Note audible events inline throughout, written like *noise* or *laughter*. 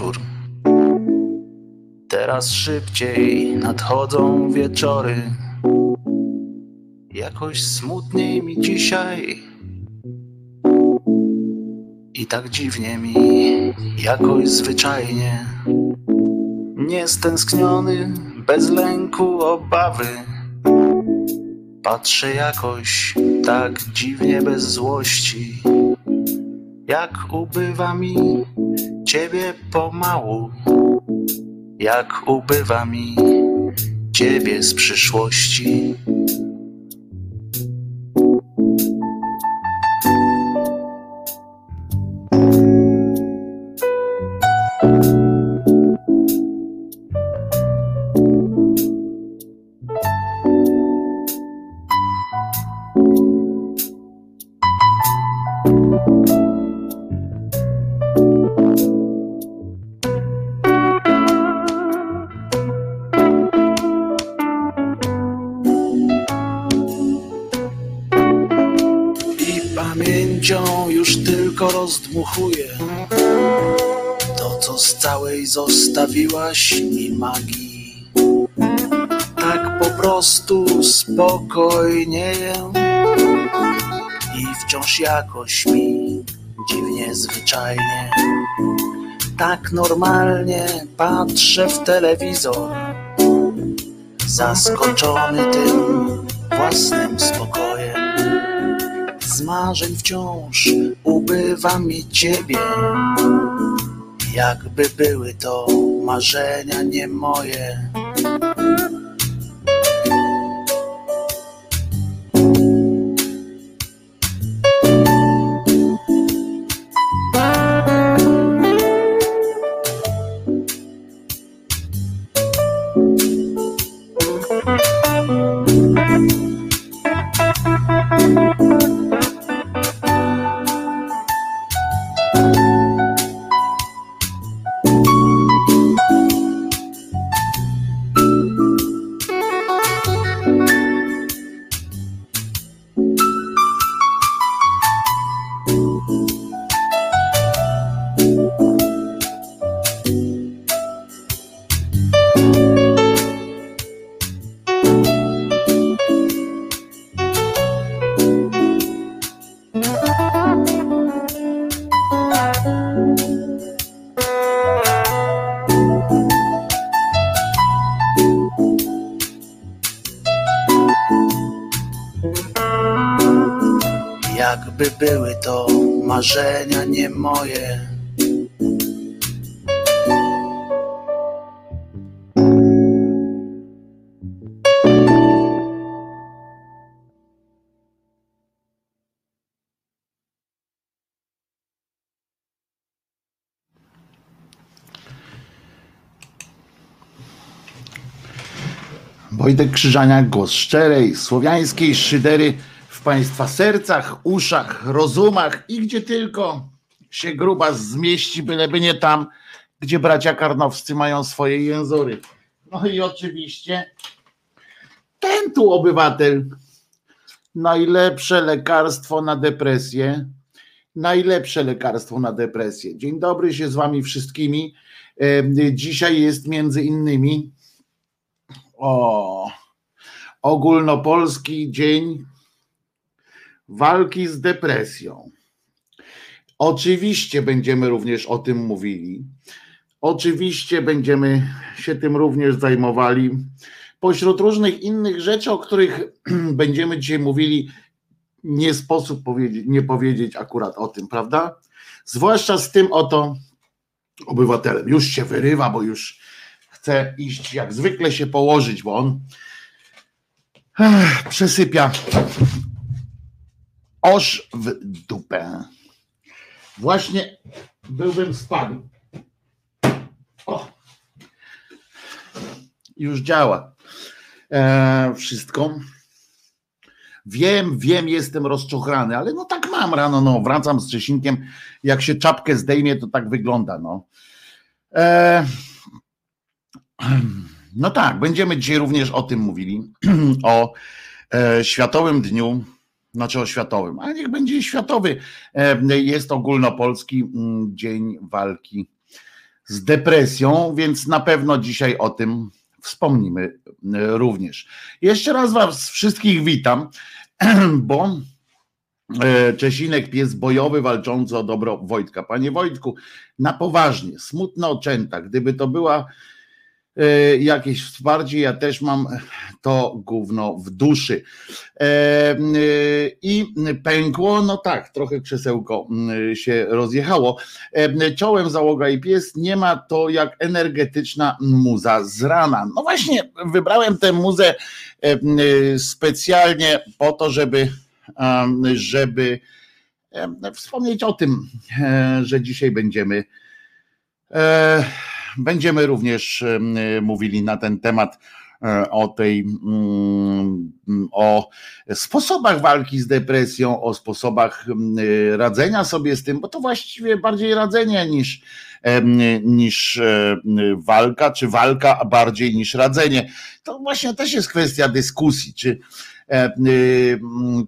wieczór. Teraz szybciej nadchodzą wieczory. Jakoś smutniej mi dzisiaj. I tak dziwnie mi, jakoś zwyczajnie. Niestęskniony, bez lęku, obawy. Patrzę jakoś tak dziwnie bez złości. Jak ubywa mi ciebie pomału, jak ubywa mi ciebie z przyszłości. Zostawiłaś mi magii. Tak po prostu spokojnieję i wciąż jakoś mi dziwnie zwyczajnie. Tak normalnie patrzę w telewizor, zaskoczony tym własnym spokojem. Z marzeń wciąż ubywa mi ciebie, jakby były to marzenia nie moje. Wojtek Krzyżaniak, głos szczerej, słowiańskiej szydery w Państwa sercach, uszach, rozumach i gdzie tylko się gruba zmieści, byleby nie tam, gdzie bracia karnowscy mają swoje jęzory. No i oczywiście ten tu obywatel, najlepsze lekarstwo na depresję, najlepsze lekarstwo na depresję. Dzień dobry się z Wami wszystkimi. E, Dzisiaj jest między innymi o, ogólnopolski dzień walki z depresją. Oczywiście będziemy również o tym mówili. Oczywiście będziemy się tym również zajmowali. Pośród różnych innych rzeczy, o których *clears throat* będziemy dzisiaj mówili, nie sposób powiedzieć, nie powiedzieć akurat o tym, prawda? Zwłaszcza z tym oto obywatelem. Już się wyrywa, bo już chce iść jak zwykle się położyć, bo on ech, przesypia oż w dupę. Właśnie byłbym spadł. O, już działa. E, wszystko. Wiem, wiem, jestem rozczochrany, ale no tak mam rano, no wracam z Czesinkiem, jak się czapkę zdejmie, to tak wygląda, no. E, no tak, będziemy dzisiaj również o tym mówili, *clears throat* o e, Światowym Dniu znaczy o światowym, ale niech będzie światowy. Jest ogólnopolski mm, dzień walki z depresją, więc na pewno dzisiaj o tym wspomnimy również. Jeszcze raz Was wszystkich witam, *clears throat* bo E, Czesinek, pies bojowy walczący o dobro Wojtka. Panie Wojtku, na poważnie, smutna oczęta. Gdyby to była e, jakieś wsparcie, ja też mam to gówno w duszy. E, I pękło, no tak, trochę krzesełko się rozjechało. Czołem załoga i pies, nie ma to jak energetyczna muza z rana. No właśnie, wybrałem tę muzę specjalnie po to, żeby żeby wspomnieć o tym, e, że dzisiaj będziemy e, będziemy również mówili na ten temat e, o tej mm, o sposobach walki z depresją, o sposobach radzenia sobie z tym, bo to właściwie bardziej radzenie niż niż walka, czy walka bardziej niż radzenie. To właśnie też jest kwestia dyskusji, czy E,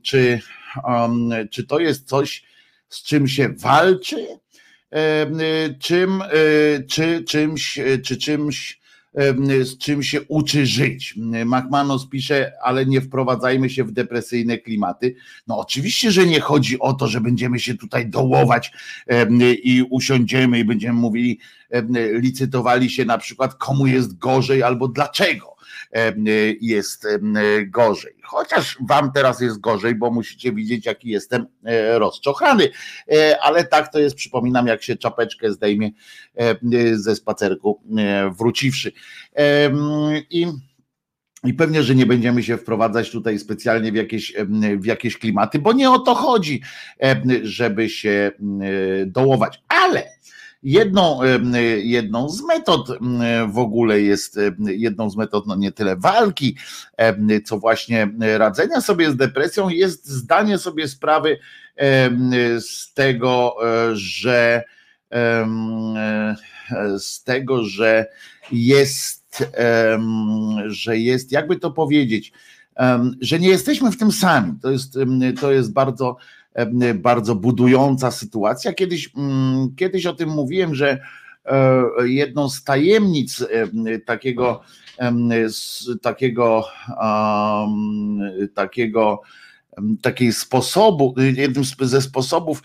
czy, um, czy to jest coś, z czym się walczy, e, czym, y, czy czymś, czy czymś, z czym się uczy żyć. McManus pisze, ale nie wprowadzajmy się w depresyjne klimaty. No oczywiście, że nie chodzi o to, że będziemy się tutaj dołować i usiądziemy i będziemy mówili, licytowali się na przykład komu jest gorzej albo dlaczego jest gorzej. Chociaż wam teraz jest gorzej, bo musicie widzieć, jaki jestem e, rozczochany. E, ale tak to jest, przypominam, jak się czapeczkę zdejmie ze spacerku e, wróciwszy. I i pewnie, że nie będziemy się wprowadzać tutaj specjalnie w jakieś, w jakieś klimaty, bo nie o to chodzi, żeby się dołować. Ale Jedną, jedną z metod w ogóle jest, jedną z metod, no nie tyle walki, co właśnie radzenia sobie z depresją, jest zdanie sobie sprawy z tego, że z tego, że jest, że jest, jakby to powiedzieć, że nie jesteśmy w tym sami. To jest, to jest bardzo bardzo budująca sytuacja. Kiedyś, mm, kiedyś o tym mówiłem, że e, jedną z tajemnic takiego, takiego, takiego takiej sposobu, jednym ze sposobów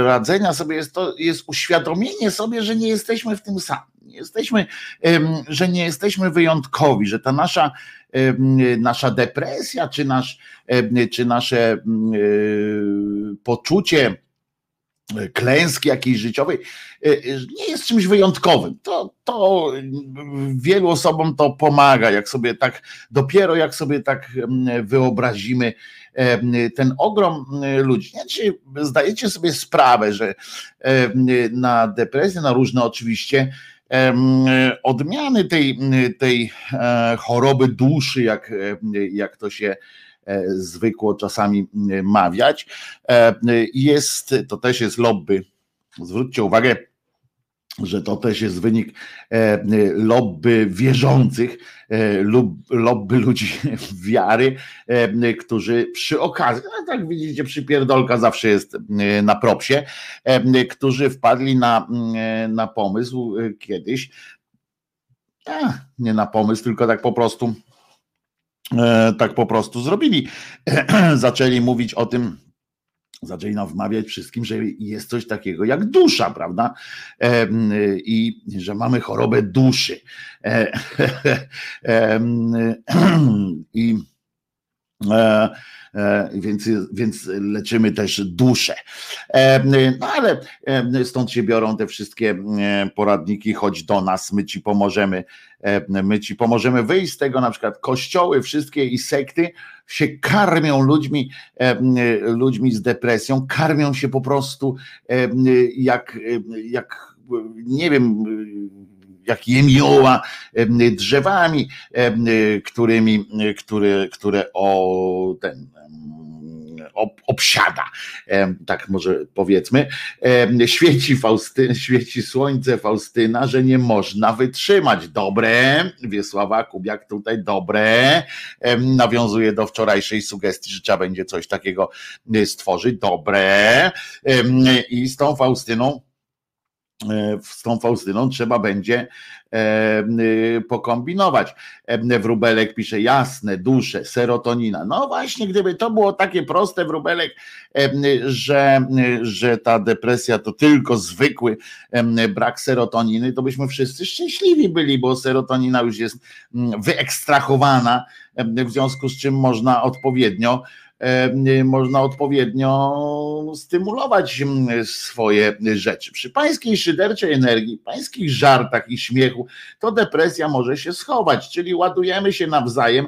radzenia sobie jest to, jest uświadomienie sobie, że nie jesteśmy w tym sami. Jesteśmy, że nie jesteśmy wyjątkowi, że ta nasza nasza depresja, czy, nasz, czy nasze e, poczucie klęski jakiejś życiowej e, nie jest czymś wyjątkowym. To, to wielu osobom to pomaga, jak sobie tak, dopiero jak sobie tak wyobrazimy ten ogrom ludzi. Czy zdajecie sobie sprawę, że na depresję, na różne oczywiście odmiany tej, tej e, choroby duszy, jak, jak to się e, zwykło czasami mawiać, e, jest, to też jest lobby. Zwróćcie uwagę, że to też jest wynik e, lobby wierzących, e, lub lobby ludzi *laughs* wiary, e, którzy przy okazji, no tak widzicie, przypierdolka zawsze jest na propsie, którzy wpadli na, na pomysł kiedyś, nie na pomysł, tylko tak po prostu tak po prostu zrobili. *clears throat* Zaczęli mówić o tym, zaczęli nam wmawiać wszystkim, że jest coś takiego jak dusza, prawda? I że mamy chorobę duszy. E, *laughs* *clears throat* I e, więc, więc leczymy też duszę. No ale stąd się biorą te wszystkie poradniki, chodź do nas, my ci pomożemy, my ci pomożemy wyjść z tego, na przykład kościoły, wszystkie i sekty się karmią ludźmi, ludźmi z depresją, karmią się po prostu jak, jak nie wiem, jak jemioła drzewami, którymi, które, które o ten obsiada, tak może powiedzmy. Świeci, Fausty, świeci słońce Faustyna, że nie można wytrzymać. Dobre, Wiesława Kubiak tutaj dobre, nawiązuje do wczorajszej sugestii, że trzeba będzie coś takiego e, stworzyć. Dobre. I z tą Faustyną z tą Faustyną trzeba będzie e, pokombinować. E, wróbelek pisze jasne, dusze, serotonina. No właśnie, gdyby to było takie proste, Wróbelek, że, że ta depresja to tylko zwykły brak serotoniny, to byśmy wszyscy szczęśliwi byli, bo serotonina już jest wyekstrahowana, w związku z czym można odpowiednio E, można odpowiednio stymulować swoje rzeczy. Przy pańskiej szyderczej energii, pańskich żartach i śmiechu, to depresja może się schować, czyli ładujemy się nawzajem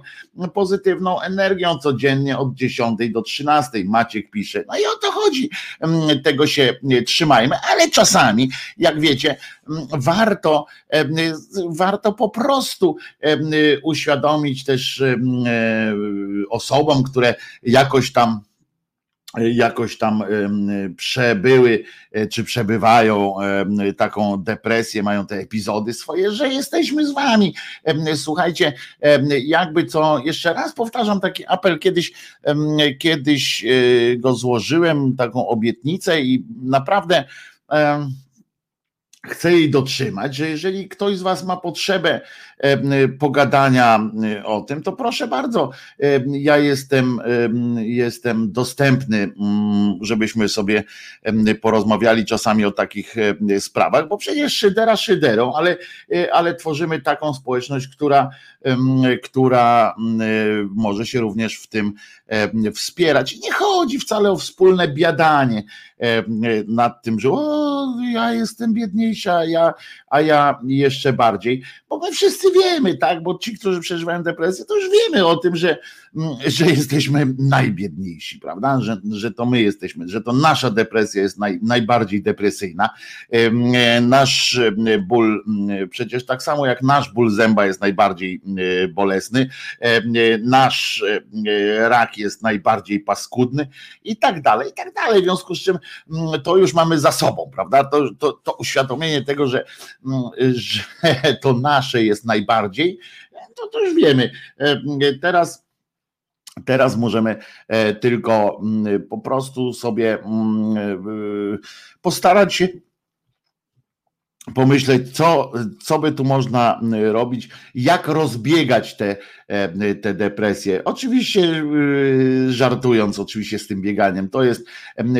pozytywną energią codziennie od 10 do 13. Maciek pisze, no i o to chodzi, tego się trzymajmy, ale czasami, jak wiecie, warto, warto po prostu uświadomić też osobom, które jakoś tam jakoś tam przebyły, e, czy przebywają taką depresję, mają te epizody swoje, że jesteśmy z wami. Słuchajcie, jakby co, jeszcze raz powtarzam taki apel, kiedyś, kiedyś e, go złożyłem, taką obietnicę i naprawdę chcę jej dotrzymać, że jeżeli ktoś z Was ma potrzebę pogadania o tym, to proszę bardzo, ja jestem, jestem dostępny, mm, żebyśmy sobie porozmawiali czasami o takich sprawach, bo przecież szydera szyderą, ale, e, ale tworzymy taką społeczność, która, która może się również w tym wspierać. Nie chodzi wcale o wspólne biadanie nad tym, że o, ja jestem biedniejsza, a ja, a ja jeszcze bardziej, bo my wszyscy wiemy, tak, bo ci, którzy przeżywają depresję, to już wiemy o tym, że, mm, że jesteśmy najbiedniejsi, prawda, że, że to my jesteśmy, że to nasza depresja jest naj, najbardziej depresyjna. Nasz ból, przecież tak samo jak nasz ból zęba jest najbardziej bolesny, nasz rak jest najbardziej paskudny i tak dalej, i tak dalej, w związku z czym to już mamy za sobą, prawda, to, to, to uświadomienie tego, że, że to nasze jest najbardziej, to, już wiemy. E, teraz Teraz możemy e, tylko mm, po prostu sobie mm, e, postarać się pomyśleć, co, co by tu można robić, jak rozbiegać te, te depresje. Oczywiście żartując, oczywiście z tym bieganiem, to jest,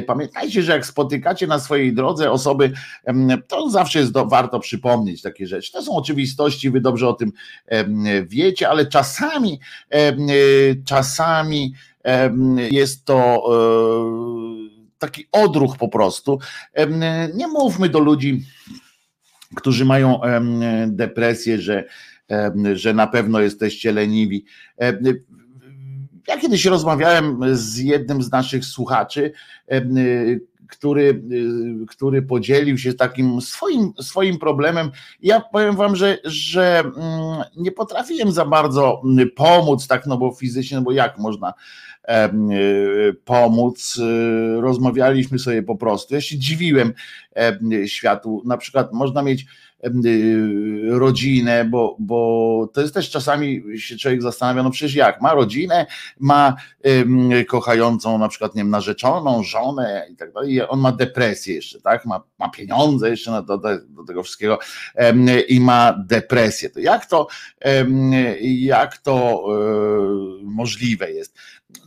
pamiętajcie, że jak spotykacie na swojej drodze osoby, to zawsze jest do, warto przypomnieć takie rzeczy. To są oczywistości, wy dobrze o tym wiecie, ale czasami, czasami jest to e, taki odruch po prostu. Nie mówmy do ludzi, którzy mają depresję, że, że na pewno jesteście leniwi. Ja kiedyś rozmawiałem z jednym z naszych słuchaczy, który, który podzielił się takim swoim, swoim problemem. Ja powiem wam, że, że mm, nie potrafiłem za bardzo pomóc, tak, no bo fizycznie, no bo jak można pomóc. Rozmawialiśmy sobie po prostu. Ja się dziwiłem światu. Na przykład można mieć Y, rodzinę, bo, bo to jest też czasami się człowiek zastanawia, no przecież jak, ma rodzinę, ma kochającą na przykład, nie wiem, narzeczoną, żonę i tak dalej, on ma depresję jeszcze, tak, ma, ma pieniądze jeszcze na, do, do tego wszystkiego i ma depresję, to jak to, jak to e, możliwe jest?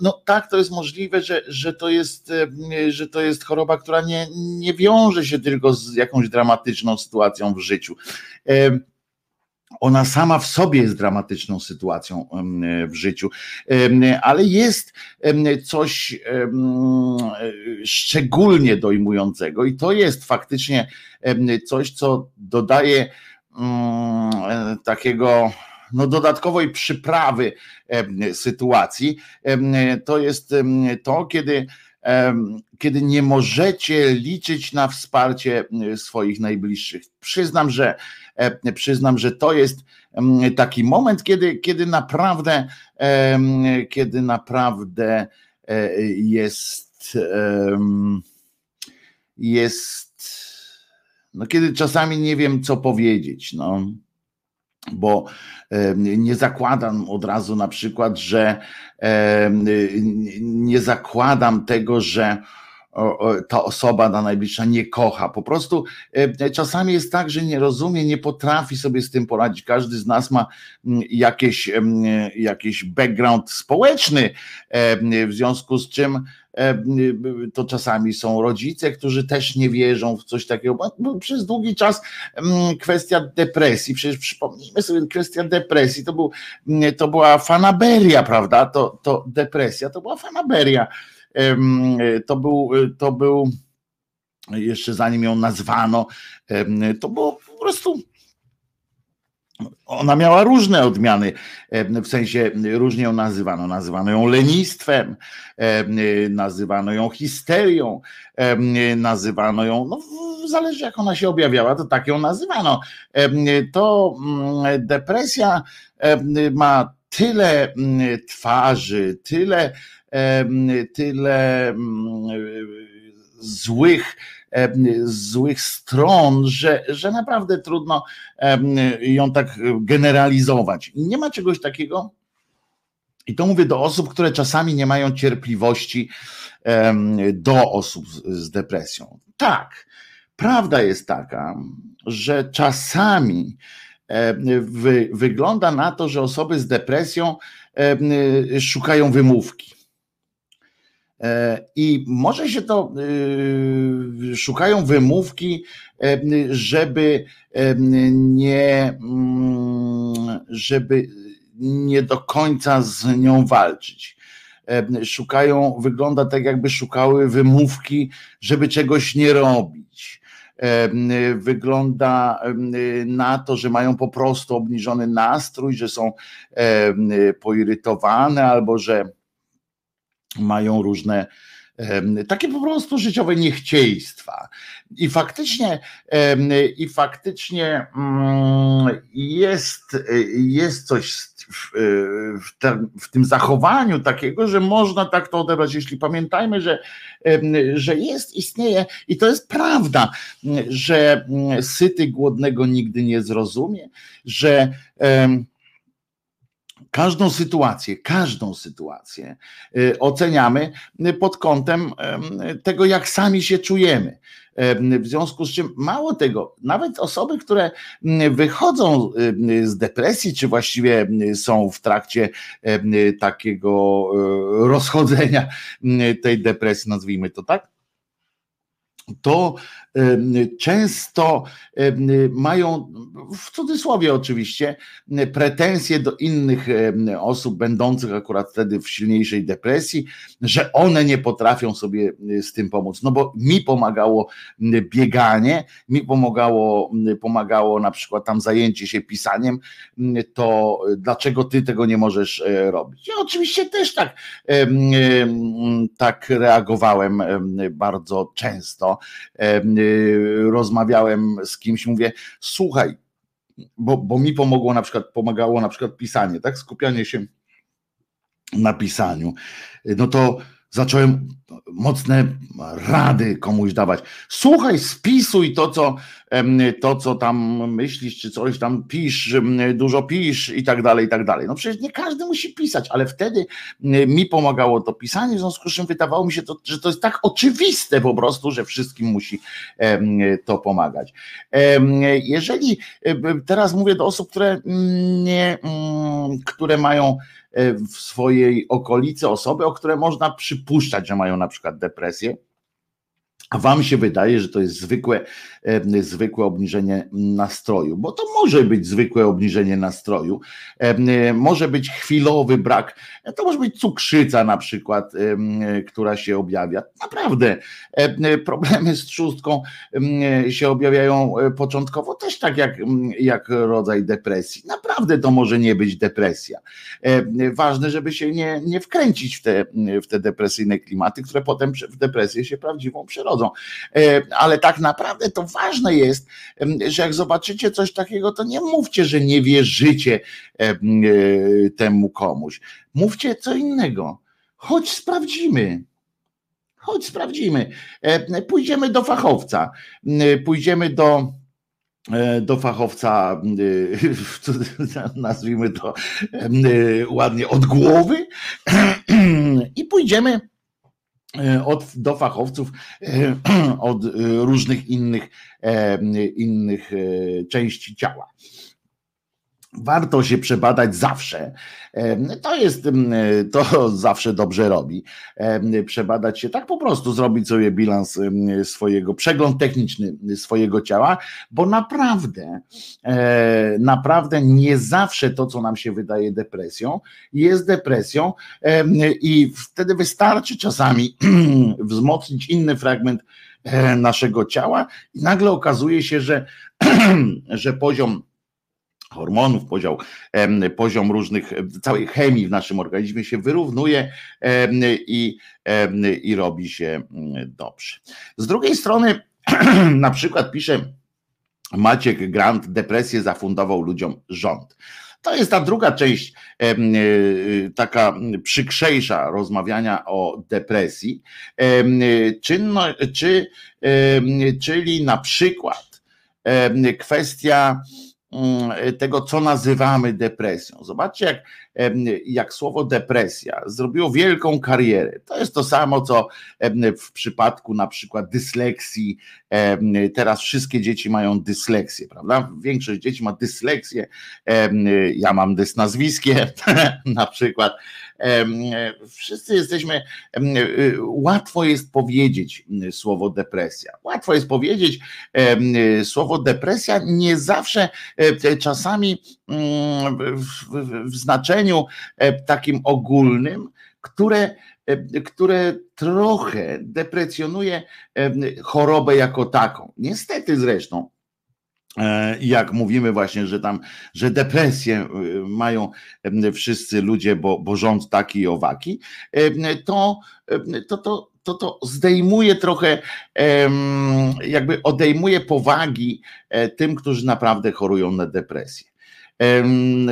No tak, to jest możliwe, że, że, to jest, e, że to jest choroba, która nie, nie wiąże się tylko z jakąś dramatyczną sytuacją w życiu. E, ona sama w sobie jest dramatyczną sytuacją w życiu, ale jest coś szczególnie dojmującego i to jest faktycznie coś, co dodaje mm, takiego no, dodatkowej przyprawy sytuacji, to jest to, kiedy kiedy nie możecie liczyć na wsparcie swoich najbliższych. Przyznam, że przyznam, że to jest taki moment, kiedy, kiedy naprawdę, kiedy naprawdę jest, jest, no kiedy czasami nie wiem, co powiedzieć, no bo nie zakładam od razu na przykład, że nie zakładam tego, że ta osoba na najbliższa nie kocha. Po prostu czasami jest tak, że nie rozumie, nie potrafi sobie z tym poradzić. Każdy z nas ma jakieś, jakiś background społeczny, w związku z czym to czasami są rodzice, którzy też nie wierzą w coś takiego, przez długi czas kwestia depresji, przecież przypomnijmy sobie, kwestia depresji to, był, to była fanaberia, prawda? To, to depresja to była fanaberia. To był, to był jeszcze zanim ją nazwano, to było po prostu ona miała różne odmiany, w sensie różnie ją nazywano. Nazywano ją lenistwem, nazywano ją histerią, nazywano ją, no zależy jak ona się objawiała, to tak ją nazywano. To mm, depresja ma tyle mm, twarzy, tyle, tyle mm, złych złych stron, że, że naprawdę trudno ją tak generalizować. Nie ma czegoś takiego, i to mówię do osób, które czasami nie mają cierpliwości do osób z depresją. Tak, prawda jest taka, że czasami wygląda na to, że osoby z depresją szukają wymówki. E, I może się to e, szukają wymówki, e, żeby nie, mm, żeby nie do końca z nią walczyć. Szukają, wygląda tak, jakby szukały wymówki, żeby czegoś nie robić. Wygląda na to, że mają po prostu obniżony nastrój, że są poirytowane albo że mają różne takie po prostu życiowe niechciejstwa. I faktycznie, i faktycznie mm, jest, jest coś w, w, tym zachowaniu takiego, że można tak to odebrać, jeśli pamiętajmy, że, że jest, istnieje i to jest prawda, że mm, syty głodnego nigdy nie zrozumie, że każdą sytuację, każdą sytuację y, oceniamy pod kątem tego, jak sami się czujemy. W związku z czym mało tego, nawet osoby, które wychodzą z depresji, czy właściwie są w trakcie takiego rozchodzenia tej depresji, nazwijmy to tak, to często mają, w cudzysłowie oczywiście, pretensje do innych osób będących akurat wtedy w silniejszej depresji, że one nie potrafią sobie z tym pomóc. No bo mi pomagało bieganie, mi pomagało, pomagało na przykład tam zajęcie się pisaniem, to dlaczego ty tego nie możesz e, robić? Ja oczywiście też tak, tak reagowałem bardzo często rozmawiałem z kimś, mówię, słuchaj, bo, bo mi pomogło na przykład, pomagało na przykład pisanie, tak, skupianie się na pisaniu, no to zacząłem mocne rady komuś dawać. Słuchaj, spisuj to, co, to, co tam myślisz, czy coś tam pisz, dużo pisz i tak dalej, i tak dalej. No przecież nie każdy musi pisać, ale wtedy mi pomagało to pisanie, w związku z czym wydawało mi się, to, że to jest tak oczywiste po prostu, że wszystkim musi to pomagać. Jeżeli teraz mówię do osób, które nie, mm, które mają w swojej okolicy osoby, o które można przypuszczać, że mają na przykład depresję, a wam się wydaje, że to jest zwykłe, e, zwykłe obniżenie nastroju, bo to może być zwykłe obniżenie nastroju, e, może być chwilowy brak, to może być cukrzyca na przykład, która się objawia. Naprawdę problemy z trzustką się objawiają początkowo też tak jak, jak rodzaj depresji. Naprawdę to może nie być depresja. Ważne, żeby się nie, nie wkręcić w te, w te depresyjne klimaty, które potem w depresję się prawdziwą przyrodzą. E, ale tak naprawdę to ważne jest, że jak zobaczycie coś takiego, to nie mówcie, że nie wierzycie e, temu komuś. Mówcie co innego choć sprawdzimy. Chodź, sprawdzimy. E, pójdziemy do fachowca. Pójdziemy do, do fachowca, nazwijmy to ładnie, od głowy *clears throat* i pójdziemy od, do fachowców *clears throat* od różnych innych, innych części ciała warto się przebadać zawsze. To jest, to *laughs* zawsze dobrze robi. Przebadać się, tak po prostu zrobić sobie bilans swojego, przegląd techniczny swojego ciała, bo naprawdę, e, naprawdę nie zawsze to, co nam się wydaje depresją, jest depresją i wtedy wystarczy czasami *clears throat* wzmocnić inny fragment e, naszego ciała i nagle okazuje się, że, *clears throat* że poziom hormonów, poziom, poziom różnych, całej chemii w naszym organizmie się wyrównuje i, i robi się mm, dobrze. Z drugiej strony, *clears throat* na przykład pisze Maciek Grant, depresję zafundował ludziom rząd. To jest ta druga część, e, taka przykrzejsza rozmawiania o depresji, czynno, czy, czyli na przykład kwestia tego, co nazywamy depresją. Zobaczcie, jak, jak słowo depresja zrobiło wielką karierę. To jest to samo, co w przypadku na przykład dysleksji. Teraz wszystkie dzieci mają dysleksję, prawda? Większość dzieci ma dysleksję. Ja mam dysnazwiskie *laughs* na przykład. Wszyscy jesteśmy, łatwo jest powiedzieć słowo depresja. Łatwo jest powiedzieć słowo depresja, nie zawsze e, czasami w znaczeniu e, takim ogólnym, które e, które trochę deprecjonuje chorobę jako taką. Niestety zresztą, E, jak mówimy właśnie, że tam, że depresję e, mają wszyscy ludzie, bo, bo rząd taki i owaki, to to, to, to, to zdejmuje trochę, jakby odejmuje powagi e, tym, którzy naprawdę chorują na depresję.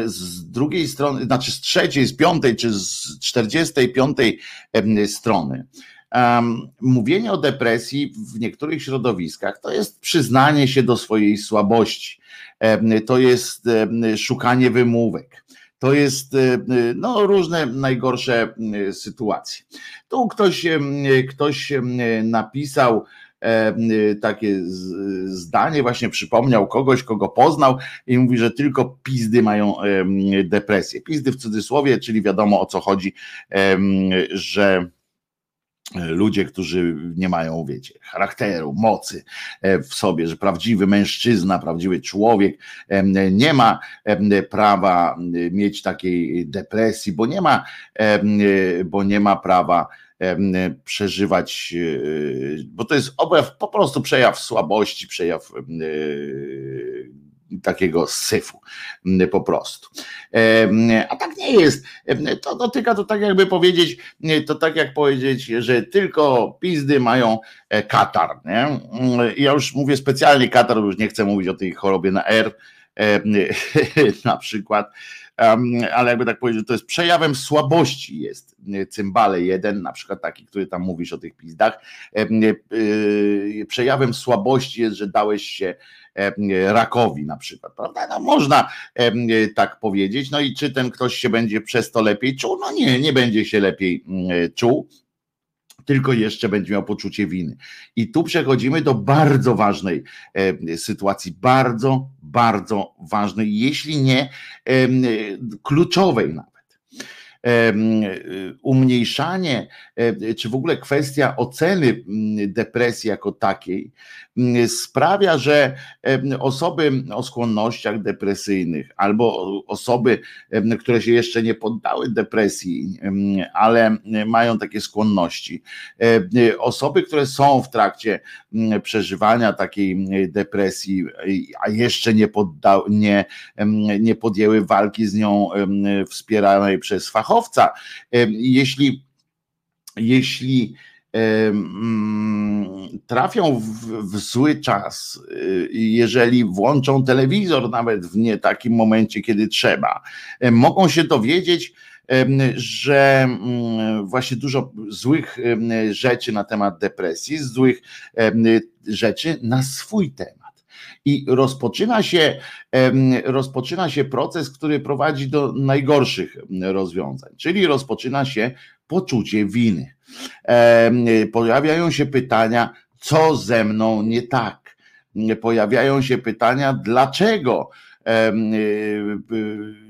Z drugiej strony, znaczy z trzeciej, z piątej, czy z czterdziestej piątej strony, mówienie o depresji w niektórych środowiskach to jest przyznanie się do swojej słabości, to jest szukanie wymówek. To jest no, różne najgorsze sytuacje. Tu ktoś, ktoś napisał takie zdanie, właśnie przypomniał kogoś, kogo poznał i mówi, że tylko pizdy mają depresję. Pizdy w cudzysłowie, czyli wiadomo o co chodzi, że ludzie, którzy nie mają, wiecie, charakteru, mocy e, w sobie, że prawdziwy mężczyzna, prawdziwy człowiek nie ma prawa mieć takiej depresji, bo nie ma, bo nie ma prawa przeżywać, e, bo to jest objaw, po prostu przejaw słabości, przejaw takiego syfu po prostu. A tak nie jest. To dotyka to tak jakby powiedzieć, to tak jak powiedzieć, że tylko pizdy mają e, katar. Nie? Ja już mówię specjalnie katar, już nie chcę mówić o tej chorobie na R *laughs* na przykład, ale jakby tak powiedzieć, to jest przejawem słabości jest cymbale jeden, na przykład taki, który tam mówisz o tych pizdach, e, przejawem słabości jest, że dałeś się rakowi na przykład, prawda? No można tak powiedzieć, no i czy ten ktoś się będzie przez to lepiej czuł? No nie, nie będzie się lepiej czuł, tylko jeszcze będzie miał poczucie winy. I tu przechodzimy do bardzo ważnej sytuacji, bardzo, bardzo ważnej, jeśli nie kluczowej nawet umniejszanie, czy w ogóle kwestia oceny depresji jako takiej sprawia, że osoby o skłonnościach depresyjnych albo osoby, które się jeszcze nie poddały depresji, ale mają takie skłonności, osoby, które są w trakcie przeżywania takiej depresji, a jeszcze nie, podda, nie, nie podjęły walki z nią wspieranej przez fachowca, jeśli jeśli trafią w, w, zły czas, y, jeżeli włączą telewizor nawet w nie takim momencie, kiedy trzeba, mogą się dowiedzieć, że mm, właśnie dużo złych rzeczy na temat depresji, złych rzeczy na swój temat. I rozpoczyna się, rozpoczyna się proces, który prowadzi do najgorszych rozwiązań, czyli rozpoczyna się poczucie winy. Pojawiają się pytania, co ze mną nie tak. Pojawiają się pytania, dlaczego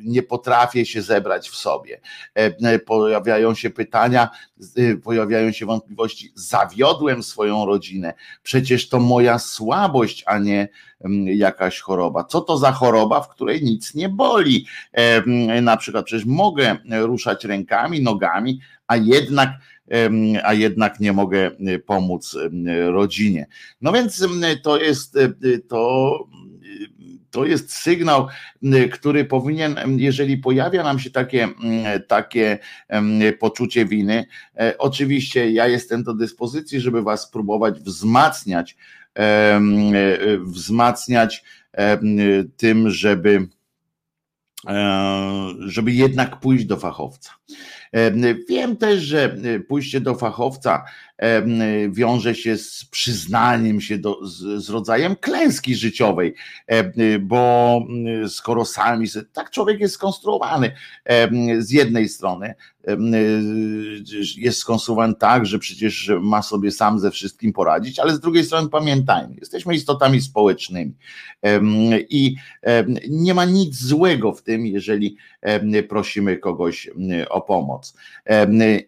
nie potrafię się zebrać w sobie. Pojawiają się pytania, pojawiają się wątpliwości, zawiodłem swoją rodzinę, przecież to moja słabość, a nie jakaś choroba. Co to za choroba, w której nic nie boli? Na przykład, przecież mogę ruszać rękami, nogami, a jednak a jednak nie mogę pomóc rodzinie. No więc to jest to to jest sygnał, który powinien, jeżeli pojawia nam się takie, takie poczucie winy, e, oczywiście ja jestem do dyspozycji, żeby Was spróbować wzmacniać, e, wzmacniać tym, żeby e, żeby jednak pójść do fachowca. Wiem też, że pójście do fachowca wiąże się z przyznaniem się do, z, z rodzajem klęski życiowej, bo skoro sami, tak człowiek jest skonstruowany z jednej strony, jest skonstruowany tak, że przecież ma sobie sam ze wszystkim poradzić, ale z drugiej strony pamiętajmy, jesteśmy istotami społecznymi i nie ma nic złego w tym, jeżeli prosimy kogoś o pomoc.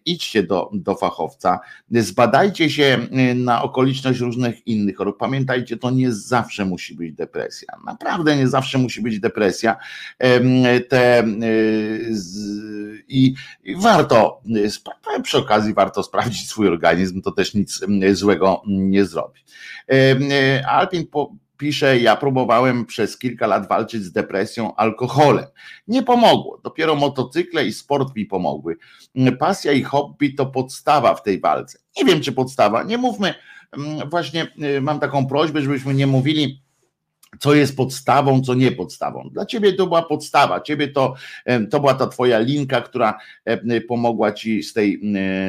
Idźcie do, do fachowca, zbadajcie się na okoliczność różnych innych chorób. Pamiętajcie, to nie zawsze musi być depresja. Naprawdę nie zawsze musi być depresja. Te, i, i warto, przy okazji warto sprawdzić swój organizm, to też nic złego nie zrobi. Alpin pisze, ja próbowałem przez kilka lat walczyć z depresją alkoholem. Nie pomogło. Dopiero motocykle i sport mi pomogły. Pasja i hobby to podstawa w tej walce. Nie wiem, czy podstawa. Nie mówmy, mm, właśnie y, mam taką prośbę, żebyśmy nie mówili co jest podstawą, co nie podstawą. Dla ciebie to była podstawa, ciebie to, to była ta twoja linka, która pomogła ci z tej,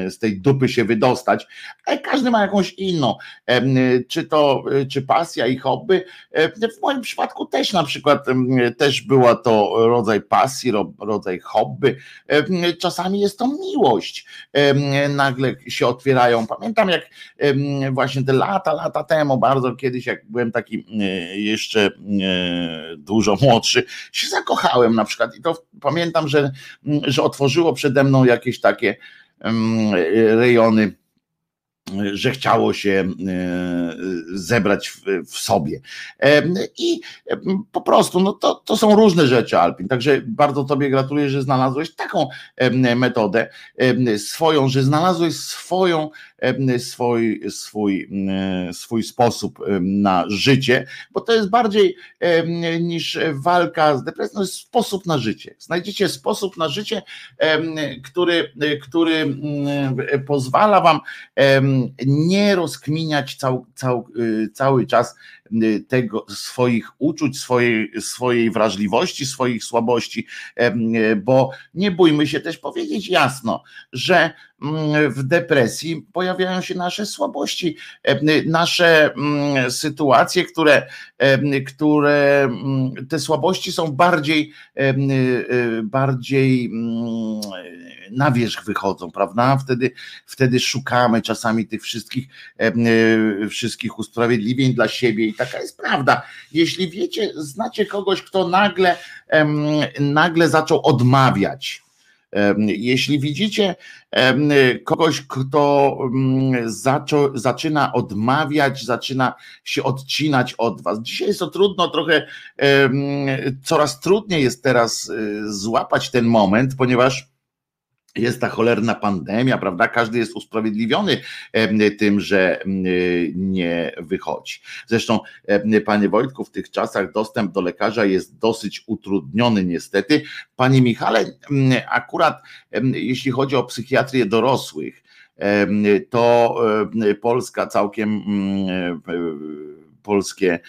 z tej dupy się wydostać, ale każdy ma jakąś inną, czy to, czy pasja i hobby. W moim przypadku też na przykład też była to rodzaj pasji, rodzaj hobby. Czasami jest to miłość. Nagle się otwierają. Pamiętam jak właśnie te lata, lata temu, bardzo kiedyś, jak byłem taki jeszcze jeszcze e, dużo *laughs* młodszy, się zakochałem na przykład i to pamiętam, że, że otworzyło przede mną jakieś takie rejony że chciało się e, zebrać w, sobie. E, I po prostu, no to, to są różne rzeczy, Alpin. Także bardzo Tobie gratuluję, że znalazłeś taką metodę swoją, że znalazłeś swoją swój, swój, swój sposób na życie, bo to jest bardziej niż walka z depresją, to jest sposób na życie. Znajdziecie sposób na życie, który, który pozwala wam nie rozkminiać cał, cał, y, cały czas tego, swoich uczuć, swojej, swojej wrażliwości, swoich słabości, y, bo nie bójmy się też powiedzieć jasno, że mm, w depresji pojawiają się nasze słabości, nasze mm, sytuacje, które, które mm, te słabości są bardziej, y, bardziej na wierzch wychodzą, prawda? Wtedy, wtedy szukamy czasami tych wszystkich, wszystkich usprawiedliwień dla siebie i taka jest prawda. Jeśli wiecie, znacie kogoś, kto nagle, nagle zaczął odmawiać, jeśli widzicie kogoś, kto zaczął, zaczyna odmawiać, zaczyna się odcinać od was. Dzisiaj jest to trudno, trochę coraz trudniej jest teraz y, złapać ten moment, ponieważ jest ta cholerna pandemia, prawda? Każdy jest usprawiedliwiony tym, że nie wychodzi. Zresztą, panie Wojtku, w tych czasach dostęp do lekarza jest dosyć utrudniony, niestety. Panie Michale, akurat jeśli chodzi o psychiatrię dorosłych, to Polska całkiem polskie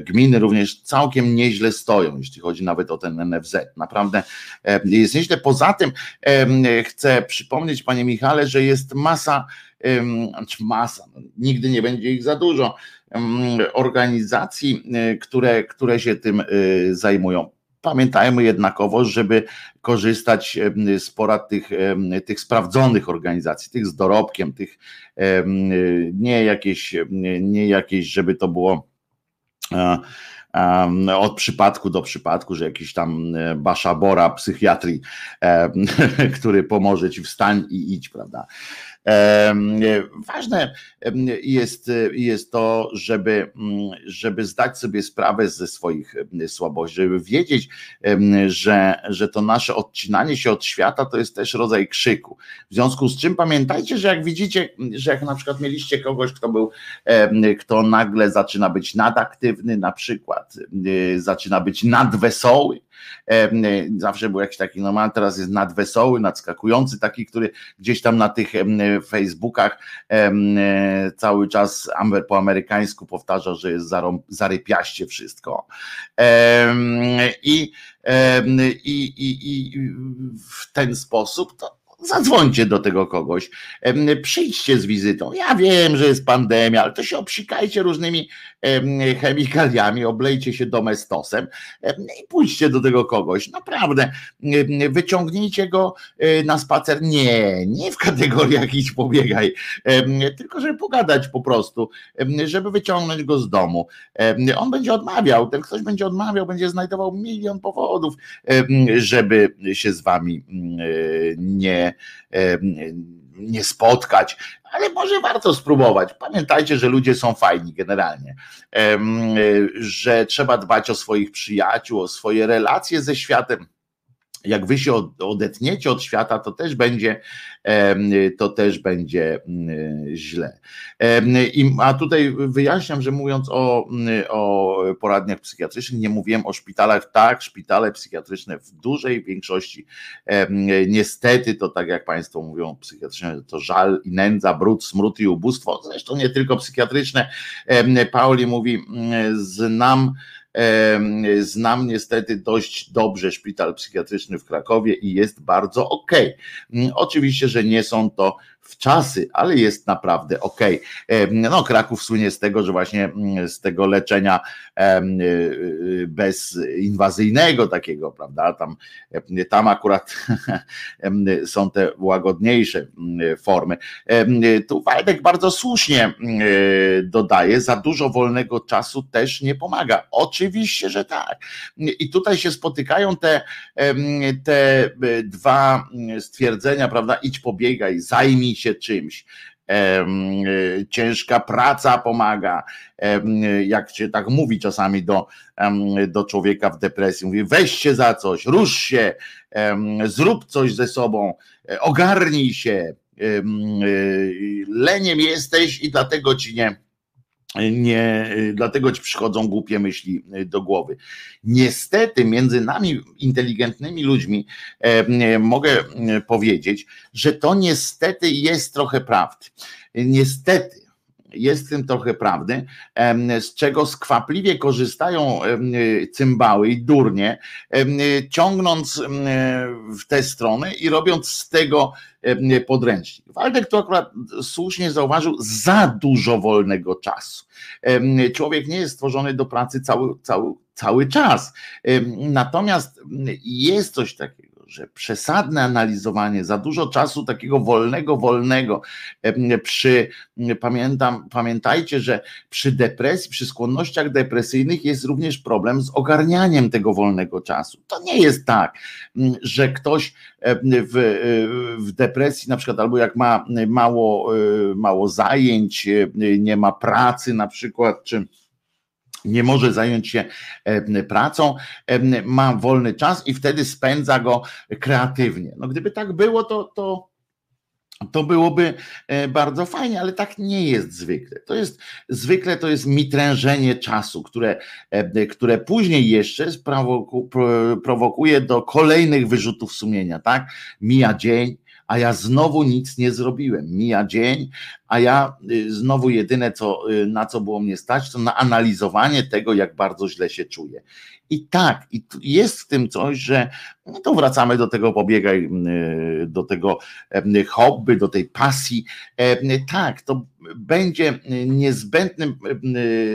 gminy również całkiem nieźle stoją, jeśli chodzi nawet o ten NFZ. Naprawdę jest nieźle. Poza tym chcę przypomnieć, panie Michale, że jest masa, znaczy masa, no, nigdy nie będzie ich za dużo, organizacji, które, które się tym zajmują. Pamiętajmy jednakowo, żeby korzystać z porad tych, tych sprawdzonych organizacji, tych z dorobkiem, tych nie jakieś, nie jakieś, żeby to było od przypadku do przypadku, że jakiś tam e, baszabora psychiatrii, *laughs* który pomoże ci wstań i idź, prawda? Ważne jest, jest to, żeby, mm, żeby zdać sobie sprawę ze swoich słabości, żeby wiedzieć, że, że to nasze odcinanie się od świata to jest też rodzaj krzyku. W związku z czym pamiętajcie, że jak widzicie, że jak na przykład mieliście kogoś, kto był, kto nagle zaczyna być nadaktywny, na przykład zaczyna być nadwesoły, zawsze był jakiś taki normalny, teraz jest nadwesoły, nadskakujący, taki, który gdzieś tam na tych Facebookach cały czas po amerykańsku powtarza, że jest zarypiaście wszystko. I, i, i, i w ten sposób to Zadzwońcie do tego kogoś, przyjdźcie z wizytą. Ja wiem, że jest pandemia, ale to się obsikajcie różnymi chemikaliami, oblejcie się domestosem i pójdźcie do tego kogoś. Naprawdę, wyciągnijcie go e, na spacer. Nie, nie w kategoriach idź pobiegaj, tylko żeby pogadać po prostu, żeby wyciągnąć go z domu. On będzie odmawiał, ten ktoś będzie odmawiał, będzie znajdował milion powodów, żeby się z wami nie nie spotkać, ale może warto spróbować. Pamiętajcie, że ludzie są fajni generalnie, że trzeba dbać o swoich przyjaciół, o swoje relacje ze światem jak wy się odetniecie od świata, to też będzie, to też będzie mm, źle. A tutaj wyjaśniam, że mówiąc o, o poradniach psychiatrycznych, nie mówiłem o szpitalach. Tak, szpitale psychiatryczne w dużej większości, niestety, to tak jak Państwo mówią, psychiatryczne to żal i nędza, brud, smród i ubóstwo. Zresztą nie tylko psychiatryczne. Pauli mówi, znam Znam niestety dość dobrze szpital psychiatryczny w Krakowie i jest bardzo ok. Mm, oczywiście, że nie są to w czasy, ale jest naprawdę ok. No, Kraków słynie z tego, że właśnie mm, z tego leczenia y, y, bezinwazyjnego takiego, prawda? Tam, tam akurat *laughs* są te łagodniejsze mm, formy. Tu Waldek bardzo słusznie y, dodaje, za dużo wolnego czasu też nie pomaga. Oczywiście, że tak. I tutaj się spotykają te, te dwa stwierdzenia, prawda? Idź pobiegaj, zajmij się czymś. Ciężka praca pomaga, jak się tak mówi czasami do, do człowieka w depresji. Mówi, weź się za coś, rusz się, zrób coś ze sobą, ogarnij się. E, leniem jesteś i dlatego ci nie, nie, dlatego ci przychodzą głupie myśli e, do głowy. Niestety, między nami, inteligentnymi ludźmi, e, mogę e, powiedzieć, że to niestety jest trochę prawdy. Niestety. Jest w tym trochę prawdy, z czego skwapliwie korzystają cymbały i durnie, ciągnąc w tę stronę i robiąc z tego podręcznik. Waldek to akurat słusznie zauważył, za dużo wolnego czasu. Człowiek nie jest stworzony do pracy cały, cały, cały czas. Natomiast jest coś takiego, że przesadne analizowanie, za dużo czasu takiego wolnego, wolnego, przy, pamiętam, pamiętajcie, że przy depresji, przy skłonnościach depresyjnych jest również problem z ogarnianiem tego wolnego czasu. To nie jest tak, że ktoś w, w depresji na przykład, albo jak ma mało, mało zajęć, nie ma pracy na przykład, czy nie może zająć się pracą, ma wolny czas i wtedy spędza go kreatywnie. No gdyby tak było, to, to to byłoby e, bardzo fajnie, ale tak nie jest zwykle. To jest zwykle to jest mitrężenie czasu, które, które później jeszcze prowokuje do kolejnych wyrzutów sumienia, tak? Mija dzień, a ja znowu nic nie zrobiłem. Mija dzień, a ja y, znowu jedyne, co, y, na co było mnie stać, to na analizowanie tego, jak bardzo źle się czuję. I tak, i jest w tym coś, że no to wracamy do tego pobiegaj, do tego hobby, do tej pasji. Tak, to będzie niezbędnym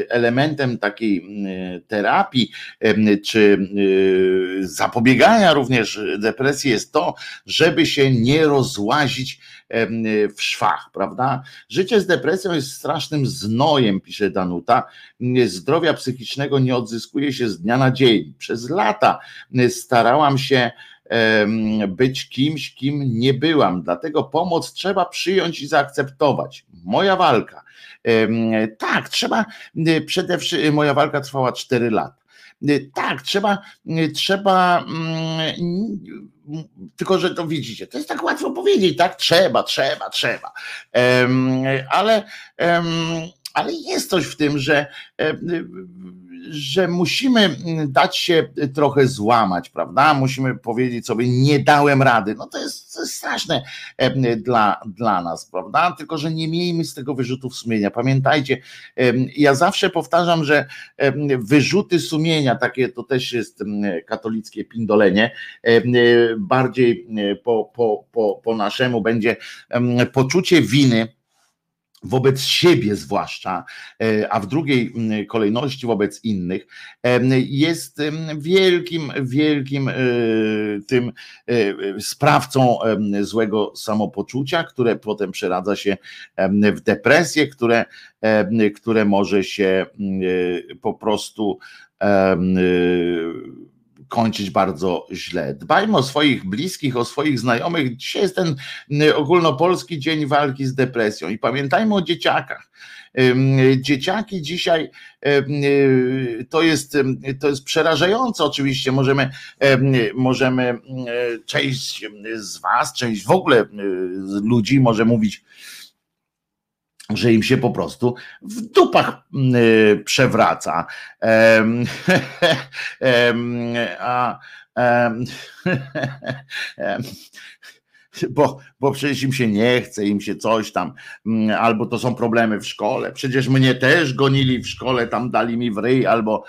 elementem takiej terapii, czy zapobiegania również depresji jest to, żeby się nie rozłazić w szwach, prawda? Życie z depresją jest strasznym znojem, pisze Danuta. Zdrowia psychicznego nie odzyskuje się z dnia na dzień. Przez lata starałam się być kimś, kim nie byłam. Dlatego pomoc trzeba przyjąć i zaakceptować. Moja walka. Tak, trzeba przede wszystkim, moja walka trwała 4 lata. Tak, trzeba, trzeba mm, tylko że to widzicie, to jest tak łatwo powiedzieć, tak? Trzeba, trzeba, trzeba. ale, ale jest coś w tym, że że musimy dać się trochę złamać, prawda? Musimy powiedzieć sobie, nie dałem rady. No to jest, to jest straszne dla, dla nas, prawda? Tylko, że nie miejmy z tego wyrzutów sumienia. Pamiętajcie, ja zawsze powtarzam, że wyrzuty sumienia, takie to też jest katolickie pindolenie, bardziej po, po, po, po naszemu będzie poczucie winy wobec siebie zwłaszcza, e, a w drugiej kolejności wobec innych, jest wielkim, wielkim e, tym e, sprawcą złego samopoczucia, które potem przeradza się w depresję, które, które może się po prostu kończyć bardzo źle. Dbajmy o swoich bliskich, o swoich znajomych. Dzisiaj jest ten y, ogólnopolski dzień walki z depresją i pamiętajmy o dzieciakach. Dzieciaki dzisiaj y, to jest, to jest przerażające oczywiście. Możemy, możemy część z Was, część w ogóle ludzi może mówić, że im się po prostu w dupach y, przewraca. *laughs* a, *laughs* bo, bo przecież im się nie chce, im się coś tam, mm, albo to są problemy w szkole. Przecież mnie też gonili w szkole, tam dali mi w ryj, albo,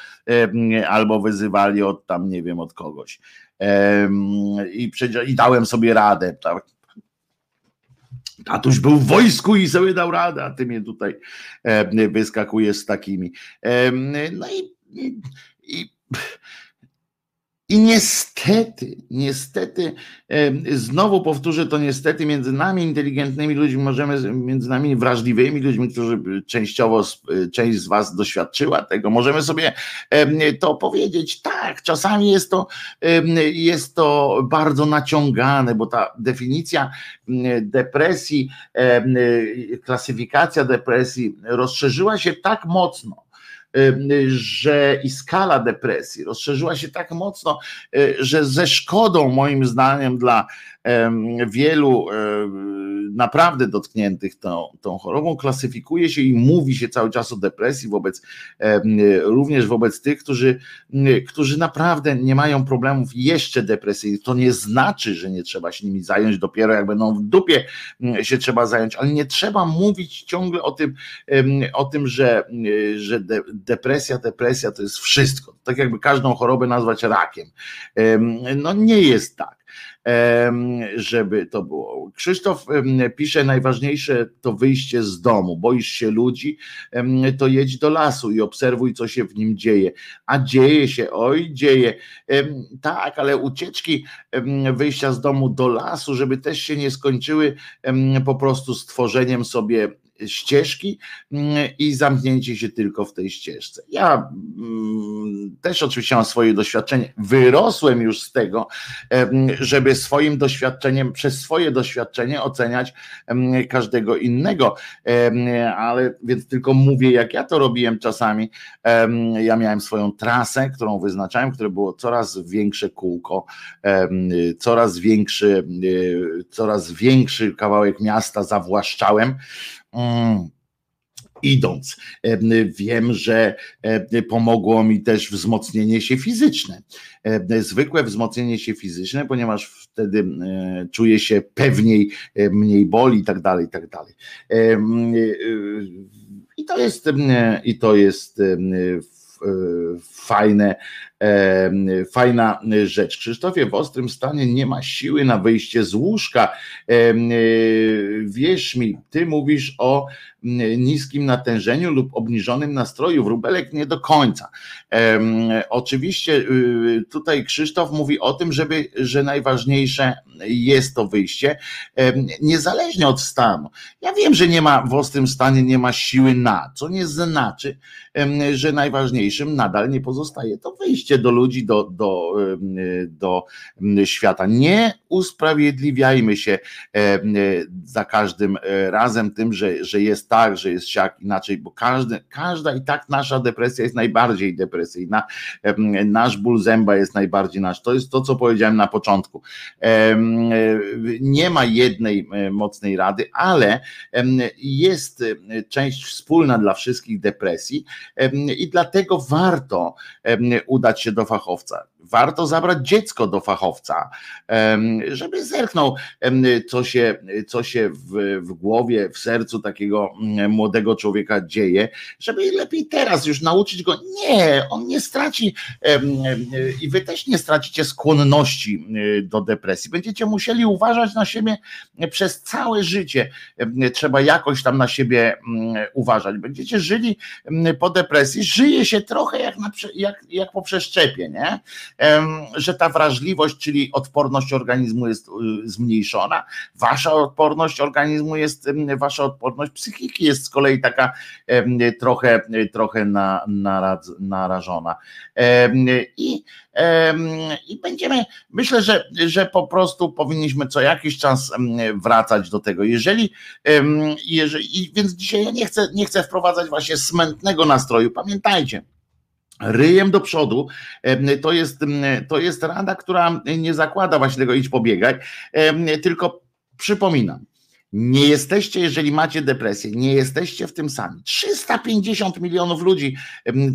albo wyzywali od tam, nie wiem, od kogoś. I, przecież, i dałem sobie radę. Tak? Tatuś był w wojsku i sobie dał radę, a ty mnie tutaj e, wyskakujesz z takimi. E, no i, i, i niestety, niestety, znowu powtórzę to niestety, między nami inteligentnymi ludźmi, możemy, między nami wrażliwymi ludźmi, którzy częściowo, część z Was doświadczyła tego, możemy sobie to powiedzieć, tak, czasami jest to, jest to bardzo naciągane, bo ta definicja depresji, klasyfikacja depresji rozszerzyła się tak mocno, że i skala depresji rozszerzyła się tak mocno, y, że ze szkodą moim zdaniem dla wielu naprawdę dotkniętych tą, tą chorobą klasyfikuje się i mówi się cały czas o depresji wobec również wobec tych, którzy, którzy naprawdę nie mają problemów jeszcze depresyjnych. To nie znaczy, że nie trzeba się nimi zająć, dopiero jak będą w dupie się trzeba zająć, ale nie trzeba mówić ciągle o tym, o tym że, że depresja, depresja to jest wszystko. Tak jakby każdą chorobę nazwać rakiem. No nie jest tak żeby to było. Krzysztof pisze, najważniejsze to wyjście z domu. Boisz się ludzi, to jedź do lasu i obserwuj, co się w nim dzieje. A dzieje się, oj, dzieje. Tak, ale ucieczki wyjścia z domu do lasu, żeby też się nie skończyły po prostu stworzeniem sobie ścieżki mm, i zamknięcie się tylko w tej ścieżce. Ja mm, też oczywiście mam swoje doświadczenie, wyrosłem już z tego, żeby swoim doświadczeniem, przez swoje doświadczenie oceniać każdego innego, ale więc tylko mówię, jak ja to robiłem czasami. Ja miałem swoją trasę, którą wyznaczałem, które było coraz większe kółko, coraz większy, e, coraz większy kawałek miasta zawłaszczałem. Idąc. Wiem, że pomogło mi też wzmocnienie się fizyczne. Zwykłe wzmocnienie się fizyczne, ponieważ wtedy czuję się pewniej, mniej boli i tak dalej, i tak dalej. I to jest, i to jest fajne, fajna rzecz. Krzysztofie, w ostrym stanie nie ma siły na wyjście z łóżka. Wierz mi, ty mówisz o niskim natężeniu lub obniżonym nastroju. Wróbelek nie do końca. Oczywiście y, tutaj Krzysztof mówi o tym, żeby, że najważniejsze jest to wyjście, niezależnie od stanu. Ja wiem, że nie ma w ostrym stanie, nie ma siły na, co nie znaczy, że najważniejszym nadal nie pozostaje to wyjście do ludzi, do, do, do świata. Nie usprawiedliwiajmy się za każdym e, razem tym, że, że jest tak, że jest siak inaczej, bo każdy, każda i tak nasza depresja jest najbardziej depresyjna. Nasz ból zęba jest najbardziej nasz. To jest to, co powiedziałem na początku. Nie ma jednej e, mocnej rady, ale jest e, część wspólna dla wszystkich depresji i dlatego warto udać się do fachowca warto zabrać dziecko do fachowca, żeby zerknął, co się, co się w, w głowie, w sercu takiego mm, młodego człowieka dzieje, żeby lepiej teraz już nauczyć go. Nie, on nie straci i wy też nie stracicie skłonności do depresji. Będziecie musieli uważać na siebie przez całe życie. Trzeba jakoś tam na siebie uważać. Będziecie żyli po depresji, żyje się trochę jak, na, jak, jak po przeszczepie, nie? Że ta wrażliwość, czyli odporność organizmu jest y, zmniejszona. Wasza odporność organizmu jest, wasza odporność psychiki jest z kolei taka trochę, trochę na, narażona. I, i będziemy, myślę, że, że po prostu powinniśmy co jakiś czas wracać do tego. Jeżeli, jeżeli więc dzisiaj ja nie chcę, nie chcę wprowadzać właśnie smętnego nastroju. Pamiętajcie, ryjem do przodu, to jest, to jest rada, która nie zakłada właśnie tego idź pobiegać, tylko przypominam, nie jesteście, jeżeli macie depresję, nie jesteście w tym sami. 350 milionów ludzi,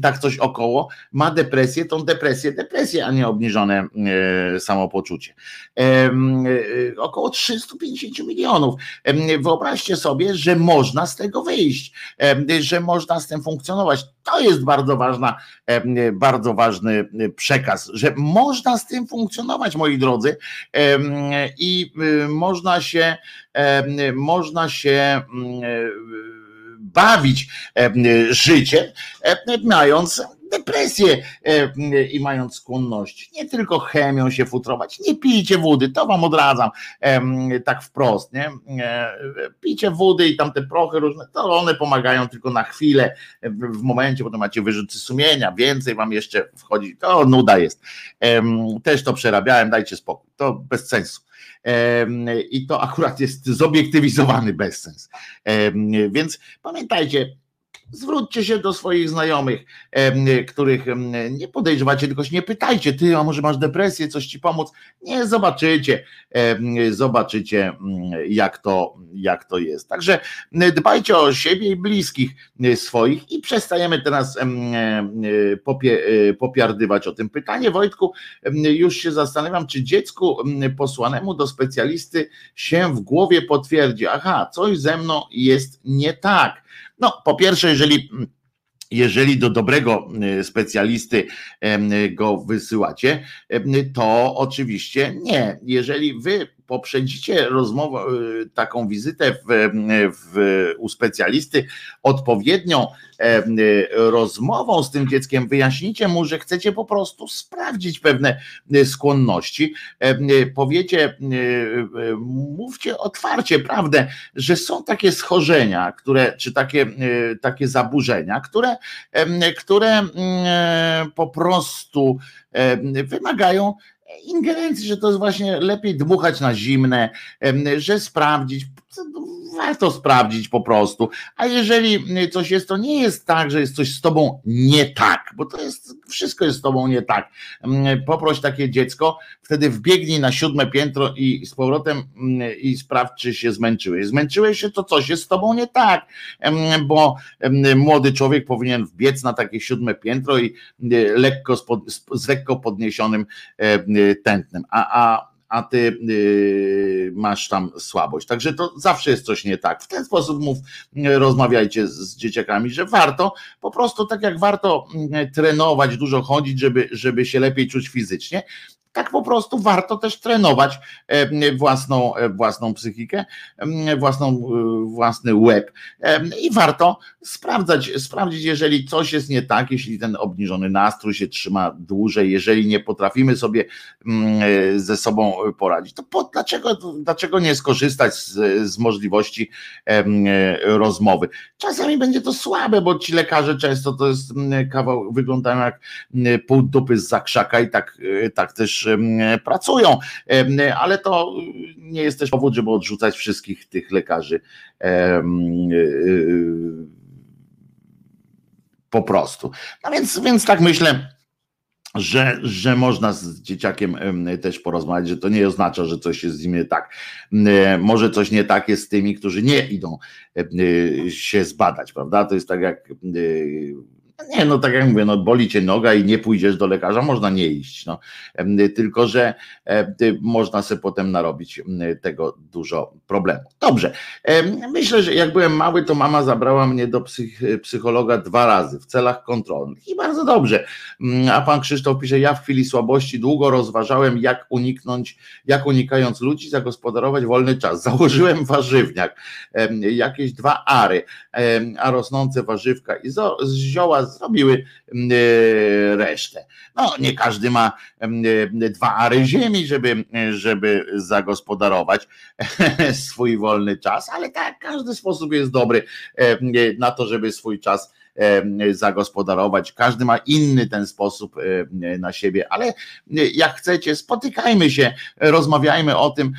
tak coś około, ma depresję, tą depresję, depresję, a nie obniżone e, samopoczucie. E, e, około 350 milionów. Wyobraźcie sobie, że można z tego wyjść, że można z tym funkcjonować. To jest bardzo ważna, bardzo ważny przekaz, że można z tym funkcjonować, moi drodzy, i można się można się mm, e, bawić życiem, mając depresję i mając skłonność nie tylko chemią się futrować, nie pijcie wody, to wam odradzam tak wprost, nie? E, pijcie wody i tam te prochy różne, to one pomagają tylko na chwilę, w momencie, potem macie wyrzuty sumienia, więcej wam jeszcze wchodzi, to nuda jest. Też to przerabiałem, dajcie spokój, to bez sensu i to akurat jest zobiektywizowany bezsens. Więc pamiętajcie, zwróćcie się do swoich znajomych, których nie podejrzewacie, tylko się nie pytajcie, ty, a może masz depresję, coś ci pomóc. Nie, zobaczycie, zobaczycie jak to, jak to jest. Także dbajcie o siebie i bliskich swoich i przestajemy teraz popie, e, popiardywać o tym. Pytanie Wojtku, już się zastanawiam, czy dziecku posłanemu do specjalisty się w głowie potwierdzi, aha, coś ze mną jest nie tak no, po pierwsze, jeżeli jeżeli do dobrego y, specjalisty go wysyłacie, to oczywiście nie. Jeżeli wy poprzedzicie rozmowę, y, taką wizytę w, w, u specjalisty odpowiednią y, rozmową z tym dzieckiem, wyjaśnicie mu, że chcecie po prostu sprawdzić pewne y, skłonności. Powiecie, mówcie otwarcie prawdę, że są takie schorzenia, które, czy takie, takie zaburzenia, które, które po prostu wymagają ingerencji, że to jest właśnie lepiej dmuchać na zimne, że sprawdzić, warto sprawdzić po prostu. A jeżeli coś jest, to nie jest tak, że jest coś z tobą nie tak, bo to jest, wszystko jest z tobą nie tak. Poproś takie dziecko, wtedy wbiegnij na siódme piętro i z powrotem i sprawdź, czy się zmęczyłeś. Zmęczyłeś się, to coś jest z tobą nie tak, bo młody człowiek powinien wbiec na takie siódme piętro i lekko z, lekko podniesionym tętnem. A, a a ty masz tam słabość. Także to zawsze jest coś nie tak. W ten sposób mów, rozmawiajcie z, dzieciakami, że warto po prostu tak jak warto yy, trenować, dużo chodzić, żeby, żeby się lepiej czuć fizycznie, tak po prostu warto też trenować e, własną, e, własną psychikę, własną, e, własny łeb i warto sprawdzać, sprawdzić, jeżeli coś jest nie tak, jeśli ten obniżony nastrój się trzyma dłużej, jeżeli nie potrafimy sobie ze sobą poradzić, to po, dlaczego, dlaczego nie skorzystać z, z możliwości rozmowy? Czasami będzie to słabe, bo ci lekarze często to jest kawał, wyglądają jak pół dupy z zakrzaka i tak, tak też pracują, ale to nie jest też powód, żeby odrzucać wszystkich tych lekarzy e, e, po prostu. No więc, więc tak myślę, że, że można z dzieciakiem też porozmawiać, że to nie oznacza, że coś jest z nim tak. Może coś nie tak jest z tymi, którzy nie idą się zbadać, prawda? To jest tak jak nie, no tak jak mówię, no boli cię noga i nie pójdziesz do lekarza, można nie iść. No. Tylko, że można sobie potem narobić tego dużo problemów. Dobrze. Myślę, że jak byłem mały, to mama zabrała mnie do psych psychologa dwa razy w celach kontrolnych i bardzo dobrze. A pan Krzysztof pisze, ja w chwili słabości długo rozważałem, jak uniknąć, jak unikając ludzi, zagospodarować wolny czas. Założyłem warzywniak, jakieś dwa ary, a rosnące warzywka i z zioła zrobiły mm, e, resztę. No, nie każdy ma mm, e, dwa ary ziemi, żeby, żeby zagospodarować *laughs* swój wolny czas, ale tak, każdy sposób jest dobry e, na to, żeby swój czas zagospodarować. Każdy ma inny ten sposób na siebie, ale jak chcecie, spotykajmy się, rozmawiajmy o tym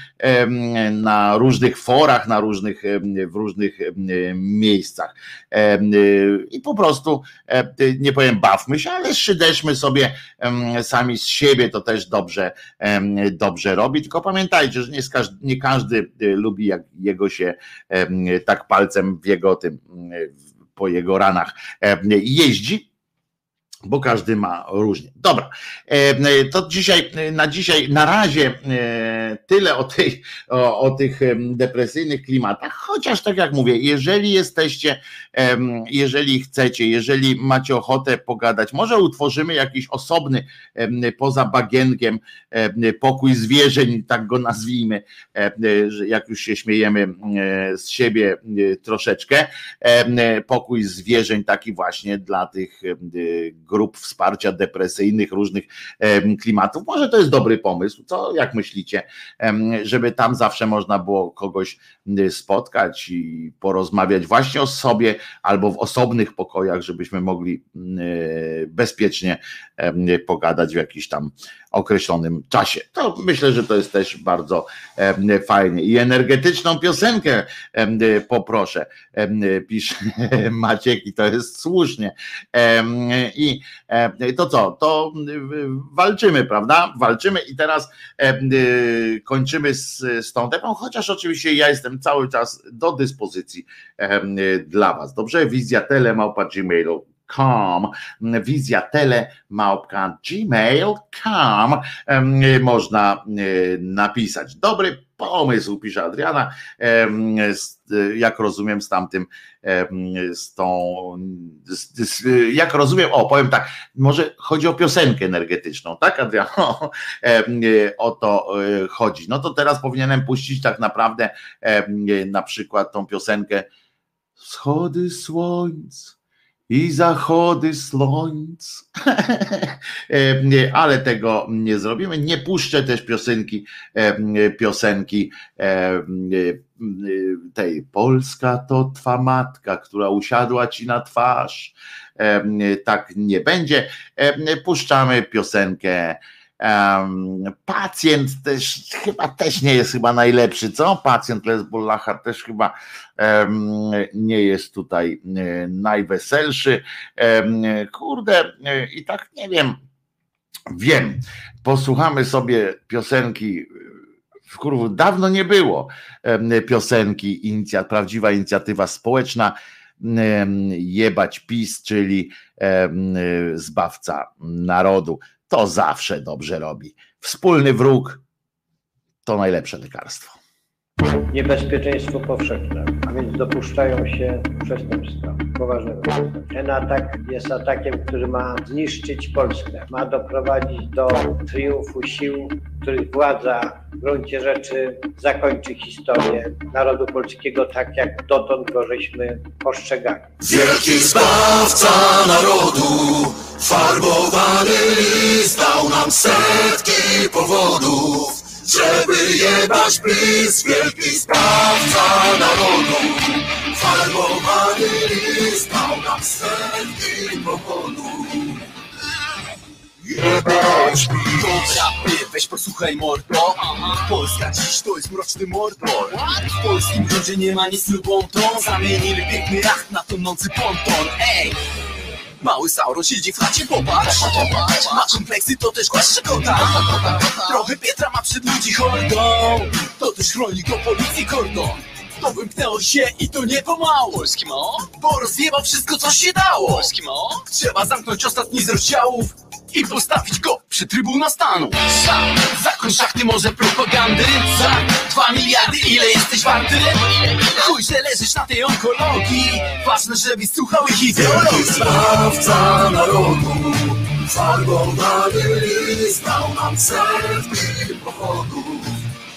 na różnych forach, na różnych, w różnych miejscach. I po prostu, nie powiem bawmy się, ale szydeszmy sobie sami z siebie, to też dobrze, dobrze robi. Tylko pamiętajcie, że nie każdy, nie każdy lubi, jak jego się tak palcem w jego tym po jego ranach. E, jeździ bo każdy ma różnie. Dobra, e, to dzisiaj, na dzisiaj, na razie e, tyle o, tej, o, o, tych depresyjnych klimatach, chociaż tak jak mówię, jeżeli jesteście, jeżeli chcecie, jeżeli macie ochotę pogadać, może utworzymy jakiś osobny, poza bagienkiem, pokój zwierzeń, tak go nazwijmy, jak już się śmiejemy z siebie troszeczkę, pokój zwierzeń taki właśnie dla tych grup wsparcia depresyjnych, różnych klimatów. Może to jest dobry pomysł, co jak myślicie, żeby tam zawsze można było kogoś spotkać i porozmawiać właśnie o sobie albo w osobnych pokojach, żebyśmy mogli bezpiecznie pogadać w jakiś tam określonym czasie. To myślę, że to jest też bardzo fajnie. I energetyczną piosenkę poproszę, pisze *laughs* Maciek i to jest słusznie. I to co? To walczymy, prawda? Walczymy i teraz kończymy z, tą temą, chociaż oczywiście ja jestem cały czas do dyspozycji dla Was. Dobrze? Wizja telemałpa gmailu com, wizja tele małpka gmail.com można napisać. Dobry pomysł, pisze Adriana, jak rozumiem z tamtym, z tą, jak rozumiem, o powiem tak, może chodzi o piosenkę energetyczną, tak Adriano? *laughs* O to e, chodzi. No to teraz powinienem puścić tak naprawdę na przykład tą piosenkę Wschody słońc i zachody słońc. *laughs* E, ale tego nie zrobimy. Nie puszczę też piosenki, e, piosenki e, tej Polska to twa matka, która usiadła ci na twarz. Tak nie będzie. Puszczamy piosenkę Pacjent też chyba też nie jest chyba najlepszy, co? Pacjent Lesbullacha też chyba nie jest tutaj e, najweselszy. Kurde, e, i tak nie wiem, wiem, posłuchamy sobie piosenki kurwa, dawno nie było piosenki, inicjat, prawdziwa inicjatywa społeczna, jebać PiS, czyli zbawca narodu. To zawsze dobrze robi. Wspólny wróg to najlepsze lekarstwo niebezpieczeństwo powszechne, a więc dopuszczają się przestępstwa poważnego. Ten atak jest atakiem, który ma zniszczyć Polskę, ma doprowadzić do triumfu sił, których władza w gruncie rzeczy zakończy historię narodu polskiego tak, jak dotąd go żeśmy postrzegali. Wielki zbawca narodu, farbowany list dał nam setki powodów żeby jebać plis, wielki sprawca narodu. Farbowany list dał nam setki powodu. Jebać plis. Dobra, weź posłuchaj mordo Polska dziś to jest mroczny mordor W polskim ludzie nie ma nic lubą tą Zamienili piękny jacht na tonący ponton Ej! Mały Sauron siedzi w chacie, popatrz. Ma kompleksy, to też głaszcze kota. Trochę Pietra ma przed ludzi hordą. To też chroni go policji kordon to wymknęło się i to nie pomału. Polski mo? Bo rozjebał wszystko co się dało. Polski mo? Trzeba zamknąć ostatni z rozdziałów i postawić go przy Trybuna Stanu. Za, zakon szachty może propagandy, za dwa miliardy ile jesteś warty? Chuj, że leżysz na tej onkologii, ważne, żebyś słuchał ich ideologii. Sprawca narodu, farbowany list dał nam setki pochodów.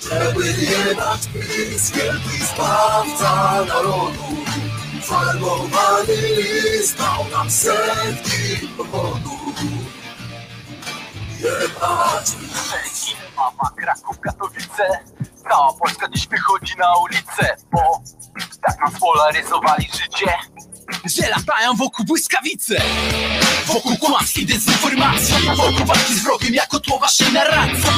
Żeby nie PiS, wielki sprawca narodu. Farbowany list dał nam setki powodów. Mama, Kraków, Katowice Cała Polska dziś wychodzi na ulicę Bo tak nam spolaryzowali życie że latają wokół błyskawice Wokół kłamstw i dezinformacji. Wokół walki z wrogiem jako tło waszej narracji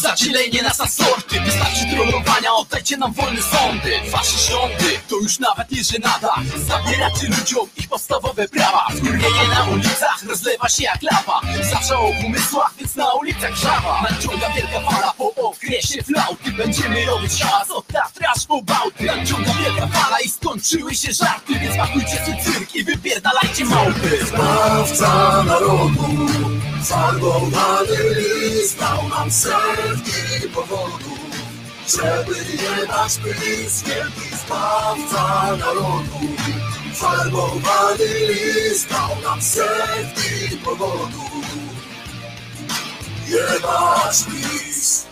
Zadzielenie nas na sorty. Wystarczy trollowania, oddajcie nam wolne sądy. Wasze rządy to już nawet nie żenada. Zabieracie ludziom ich podstawowe prawa. Skurwienie na ulicach rozlewa się jak lawa. Zawsze o umysłach, więc na ulicach żawa. Nadciąga wielka fala po okresie flauty. Będziemy robić hałas od Tatry aż po Bałty. Nadciąga wielka fala i skończyły się żarty Więc pakujcie swój cyrk i wypierdalajcie małpy Sprawca narodu, farbowany list dał nam setki powodów żeby nie dać pys, wielki zbawca narodu. Farbowany list dał nam setki powodów. Jebać pis.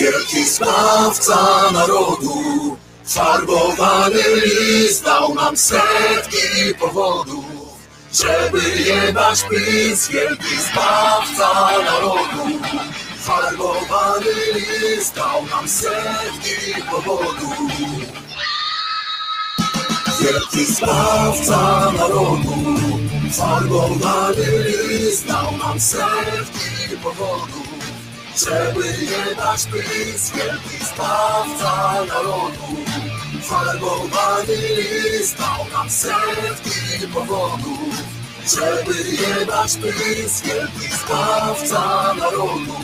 Wielki zbawca narodu, farbowany list dał nam setki powodów, żeby jebać PiS. Wielki zbawca narodu, farbowany list dał nam setki powodów. Wielki zbawca narodu, farbowany list dał nam setki powodów. Żeby nie dać PiS, wielki zbawca narodu. Farbowany list dał nam setki powodów. Żeby nie dać PiS, wielki zbawca narodu.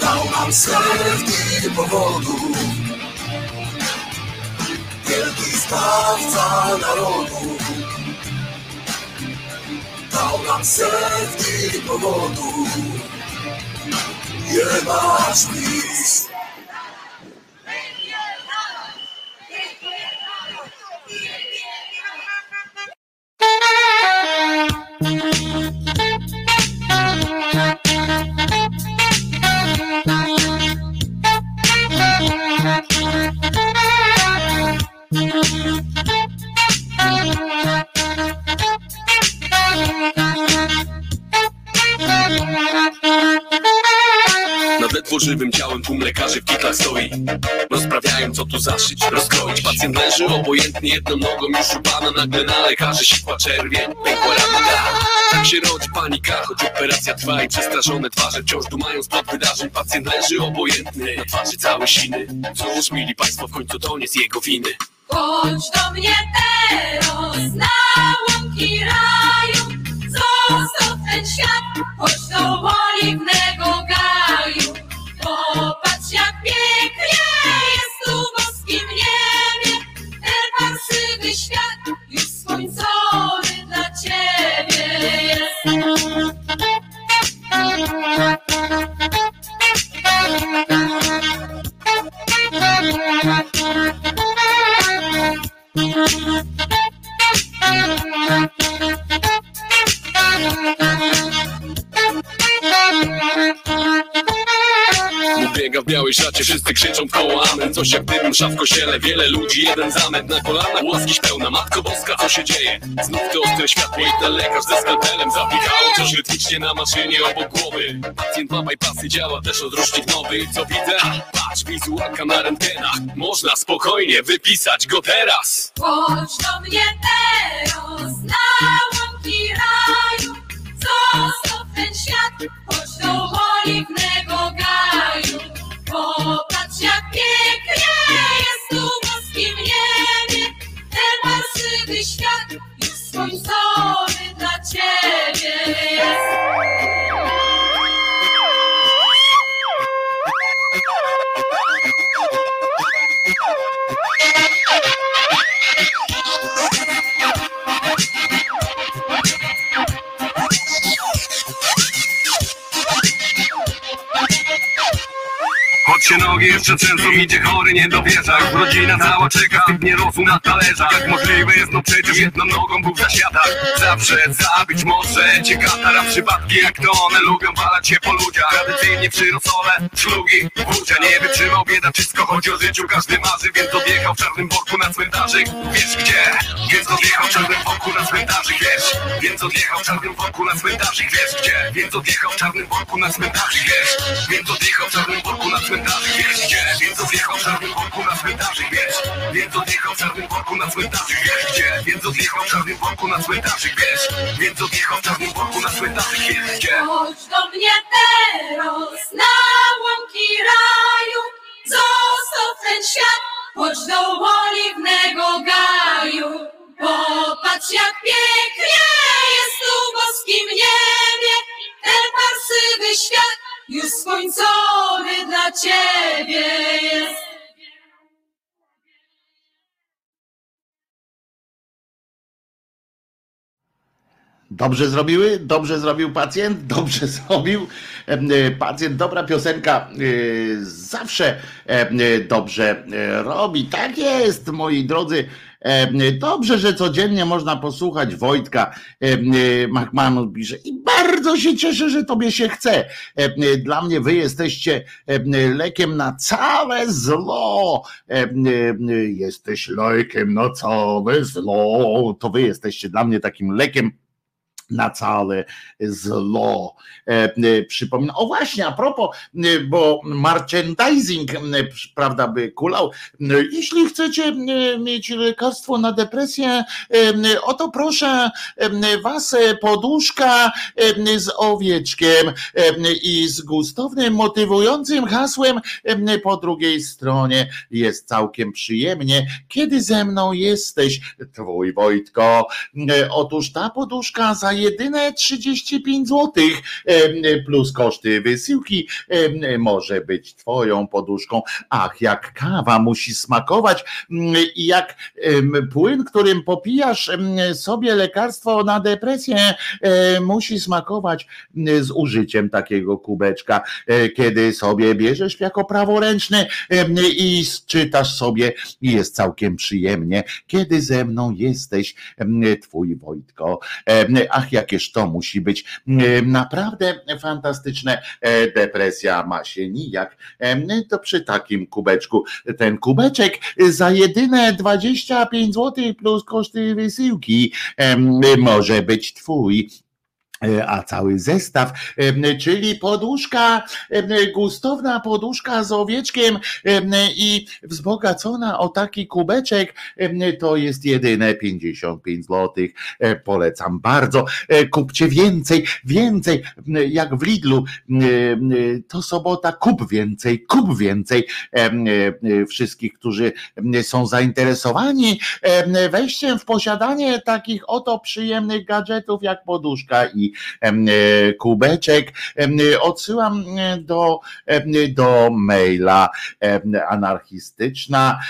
Dał nam setki powodów. Wielki zbawca narodu dał nam setki powodów. Nie masz nic. Thank you. PiS. tworzywym ciałem tłum lekarzy w kitlach stoi. Rozprawiają co tu zaszyć, rozkroić. Pacjent leży obojętnie jedną nogą już u pana Nagle na lekarzy sikła czerwień, pękła rana. Tak się rodzi panika, choć operacja trwa i przestraszone twarze Wciąż dumają spod wydarzeń, pacjent leży obojętny Na twarzy całe siny, cóż mili państwo w końcu to nie z jego winy. Chodź do mnie teraz na łąki raju, zostaw ten świat, chodź do oliwnego gaju. Popatrz jak pięknie jest tu w boskim niebie, ten parszywy świat już skończony dla ciebie jest. Bóg w białej szacie, wszyscy krzyczą koło amen. Coś jak dym, msza w wiele ludzi, jeden zamęt Na kolana, łaskiś pełna, Matko Boska, co się dzieje? Znów to ostre światło i ten lekarz ze skalpelem Zapikało coś rytmicznie na maszynie obok głowy. Pacjent ma bypassy, działa też odrusznik nowy. Co widzę? Patrz, wizualka na rentgenach Można spokojnie wypisać go teraz. Chodź do mnie teraz na łąki raju, zostaw ten świat, chodź do oliwnego gaju. Choć się nogi jeszcze często idzie chory, nie dowierza rodzina cała czeka, nie rosół na talerzach. Możliwe jest, no przecież jedną nogą Bóg zasiada Zawsze zabić może cię katara Przypadki jak to one lubią walać się po ludziach. Tradycyjnie przyrosole, szlugi, wódzia Nie wytrzymał bieda, wszystko chodzi o życiu. Każdy marzy, więc odjechał w czarnym worku na cmentarzyk Wiesz gdzie? Więc odjechał w czarnym worku na cmentarzyk Wiesz? Więc odjechał w czarnym worku na cmentarzyk Wiesz gdzie? Więc odjechał w czarnym worku na cmentarzyk Wiesz? Więc odjechał w czarnym worku na cmentarzyk Więc odjechał w czarnym worku na cmentarzyk Wiesz? Więc odjechał w czarnym worku na cmentarzyk Wiesz gdzie? Więc odjechał w czarnym worku na cmentarzyk Wiesz? Więc odjechał w czarnym worku na cmentarzyk Wiesz gdzie? Chodź do mnie teraz na łąki raju, zostaw ten świat, chodź do oliwnego gaju. Popatrz jak pięknie jest tu w boskim niebie, ten parszywy świat już skończony dla ciebie jest. Dobrze zrobiły? Dobrze zrobił pacjent? *laughs* Dobrze zrobił e, pacjent. Dobra piosenka e, zawsze e, dobrze robi. Tak jest, moi drodzy. Em, Dobrze, że codziennie można posłuchać Wojtka e, Machmanu pisze i bardzo się cieszę, że tobie się chce. Em, Dla mnie wy jesteście em, lekiem na całe zło. Jesteś lekiem na całe zło. To wy jesteście dla mnie takim lekiem na całe zło. E, e, Przypominam, o właśnie, a propos, e, bo merchandising, prawda, by kulał. E, Jeśli chcecie mieć lekarstwo na depresję, oto proszę was poduszka z owieczkiem i z gustownym, motywującym hasłem po drugiej stronie jest całkiem przyjemnie, kiedy ze mną jesteś, twój Wojtko. Otóż ta poduszka za jedyne 35 zł plus koszty wysyłki może być twoją poduszką. Ach, jak kawa musi smakować mm, i jak płyn, którym popijasz sobie lekarstwo na depresję, e, musi smakować m, z użyciem takiego kubeczka, e, kiedy sobie bierzesz jako praworęczny i czytasz sobie i jest całkiem przyjemnie, kiedy ze mną jesteś, twój Wojtko. Ach, jakież to musi być naprawdę fantastyczne. E, Depresja ma się nijak. To przy takim kubeczku, ten kubeczek za jedyne 25 zł plus koszty wysyłki może być twój. E, a cały zestaw, e, czyli poduszka, e, gustowna poduszka z owieczkiem i wzbogacona o taki kubeczek, to jest jedyne 55 zł. Polecam bardzo. Kupcie więcej, więcej, jak w Lidlu. To sobota, kup więcej, kup więcej. Wszystkich, którzy są zainteresowani wejściem w posiadanie takich oto przyjemnych gadżetów jak poduszka i E, kubeczek. Odsyłam e, do, do maila anarchistyczna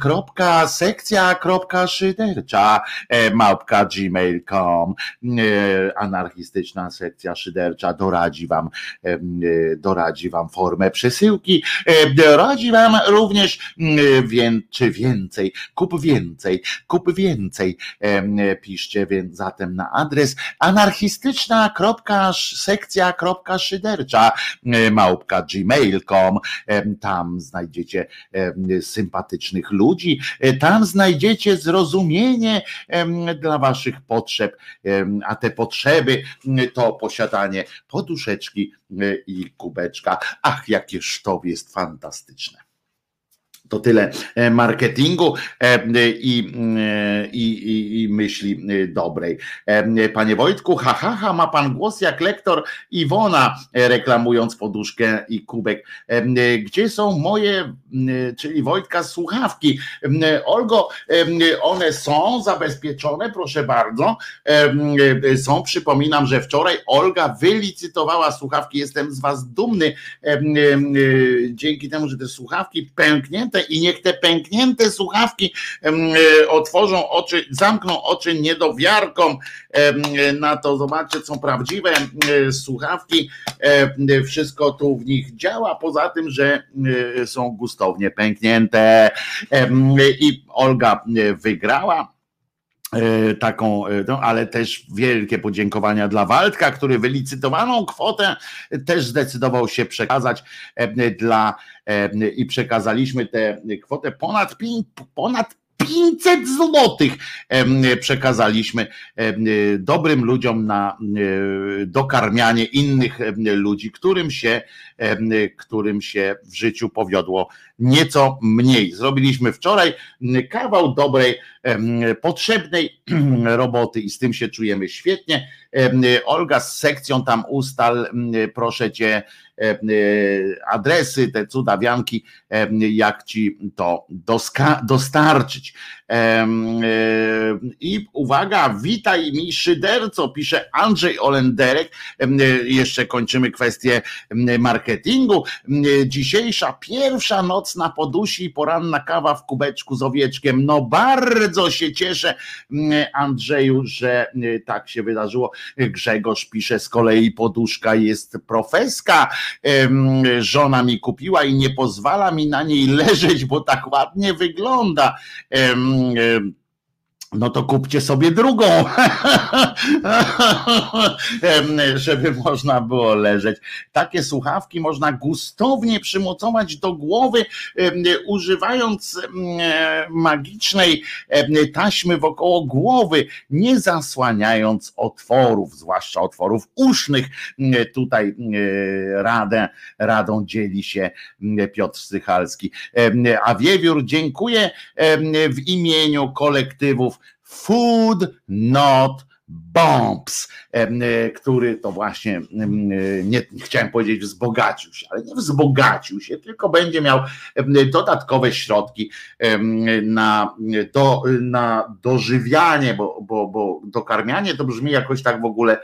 kropka sekcja kropka szydercza e, małpka gmail.com anarchistyczna sekcja szydercza doradzi wam doradzi wam formę przesyłki doradzi wam również czy więcej kup więcej kup więcej piszcie więc zatem na adres anarchistyczna sekcja.szydercza e, małpka gmail.com tam znajdziecie sympatycznych ludzi, e, tam znajdziecie zrozumienie dla waszych potrzeb, a te potrzeby to posiadanie poduszeczki e, i kubeczka. Ach, jakież to jest fantastyczne. To tyle e, marketingu e, i, e, i, i, i, myśli dobrej. Panie Wojtku, ha, ha, ha, ma pan głos jak lektor Iwona, reklamując poduszkę i kubek. Gdzie są moje, czyli Wojtka, słuchawki? Olgo, one są zabezpieczone, proszę bardzo. Są, przypominam, że wczoraj Olga wylicytowała słuchawki. Jestem z Was dumny. Dzięki temu, że te słuchawki pęknięte i niech te pęknięte słuchawki e, otworzą oczy, zamkną oczy niedowiarkom na to. Zobaczcie, są prawdziwe słuchawki. Wszystko tu w nich działa, poza tym, że są gustownie pęknięte. I Olga wygrała E, taką, e, no, ale też wielkie podziękowania dla Waldka, który wylicytowaną kwotę też zdecydował się przekazać e, dla i przekazaliśmy tę kwotę ponad, ponad 500 złotych przekazaliśmy dobrym ludziom na dokarmianie innych ludzi, którym się, którym się w życiu powiodło nieco mniej. Zrobiliśmy wczoraj kawał dobrej, potrzebnej *clears throat* roboty i z tym się czujemy świetnie. Olga z sekcją tam ustal, proszę cię, adresy, te cudawianki, jak ci to dostarczyć. I uwaga, witaj mi szyderco, pisze Andrzej Olenderek. Jeszcze kończymy kwestię marketingu. Dzisiejsza pierwsza nocna podusi i poranna kawa w kubeczku z owieczkiem. No bardzo się cieszę, Andrzeju, że tak się wydarzyło. Grzegorz pisze z kolei poduszka jest profeska. Żona mi kupiła i nie pozwala mi na niej *laughs* leżeć, bo tak ładnie wygląda no to kupcie sobie drugą, *laughs* żeby można było leżeć. Takie słuchawki można gustownie przymocować do głowy, używając magicznej taśmy wokoło głowy, nie zasłaniając otworów, zwłaszcza otworów usznych. Tutaj radę, radą dzieli się Piotr Sychalski. A Wiewiór dziękuję w imieniu kolektywów Food Not Bombs, e, który to właśnie, nie chciałem powiedzieć wzbogacił się, ale nie wzbogacił się, tylko będzie miał dodatkowe środki na, do, na dożywianie, bo, bo, bo dokarmianie to brzmi jakoś tak w ogóle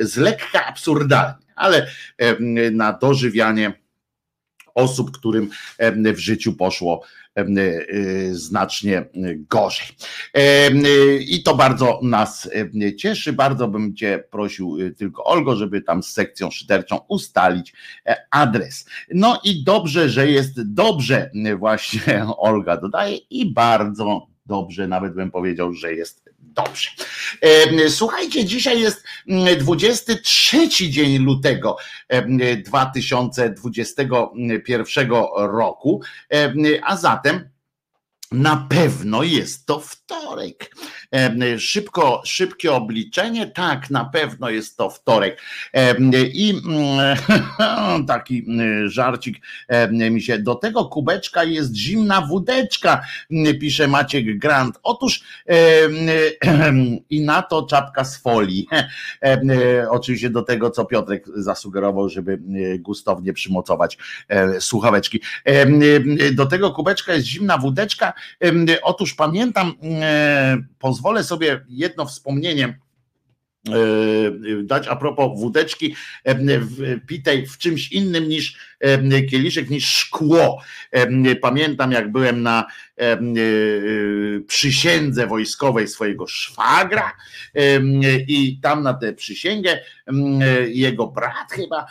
z lekka absurdalnie, ale na dożywianie osób, którym w życiu poszło E, znacznie gorzej. I to bardzo nas cieszy. Bardzo bym Cię prosił y, tylko, Olgo, żeby tam z sekcją szyderczą ustalić e, adres. No i dobrze, że jest dobrze, właśnie *laughs* Olga dodaje, i bardzo dobrze, nawet bym powiedział, że jest dobrze. Słuchajcie, dzisiaj jest 23 mm, dzień lutego 2021 roku, a zatem na pewno jest to wtorek. Szybko, szybkie obliczenie, tak, na pewno jest to wtorek. I mm, *laughs* taki żarcik mi się, do tego kubeczka jest zimna wódeczka, pisze Maciek Grant. Otóż *clears throat* i na to czapka z folii. *laughs* Oczywiście do tego, co Piotrek zasugerował, żeby gustownie przymocować słuchaweczki. Do tego kubeczka jest zimna wódeczka. Otóż pamiętam, pozwolę sobie jedno wspomnienie dać a propos wódeczki pitej w czymś innym niż kieliszek, niż szkło. Pamiętam jak byłem na przysiędze wojskowej swojego szwagra i tam na tę przysięgę jego brat chyba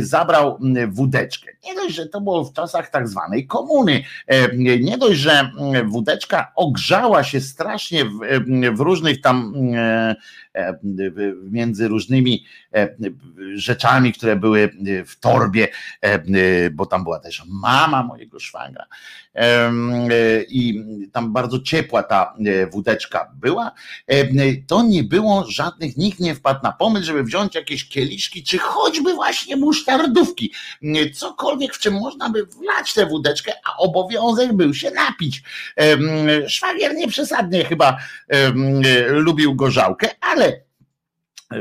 zabrał wódeczkę. Nie dość, że to było w czasach tak zwanej komuny. Nie dość, że wódeczka ogrzała się strasznie w, w różnych tam między różnymi rzeczami, które były w torbie, bo tam była też mama mojego szwagra i tam bardzo ciepła ta wódeczka była, to nie było żadnych, nikt nie wpadł na pomysł, żeby wziąć jakieś kieliszki, czy choćby właśnie musztardówki, cokolwiek, w czym można by wlać tę wódeczkę, a obowiązek był się napić. Szwagier nieprzesadnie chyba lubił gorzałkę, ale E,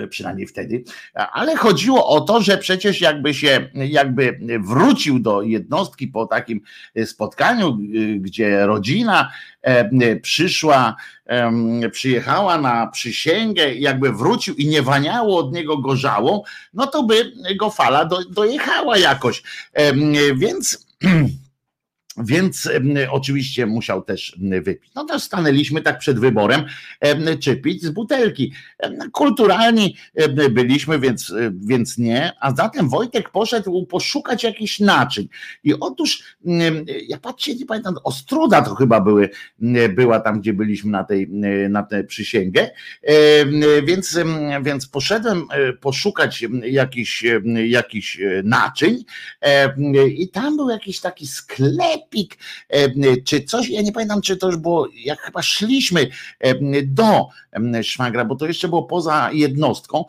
przynajmniej wtedy, ale chodziło o to, że przecież jakby się, jakby wrócił do jednostki po takim spotkaniu, e, gdzie rodzina e, przyszła, przyjechała na przysięgę, jakby wrócił i nie waniało od niego gorzałą, no to by go fala do, dojechała jakoś. Więc *clears throat* Więc oczywiście musiał też wypić. No to stanęliśmy tak przed wyborem, czy pić z butelki. Kulturalni byliśmy, więc, więc nie. A zatem Wojtek poszedł poszukać jakichś naczyń. I otóż, ja patrzcie, nie pamiętam, Ostruda to chyba były, była tam, gdzie byliśmy na tej na tę przysięgę. Więc, więc poszedłem e, poszukać jakichś jakichś naczyń i tam był jakiś taki sklep sklepik, czy coś, ja nie pamiętam, czy to już było, jak chyba szliśmy do szwagra, bo to jeszcze było poza jednostką.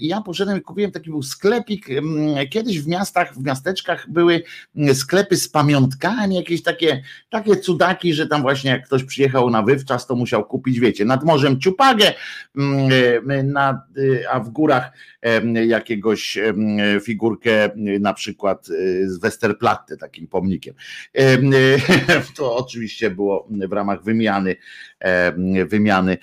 Ja poszedłem i kupiłem taki był sklepik. Kiedyś w miastach, w miasteczkach były sklepy z pamiątkami, jakieś takie, takie cudaki, że tam właśnie jak ktoś przyjechał na wywczas, to musiał kupić, wiecie, nad morzem ciupagę, nad, a w górach jakiegoś figurkę na przykład z Westerplatte, takim pomnikiem. *laughs* To oczywiście było w ramach wymiany, wymiany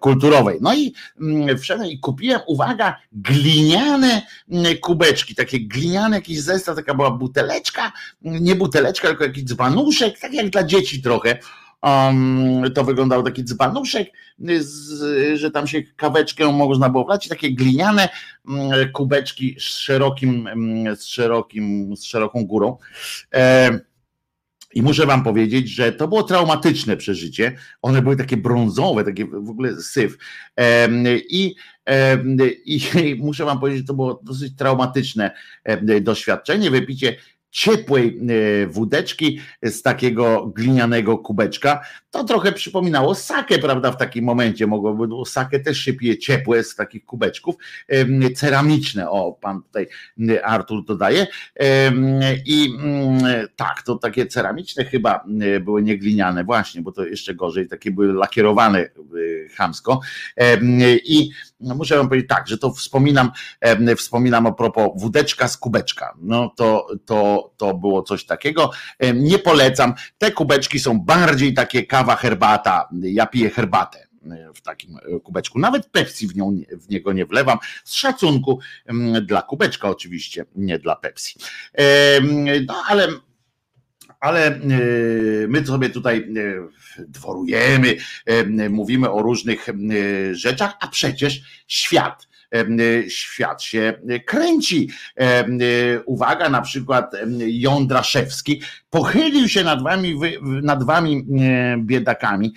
kulturowej. No i mm, wszedłem i kupiłem, uwaga, gliniane mm, kubeczki, takie gliniane, jakiś zestaw, taka była buteleczka, nie buteleczka, tylko jakiś dzbanuszek, tak jak dla dzieci trochę. Um, to wyglądał taki dzbanuszek, z, że tam się kaweczkę można było wlać, takie gliniane um, kubeczki z szerokim, z szerokim, z szeroką górą. E, i muszę wam powiedzieć, że to było traumatyczne przeżycie. One były takie brązowe, takie w ogóle syf. I, i muszę wam powiedzieć, że to było dosyć traumatyczne doświadczenie. Wypicie ciepłej e, wódeczki z takiego glinianego kubeczka. To trochę przypominało sakę, prawda? W takim momencie mogłoby, bo sakę też się pije ciepłe z takich kubeczków, ceramiczne. O, pan tutaj Artur dodaje. I tak, to takie ceramiczne chyba były nie gliniane, właśnie, bo to jeszcze gorzej, takie były lakierowane e, chamsko. I muszę wam powiedzieć tak, że to wspominam, wspominam a propos wódeczka z kubeczka. No to, to, to było coś takiego. Nie polecam. Te kubeczki są bardziej takie kawa, herbata. Ja piję herbatę w takim e, kubeczku. Nawet Pepsi w, nią, w niego nie wlewam. Z szacunku dla kubeczka oczywiście, nie dla Pepsi. No ale ale e, my sobie tutaj e, dworujemy, mówimy o różnych rzeczach, a przecież świat świat się kręci. Uwaga, na przykład Jądraszewski pochylił się nad wami, nad wami biedakami,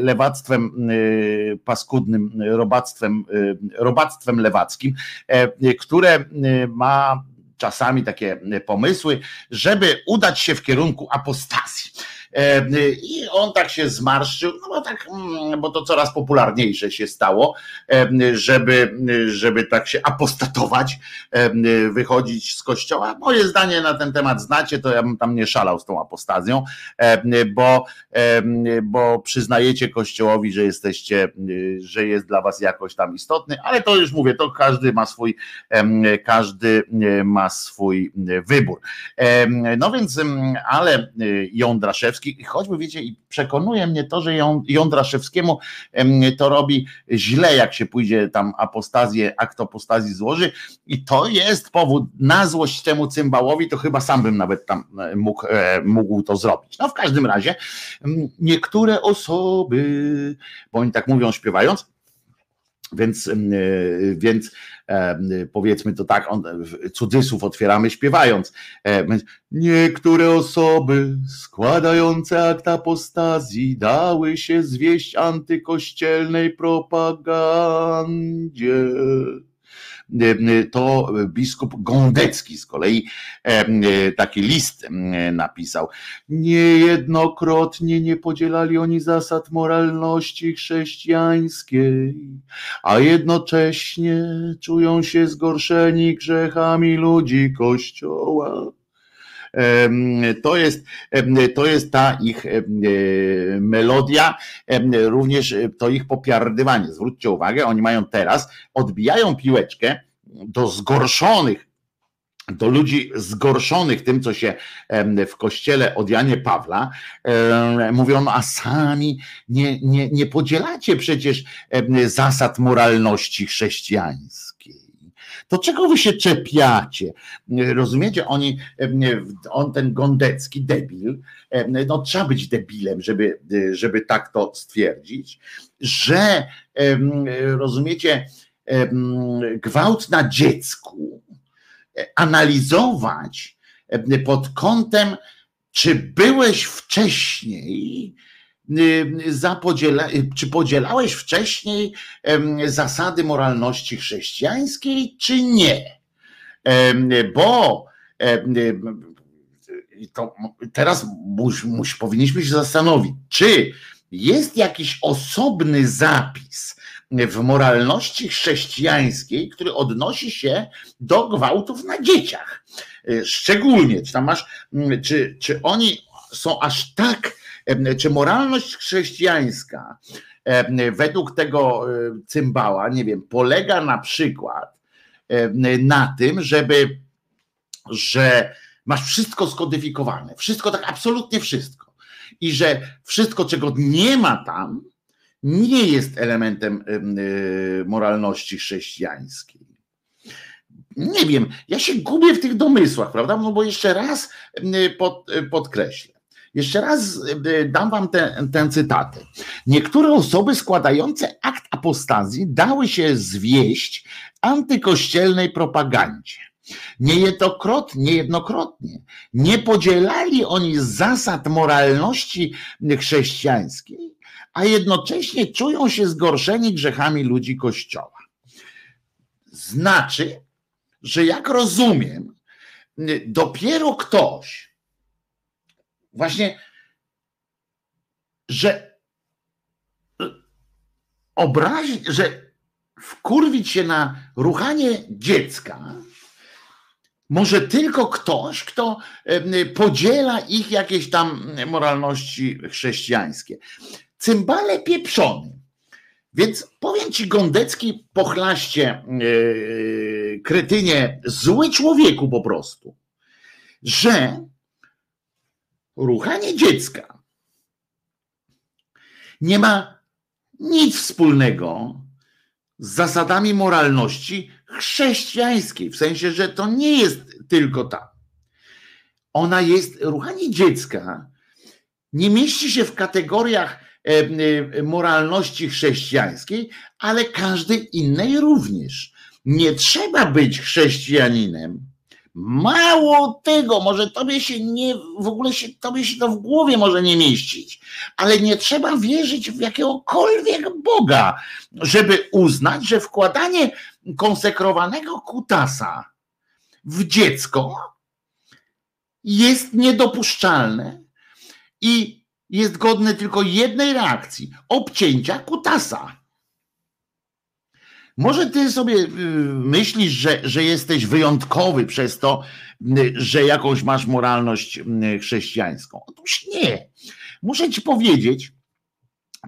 lewactwem paskudnym, robactwem, robactwem lewackim, które ma czasami takie pomysły, żeby udać się w kierunku apostazji. I on tak się zmarszczył, no bo tak, mm, bo to coraz popularniejsze się stało, żeby, żeby tak się apostatować, wychodzić z kościoła. Moje zdanie na ten temat znacie, to ja bym tam nie szalał z tą apostazją, bo, bo przyznajecie kościołowi, że jesteście, że jest dla was jakoś tam istotny, ale to już mówię, to każdy ma swój, każdy ma swój wybór. No więc, ale Jądraszewski, choćby wiecie, i przekonuje mnie to, że Jądraszewskiemu to robi źle, jak się pójdzie tam apostazję, akt apostazji złoży i to jest powód na złość temu cymbałowi, to chyba sam bym nawet tam e, mógł, e, mógł to zrobić. No w każdym razie niektóre osoby, bo oni tak mówią śpiewając, więc, e, więc powiedzmy to tak, on, cudzysłów otwieramy śpiewając. Niektóre osoby składające akt apostazji dały się zwieść antykościelnej propagandzie to biskup Gądecki z kolei taki list napisał. Niejednokrotnie nie podzielali oni zasad moralności chrześcijańskiej, a jednocześnie czują się zgorszeni grzechami ludzi Kościoła. To jest, to jest ta ich melodia, również to ich popiardywanie. Zwróćcie uwagę, oni mają teraz, odbijają piłeczkę do zgorszonych do ludzi zgorszonych tym, co się w kościele od Janie Pawla, mówią, no, a sami nie, nie, nie podzielacie przecież zasad moralności chrześcijańskiej to czego wy się czepiacie? Rozumiecie? Oni, on ten Gondecki debil, no trzeba być debilem, żeby, żeby tak to stwierdzić, że rozumiecie, gwałt na dziecku analizować pod kątem, czy byłeś wcześniej zapodziela, czy podzielałeś wcześniej zasady moralności chrześcijańskiej, czy nie? Bo to teraz mus, powinniśmy się zastanowić, czy jest jakiś osobny zapis w moralności chrześcijańskiej, który odnosi się do gwałtów na dzieciach. Szczególnie, czy tam masz, czy, czy oni są aż tak czy moralność chrześcijańska według tego e, cymbała, nie wiem, polega na przykład na tym, żeby, że masz wszystko skodyfikowane, wszystko tak absolutnie wszystko. I że wszystko, czego nie ma tam, nie jest elementem e, moralności chrześcijańskiej. Nie wiem, ja się gubię w tych domysłach, prawda? No bo jeszcze raz pod, podkreślę. Jeszcze raz y, dam wam te, te cytaty. Niektóre osoby składające akt apostazji dały się zwieść antykościelnej propagandzie. Niejednokrotnie, niejednokrotnie nie podzielali oni zasad moralności chrześcijańskiej, a jednocześnie czują się zgorszeni grzechami ludzi Kościoła. Znaczy, że jak rozumiem, dopiero ktoś, właśnie, że obrazić, że wkurwić się na ruchanie dziecka może tylko ktoś, kto podziela ich jakieś tam moralności chrześcijańskie. Cymbale pieprzony. Więc powiem ci Gondecki pochlaście yy, kretynie, zły człowieku po prostu, że ruchanie dziecka nie ma nic wspólnego z zasadami moralności chrześcijańskiej, w sensie, że to nie jest tylko ta. Ona jest, ruchanie dziecka nie mieści się w kategoriach e, e, moralności chrześcijańskiej, ale każdej innej również. Nie trzeba być chrześcijaninem, Mało tego, może tobie się nie, w ogóle się, tobie się to w głowie może nie mieścić, ale nie trzeba wierzyć w jakiegokolwiek Boga, żeby uznać, że wkładanie konsekrowanego kutasa w dziecko jest niedopuszczalne i jest godne tylko jednej reakcji obcięcia kutasa. Może ty sobie y, myślisz, że, że jesteś wyjątkowy przez to, y, że jakąś masz moralność y, chrześcijańską. Otóż nie. Muszę ci powiedzieć,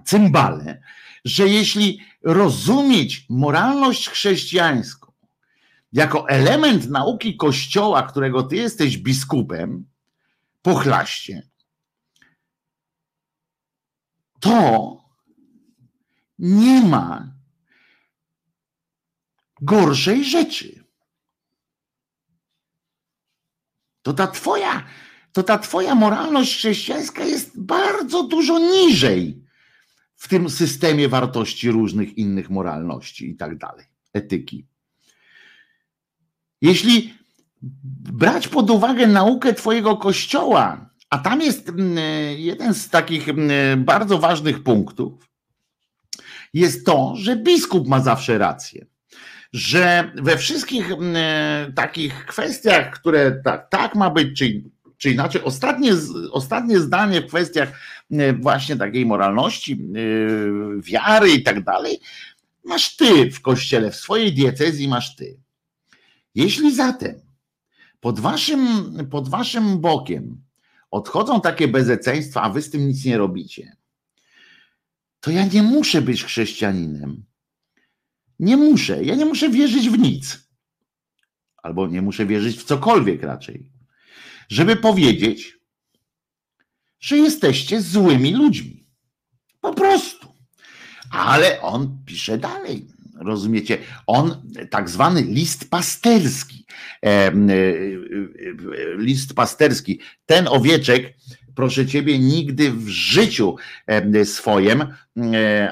cymbale, że jeśli rozumieć moralność chrześcijańską jako element nauki Kościoła, którego ty jesteś biskupem, pochlaście, to nie ma gorszej rzeczy. To ta twoja, to ta twoja moralność chrześcijańska jest bardzo dużo niżej w tym systemie wartości różnych innych moralności i tak dalej, etyki. Jeśli brać pod uwagę naukę Twojego kościoła, a tam jest mm, jeden z takich mm, bardzo ważnych punktów, jest to, że biskup ma zawsze rację. Że we wszystkich mm, takich kwestiach, które tak, tak ma być, czy, czy inaczej, ostatnie, ostatnie zdanie w kwestiach właśnie takiej moralności, wiary i tak dalej, masz ty w kościele, w swojej diecezji masz ty. Jeśli zatem pod waszym, pod waszym bokiem odchodzą takie bezeceństwa, a wy z tym nic nie robicie, to ja nie muszę być chrześcijaninem. Nie muszę. Ja nie muszę wierzyć w nic. Albo nie muszę wierzyć w cokolwiek raczej. Żeby powiedzieć, że jesteście złymi ludźmi. Po prostu. Ale on pisze dalej. Rozumiecie? On, tak zwany list pasterski, e, e, list pasterski, ten owieczek, proszę ciebie, nigdy w życiu e, swoim,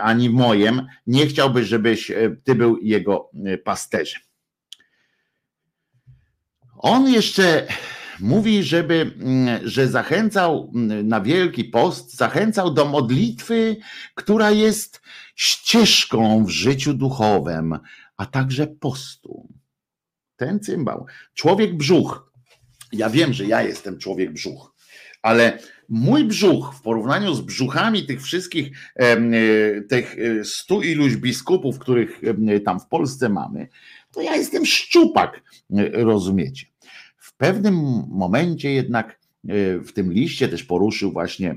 ani moim, nie chciałby, żebyś ty był jego pasterzem. On jeszcze mówi, żeby, że zachęcał na Wielki Post, zachęcał do modlitwy, która jest ścieżką w życiu duchowym, a także postu. Ten cymbał. Człowiek brzuch. Ja wiem, że ja jestem człowiek brzuch, ale mój brzuch w porównaniu z brzuchami tych wszystkich, e, tych e, stu iluś biskupów, których tam w Polsce mamy, to ja jestem szczupak, e, rozumiecie. W pewnym momencie jednak w tym liście też poruszył właśnie e,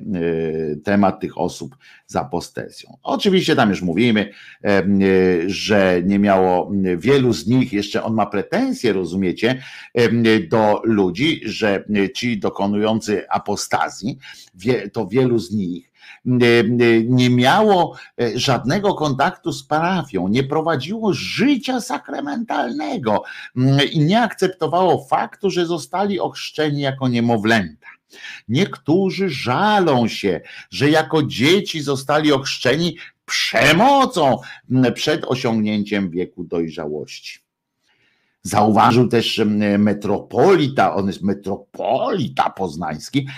temat tych osób z apostezją. Oczywiście tam już mówimy, e, że nie miało wielu z nich, jeszcze on ma pretensje, rozumiecie, do ludzi, że ci dokonujący apostazji, to wielu z nich nie miało żadnego kontaktu z parafią, nie prowadziło życia sakramentalnego i nie akceptowało faktu, że zostali ochrzczeni jako niemowlęta. Niektórzy żalą się, że jako dzieci zostali ochrzczeni przemocą przed osiągnięciem wieku dojrzałości. Zauważył też metropolita, on jest metropolita poznański,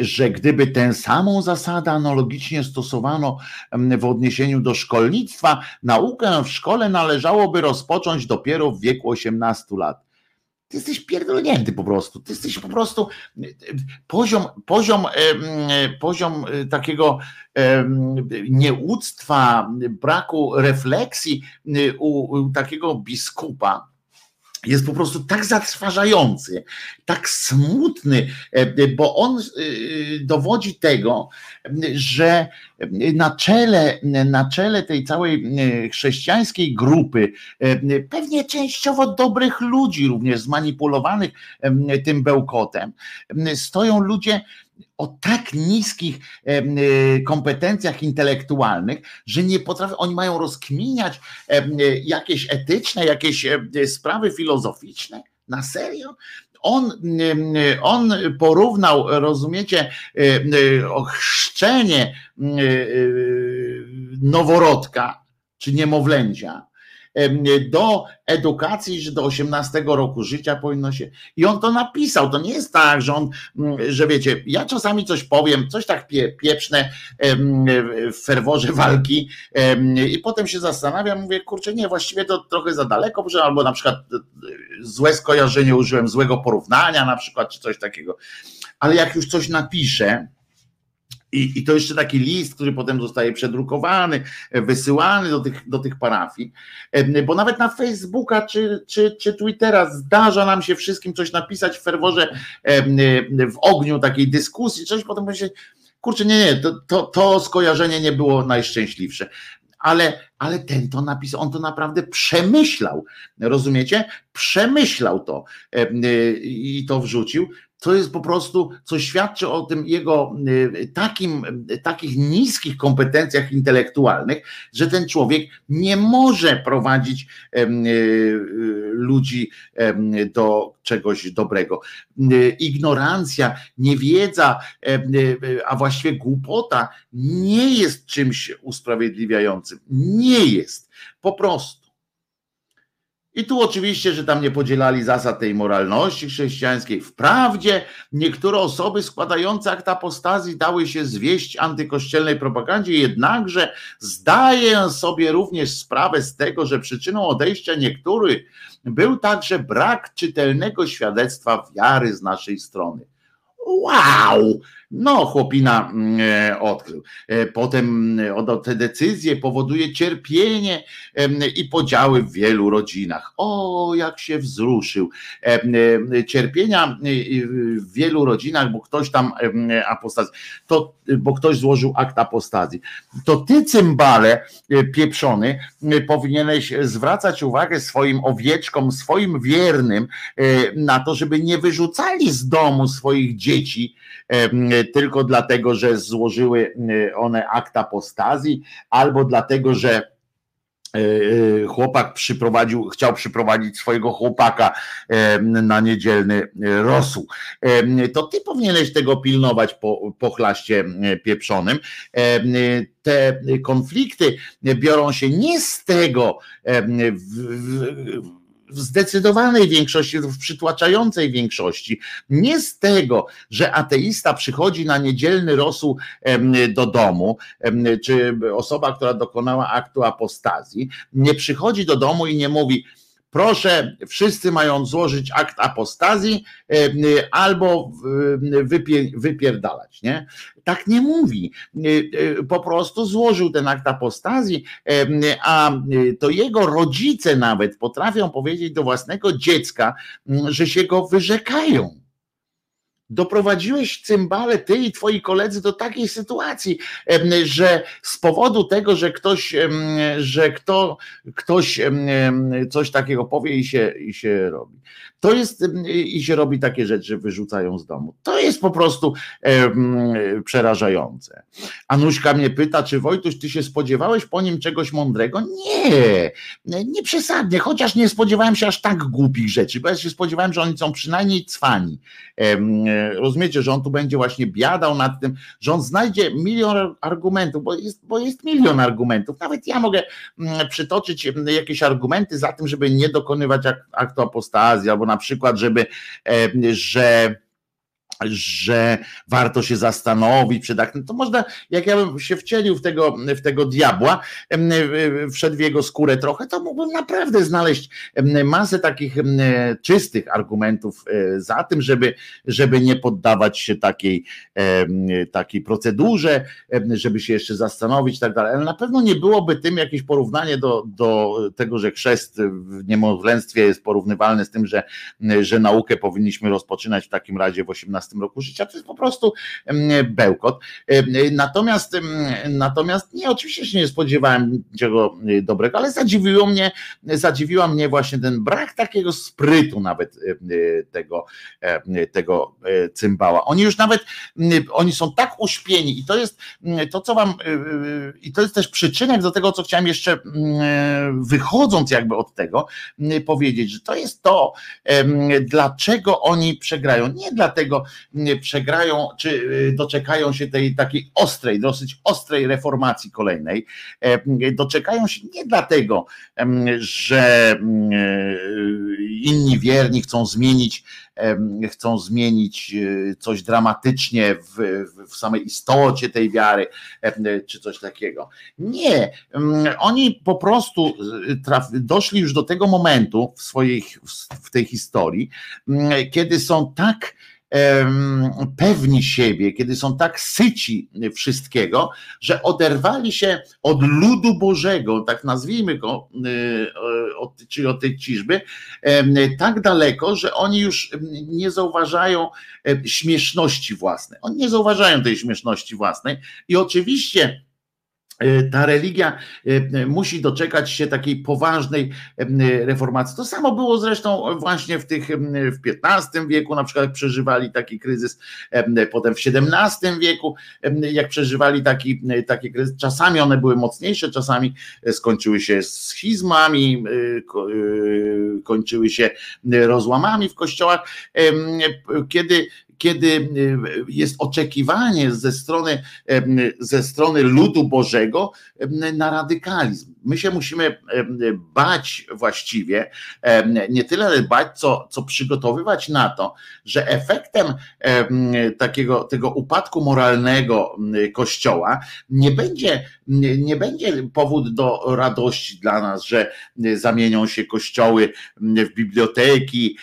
że gdyby tę samą zasadę analogicznie stosowano w odniesieniu do szkolnictwa, naukę w szkole należałoby rozpocząć dopiero w wieku 18 lat. Ty jesteś pierdolnięty po prostu. Ty jesteś po prostu poziom, poziom, poziom e, takiego nieuctwa, braku refleksji e, u, u takiego biskupa jest po prostu tak zatrważający, tak smutny, e, bo on dowodzi tego, że na czele, na czele tej całej chrześcijańskiej grupy, pewnie częściowo dobrych ludzi, również zmanipulowanych tym bełkotem, stoją ludzie o tak niskich kompetencjach intelektualnych, że nie potrafią, oni mają rozkminiać jakieś etyczne, jakieś sprawy filozoficzne. Na serio? On, on porównał, rozumiecie, chrzczenie noworodka czy niemowlęcia do edukacji, że do 18 roku życia powinno się. I on to napisał. To nie jest tak, że on, że wiecie, ja czasami coś powiem, coś tak pie, pieprzne w ferworze walki i potem się zastanawiam, mówię, kurczę, nie, właściwie to trochę za daleko, albo na przykład e, złe skojarzenie użyłem, złego porównania na przykład, czy coś takiego. Ale jak już coś napiszę, I, I to jeszcze taki list, który potem zostaje przedrukowany, e, wysyłany do tych, do tych parafii, e, bo nawet na Facebooka czy, czy, czy Twittera zdarza nam się wszystkim coś napisać w ferworze, e, w ogniu takiej dyskusji, coś potem myśleć, kurczę, nie, nie, to, to, to skojarzenie nie było najszczęśliwsze. Ale, ale ten to napisał, on to naprawdę przemyślał, rozumiecie? Przemyślał to i to wrzucił to jest po prostu, co świadczy o tym jego y, takim, takich niskich kompetencjach intelektualnych, że ten człowiek nie może prowadzić y, y, ludzi do czegoś dobrego. Ignorancja, niewiedza, a właściwie głupota nie jest czymś usprawiedliwiającym. Nie jest. Po prostu. I tu oczywiście, że tam nie podzielali zasad tej moralności chrześcijańskiej. Wprawdzie niektóre osoby składające akt apostazji dały się zwieść antykościelnej propagandzie, jednakże zdaję sobie również sprawę z tego, że przyczyną odejścia niektórych był także brak czytelnego świadectwa wiary z naszej strony. Wow! No, chłopina mm, e, odkrył. E, potem mm, te decyzje powoduje cierpienie i podziały w wielu rodzinach. O, jak się wzruszył. E, cierpienia w wielu rodzinach, bo ktoś tam apostazji, to, bo ktoś złożył akt apostazji. To ty, cymbale pieprzony, powinieneś zwracać uwagę swoim owieczkom, swoim wiernym na to, żeby nie wyrzucali z domu swoich dzieci, tylko dlatego, że złożyły one akt apostazji, albo dlatego, że e, e, chłopak przyprowadził, chciał przyprowadzić swojego chłopaka na niedzielny rosół. To ty powinieneś tego pilnować po, po chlaście pieprzonym. Te konflikty biorą się nie z tego, w, w, w zdecydowanej większości, w przytłaczającej większości, nie z tego, że ateista przychodzi na niedzielny rosół do domu, czy osoba, która dokonała aktu apostazji, nie przychodzi do domu i nie mówi, proszę, wszyscy mają złożyć akt apostazji albo wypierdalać, nie? Tak nie mówi. Po prostu złożył ten akt apostazji, a to jego rodzice nawet potrafią powiedzieć do własnego dziecka, że się go wyrzekają doprowadziłeś cymbale, ty i twoi koledzy do takiej sytuacji, że z powodu tego, że ktoś, że kto, ktoś coś takiego powie i się, i się robi. To jest i się robi takie rzeczy, wyrzucają z domu. To jest po prostu przerażające. Anuśka mnie pyta, czy Wojtuś, ty się spodziewałeś po nim czegoś mądrego? Nie, nie przesadnie, chociaż nie spodziewałem się aż tak głupich rzeczy, bo ja się spodziewałem, że oni są przynajmniej cwani rozumiecie, że on tu będzie właśnie biadał nad tym, że on znajdzie milion argumentów, bo jest, bo jest milion argumentów. Nawet ja mogę mm, przytoczyć mm, jakieś argumenty za tym, żeby nie dokonywać aktu apostazji, albo na przykład, żeby, że że warto się zastanowić przed aktem, to można, jak ja bym się wcielił w tego, w tego diabła, wszedł w jego skórę trochę, to mógłbym naprawdę znaleźć masę takich czystych argumentów e, za tym, żeby, żeby nie poddawać się takiej, takiej procedurze, żeby się jeszcze zastanowić i tak dalej. Ale na pewno nie byłoby tym jakieś porównanie do, do tego, że chrzest w niemowlęctwie jest porównywalny z tym, że, że naukę powinniśmy rozpoczynać w takim razie w 18 roku życia. To jest po prostu bełkot. Natomiast, natomiast nie, oczywiście się nie spodziewałem czego e, dobrego, ale zadziwiło mnie, zadziwiła mnie właśnie ten brak takiego sprytu nawet e, tego, e, tego cymbała. Oni już nawet, oni są tak uśpieni i to jest to, co wam, i to jest też przyczynek do tego, co chciałem jeszcze wychodząc jakby od tego, powiedzieć, że to jest to, dlaczego oni przegrają. Nie dlatego, przegrają, czy y, doczekają się tej takiej ostrej, dosyć ostrej reformacji kolejnej. E, doczekają się nie dlatego, że y, inni wierni chcą zmienić chcą zmienić y, coś dramatycznie w, w samej istocie tej wiary, czy coś takiego. Nie, oni po prostu traf, doszli już do tego momentu w swojej, w tej historii, kiedy są tak pewni siebie, kiedy są tak syci wszystkiego, że oderwali się od ludu Bożego, tak nazwijmy go, e, czyli od tej ciżby, tak daleko, że oni już nie zauważają śmieszności własnej. Oni nie zauważają tej śmieszności własnej i oczywiście ta religia e, musi doczekać się takiej poważnej e, reformacji. To samo było zresztą właśnie w tych w XV wieku, na przykład jak przeżywali taki kryzys, potem w XVII wieku, jak przeżywali taki, taki kryzys. Czasami one były mocniejsze, czasami skończyły się schizmami, kończyły się rozłamami w kościołach. Kiedy kiedy y, jest oczekiwanie ze strony, ze strony ludu Bożego na radykalizm. My się musimy bać właściwie, nie tyle bać, co, co przygotowywać na to, że efektem takiego tego upadku moralnego Kościoła nie będzie, nie będzie powód do radości dla nas, że zamienią się kościoły w biblioteki,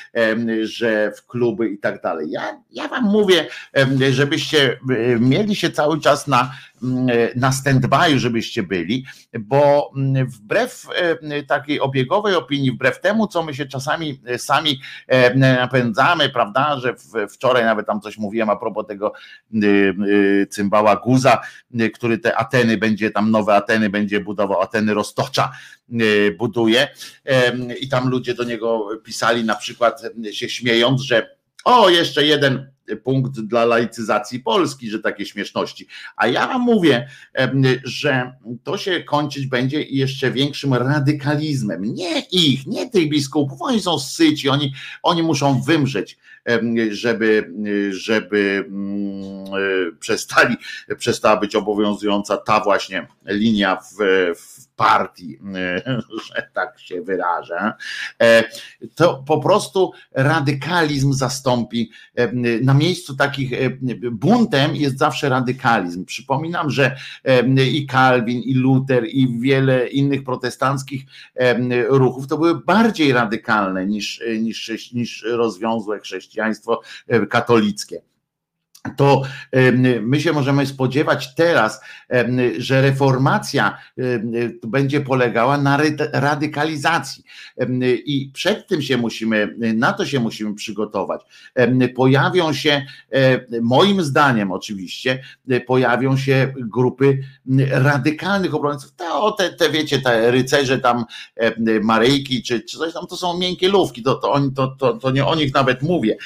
że w kluby i tak dalej. Ja, ja wam mówię, żebyście mieli się cały czas na na stand-by, żebyście byli, bo wbrew takiej obiegowej opinii, wbrew temu, co my się czasami sami napędzamy, prawda, że wczoraj nawet tam coś mówiłem a propos tego cymbała Guza, który te Ateny będzie, tam nowe Ateny będzie budował, Ateny Roztocza buduje i tam ludzie do niego pisali na przykład się śmiejąc, że o, jeszcze jeden punkt dla laicyzacji Polski, że takie śmieszności. A ja wam mówię, że to się kończyć będzie jeszcze większym radykalizmem. Nie ich, nie tych biskupów, oni są syci, oni, oni muszą wymrzeć, żeby, żeby mm, e, przestali, przestała być obowiązująca ta właśnie linia w, w partii, *laughs* że tak się wyrażę, e, to po prostu radykalizm zastąpi e, na miejscu takich e, buntem jest zawsze radykalizm. Przypominam, że i Calvin, i Luther, i wiele innych protestanckich ruchów to były bardziej radykalne niż, niż, niż rozwiązłe chrześcijaństwo katolickie to my się możemy spodziewać teraz, że reformacja będzie polegała na radykalizacji i przed tym się musimy, na to się musimy przygotować. Pojawią się, moim zdaniem oczywiście, pojawią się grupy radykalnych obrońców. To, te, te wiecie, te rycerze tam, Maryjki czy, czy coś tam, to są miękkie lówki, to, to, to, to, nie o nich nawet mówię.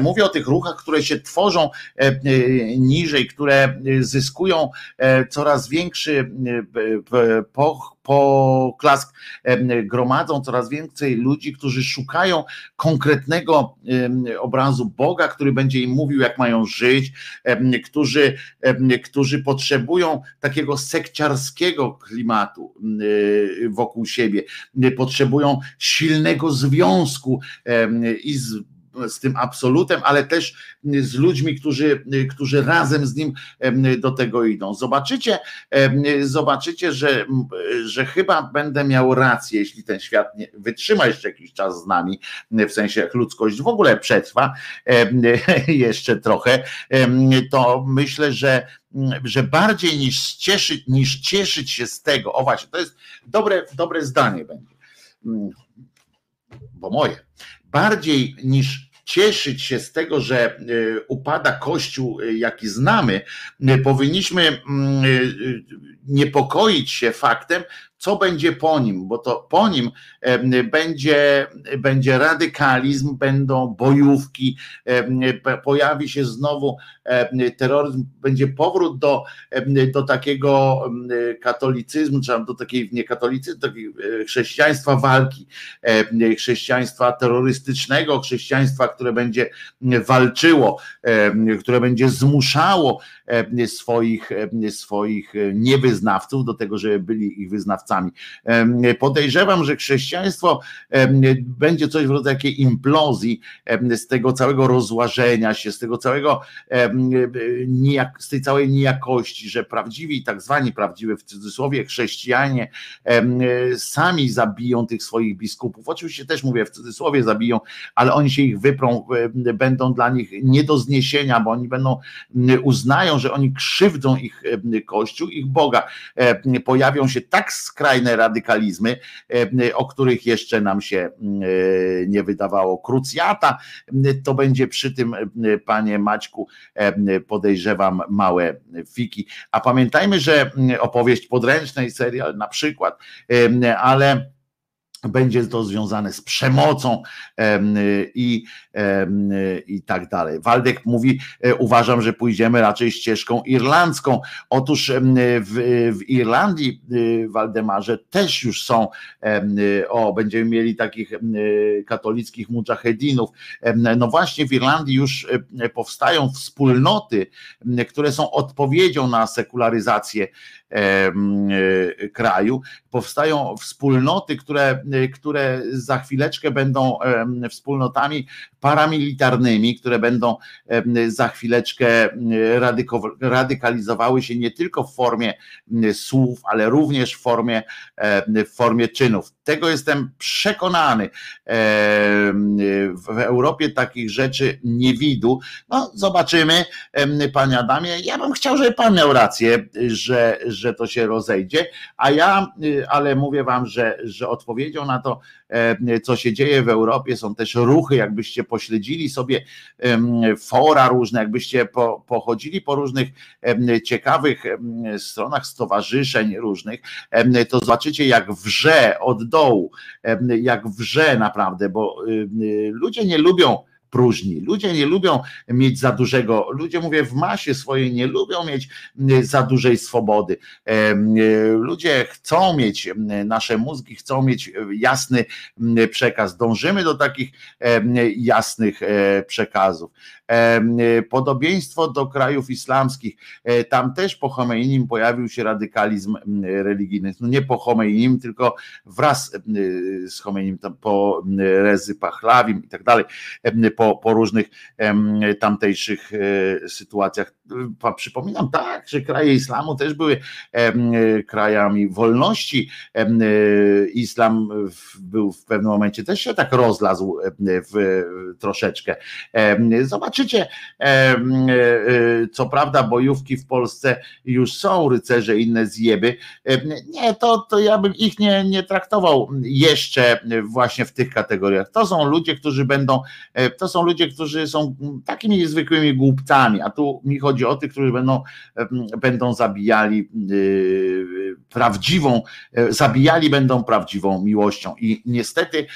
Mówię o tych ruchach, które się tworzą E, e, niżej, które zyskują e, coraz większy poklask, gromadzą coraz więcej ludzi, którzy szukają konkretnego obrazu Boga, który będzie im mówił, jak mają żyć, którzy, którzy potrzebują takiego sekciarskiego klimatu wokół siebie, potrzebują silnego związku i z z tym absolutem, ale też z ludźmi, którzy, którzy razem z nim do tego idą. Zobaczycie, zobaczycie, że, że chyba będę miał rację, jeśli ten świat nie, wytrzyma jeszcze jakiś czas z nami, w sensie jak ludzkość w ogóle przetrwa *laughs* jeszcze trochę, to myślę, że że bardziej niż cieszyć, niż cieszyć się z tego, o właśnie, to jest dobre, dobre zdanie będzie, bo moje, bardziej niż cieszyć się z tego, że e, upada Kościół, e, jaki znamy, e, powinniśmy mm, niepokoić się faktem, co będzie po nim, bo to po nim będzie, będzie radykalizm, będą bojówki, pojawi się znowu terroryzm, będzie powrót do, do takiego katolicyzmu, czy do takiej nie katolicyzmu, takiego chrześcijaństwa walki, chrześcijaństwa terrorystycznego, chrześcijaństwa, które będzie walczyło, które będzie zmuszało swoich, swoich niewyznawców do tego, żeby byli ich wyznawcami czasami. Podejrzewam, że chrześcijaństwo będzie coś w rodzaju takiej implozji z tego całego rozłażenia się, z tego całego, z tej całej niejakości, że prawdziwi, tak zwani prawdziwi w cudzysłowie chrześcijanie sami zabiją tych swoich biskupów. Oczywiście też mówię w cudzysłowie zabiją, ale oni się ich wyprą, będą dla nich nie do zniesienia, bo oni będą uznają, że oni krzywdzą ich kościół, ich Boga. Pojawią się tak skrajne radykalizmy, o których jeszcze nam się nie wydawało. Krucjata to będzie przy tym, panie Maćku, podejrzewam małe fiki. A pamiętajmy, że opowieść podręcznej, serial na przykład, ale będzie to związane z przemocą i, i tak dalej. Waldek mówi, e, uważam, że pójdziemy raczej ścieżką irlandzką. Otóż w, w Irlandii, y, Waldemarze, też już są, o, będziemy mieli takich katolickich mujahedinów. No właśnie w Irlandii już e, powstają wspólnoty, które są odpowiedzią na sekularyzację kraju. Powstają wspólnoty, które, które za chwileczkę będą wspólnotami paramilitarnymi, które będą za chwileczkę radykalizowały się nie tylko w formie słów, ale również w formie, w formie czynów. Tego jestem przekonany. W Europie takich rzeczy nie widu. No, zobaczymy, panie Adamie. Ja bym chciał, żeby pan miał rację, że, że to się rozejdzie, a ja, y, ale mówię wam, że, że odpowiedzią na to, co się dzieje w Europie, są też ruchy, jakbyście pośledzili sobie fora różne, jakbyście po, pochodzili po różnych ciekawych stronach stowarzyszeń różnych, to zobaczycie jak wrze od dołu, jak wrze naprawdę, bo ludzie nie lubią próżni. Ludzie nie lubią mieć za dużego, ludzie mówię w masie swojej nie lubią mieć za dużej swobody. Ludzie chcą mieć, nasze mózgi chcą mieć jasny przekaz. Dążymy do takich jasnych e, przekazów. Podobieństwo do krajów islamskich. E, tam też po Chomeinim pojawił się radykalizm religijny. No nie po Chomeinim, tylko wraz z Chomeinim, po Rezy Pachlawim i tak dalej, po, po różnych tamtejszych e, sytuacjach. Przypominam, tak, że kraje islamu też były krajami wolności. Islam był w pewnym momencie też się tak rozlazł w, troszeczkę. Zobaczycie, e, e, co prawda bojówki w Polsce już są, rycerze, inne zjeby. Nie, to, to ja bym ich nie, nie traktował jeszcze właśnie w tych kategoriach. To są ludzie, którzy będą, e, są ludzie, którzy są takimi zwykłymi głupcami, a tu mi chodzi o tych, którzy będą, będą zabijali prawdziwą, zabijali będą prawdziwą miłością i niestety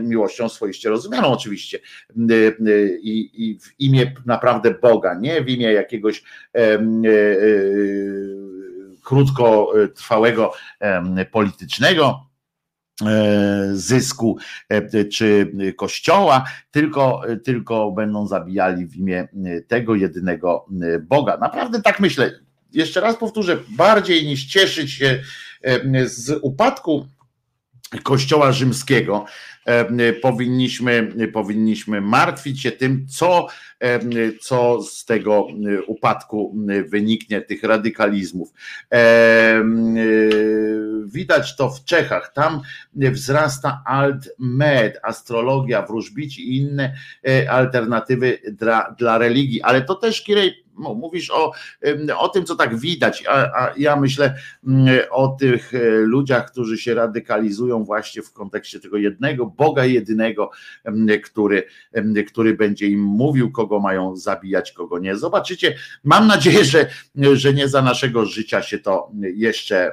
miłością swoiście rozumianą oczywiście i, i w imię naprawdę Boga, nie w imię jakiegoś e, e, krótkotrwałego politycznego e, zysku czy kościoła, tylko, tylko będą zabijali w imię tego jedynego Boga. Naprawdę tak myślę. Jeszcze raz powtórzę, bardziej niż cieszyć się z upadku Kościoła Rzymskiego, powinniśmy, powinniśmy martwić się tym, co, co z tego upadku wyniknie, tych radykalizmów. Widać to w Czechach, tam wzrasta alt-med, astrologia, wróżbici i inne e, alternatywy dla, dla religii, ale to też, Kirej, mówisz o, o tym, co tak widać, a, a, ja myślę o tych e, ludziach, którzy się radykalizują właśnie w kontekście tego jednego Boga jedynego, który, który będzie im mówił, kogo mają zabijać, kogo nie. Zobaczycie, mam nadzieję, że, że nie za naszego życia się to jeszcze,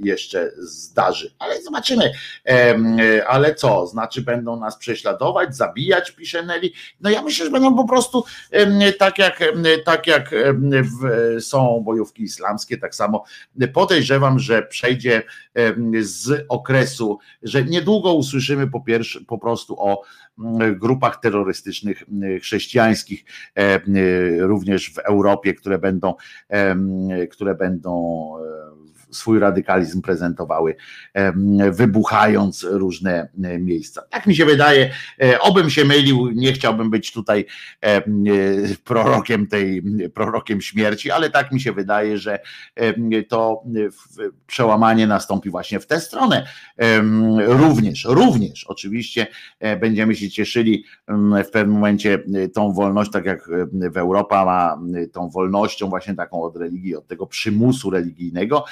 jeszcze zdarzy, ale zobaczymy. Ale co, znaczy będą nas prześladować, zabijać, pisze Nelly. No ja myślę, że będą po prostu tak jak, tak jak są bojówki islamskie, tak samo podejrzewam, że przejdzie z okresu, że niedługo usłyszymy po, pierwsze, po prostu o grupach terrorystycznych chrześcijańskich, również w Europie, które będą, które będą swój radykalizm prezentowały, wybuchając różne miejsca. Tak mi się wydaje, obym się mylił, nie chciałbym być tutaj prorokiem tej, prorokiem śmierci, ale tak mi się wydaje, że to przełamanie nastąpi właśnie w tę stronę. Również, również oczywiście będziemy się cieszyli w pewnym momencie tą wolność, tak jak Europa ma tą wolnością właśnie taką od religii, od tego przymusu religijnego,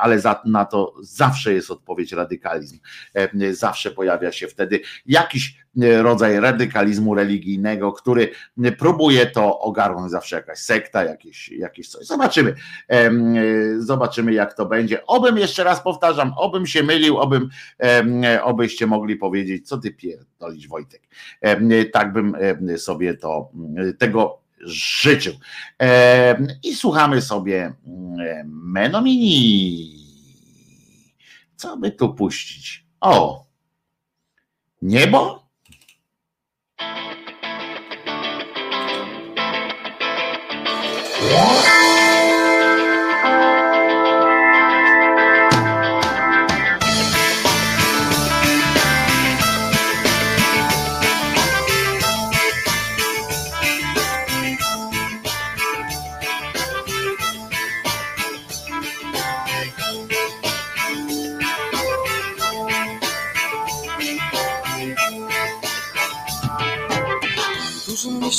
ale za, na to zawsze jest odpowiedź radykalizm. Zawsze pojawia się wtedy jakiś rodzaj radykalizmu religijnego, który próbuje to ogarnąć zawsze jakaś sekta, jakieś, jakieś coś. Zobaczymy. Zobaczymy, jak to będzie. Obym jeszcze raz powtarzam, obym się mylił, obym, obyście mogli powiedzieć, co ty pierdolisz, Wojtek. Tak bym sobie to tego życzył. I słuchamy sobie Menomini. Co by tu puścić? O! Niebo? W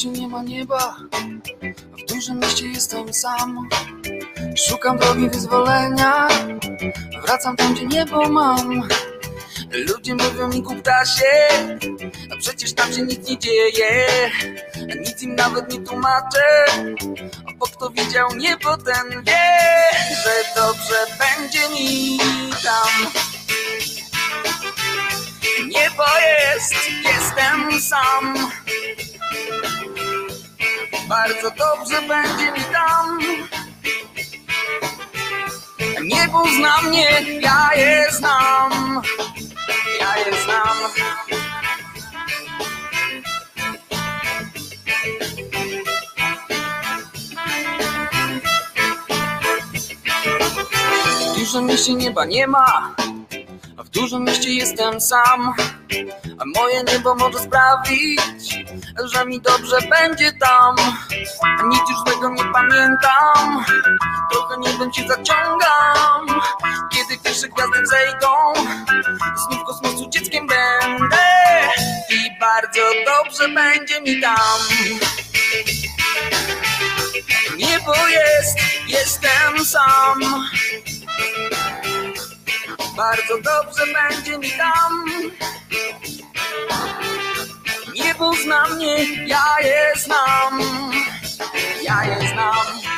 mieście nie ma nieba, w dużym mieście jestem sam. Szukam drogi wyzwolenia, wracam tam, gdzie niebo mam. Ludzie mówią mi kup się, a przecież tam się nic nie dzieje. Nic im nawet nie tłumaczę, bo kto widział niebo, ten wie, że dobrze będzie mi tam. Niebo jest, jestem sam. Bardzo dobrze będzie mi tam. Niebo zna mnie, ja je znam. Ja je znam. W dużym mieście nieba nie ma, a w dużym mieście jestem sam. A moje niebo może sprawić, że mi dobrze będzie tam. Nic już tego nie pamiętam, trochę niebem się zaciągam. Kiedy pierwsze gwiazdy wzejdą, znów kosmosu dzieckiem będę. I bardzo dobrze będzie mi tam. Niebo jest, jestem sam. Bardzo dobrze będzie mi tam. Niebo zna mnie, ja je znam. Ja je znam.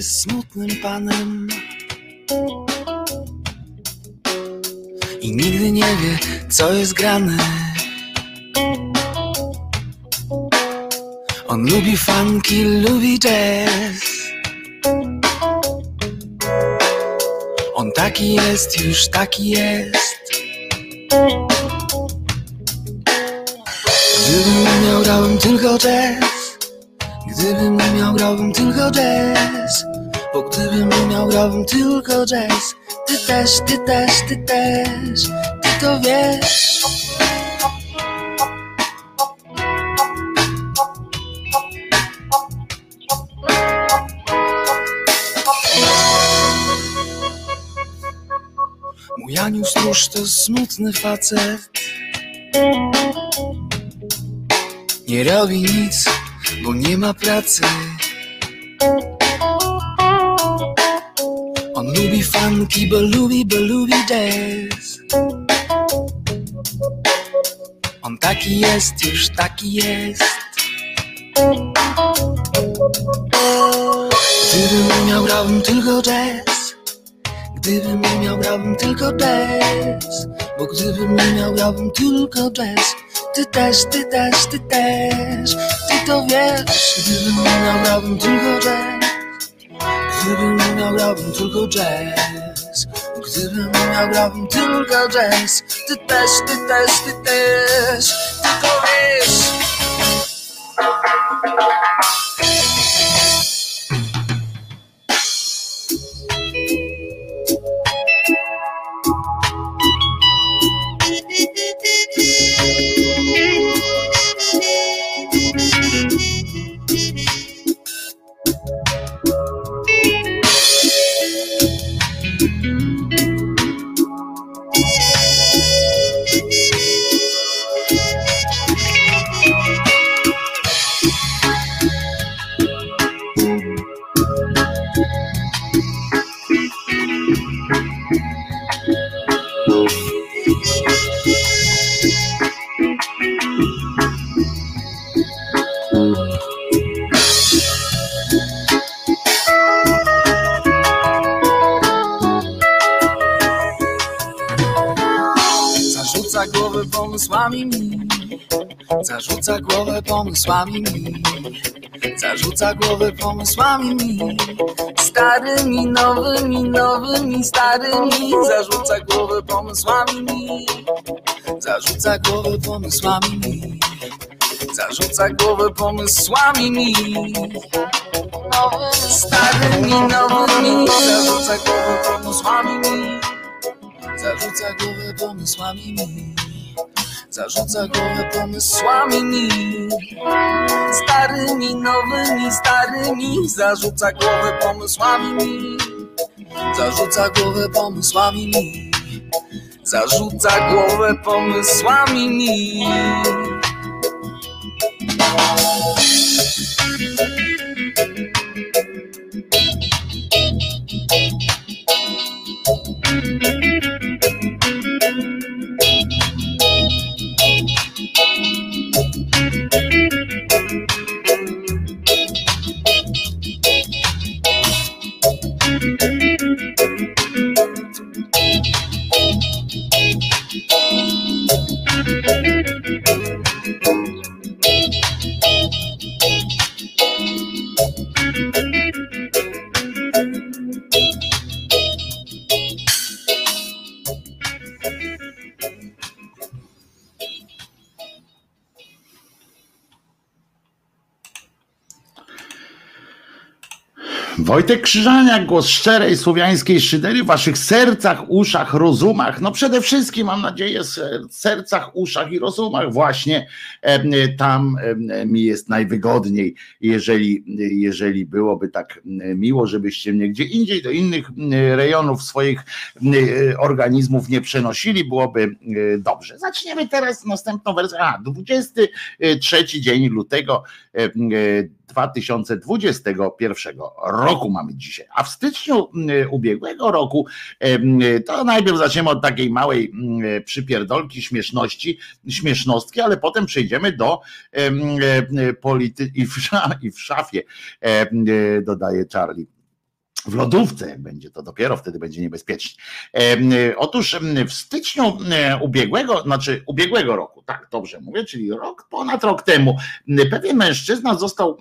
Jest smutnym panem. I nigdy nie wie, co jest grane. On lubi funky, lubi jazz. On taki jest, już taki jest. Gdybym nie miał, grałem tylko jazz. Gdybym nie miał, grałbym tylko jazz Bo gdybym miał, grałbym tylko jazz. Ty też, ty też, ty też. Ty to wiesz. Mój Janiu stróż to smutny facet. Nie robi nic, bo nie ma pracy On lubi funky, bo lubi, jazz. On taki jest, już taki jest. Gdybym miał, grałbym tylko jazz. Gdybym nie miał, grałbym tylko jazz. Bo gdybym nie miał, grałbym tylko jazz. Ty też, ty też, ty też. Ty to wiesz. Gdybym nie miał, grałbym tylko jazz Gdybym nie miał, grałbym tylko jazz Gdybym nie miał, grałbym tylko jazz Ty też, ty też, ty też Ty to wiesz pomysłami. Mi Zarzuca głowę pomysłami. Mi Zarzuca głowę pomysłami. Mi Starymi, nowymi, nowymi, starymi. Zarzuca głowę pomysłami. Mi Zarzuca głowę pomysłami. Mi Zarzuca głowę pomysłami. Mi starymi, nowymi. Zarzuca głowę pomysłami. Mi Zarzuca głowę pomysłami. mi Zarzuca głowę pomysłami mi Starymi, nowymi, starymi. Zarzuca głowę pomysłami mi Zarzuca głowę pomysłami. Mi Zarzuca głowę pomysłami. mi Wojtek Krzyżaniak, głos szczerej słowiańskiej szydery w waszych sercach, uszach, rozumach. No przede wszystkim mam nadzieję w sercach, uszach i rozumach właśnie tam mi jest najwygodniej, jeżeli, jeżeli byłoby tak miło, żebyście mnie gdzie indziej do innych rejonów swoich m, organizmów nie przenosili, byłoby e, dobrze. Zaczniemy teraz następną wersję. A, 23 dzień lutego em, e, 2021 roku mamy dzisiaj. A w styczniu mm, ubiegłego roku to najpierw zaczniemy od takiej małej mm, przypierdolki śmieszności, śmiesznostki, ale potem przejdziemy do e, polity i w, szafie, e, dodaje Charlie. W lodówce, będzie, to dopiero wtedy będzie niebezpiecznie. Otóż w styczniu e, ubiegłego, znaczy ubiegłego roku, tak dobrze mówię, czyli rok, ponad rok temu, pewien mężczyzna został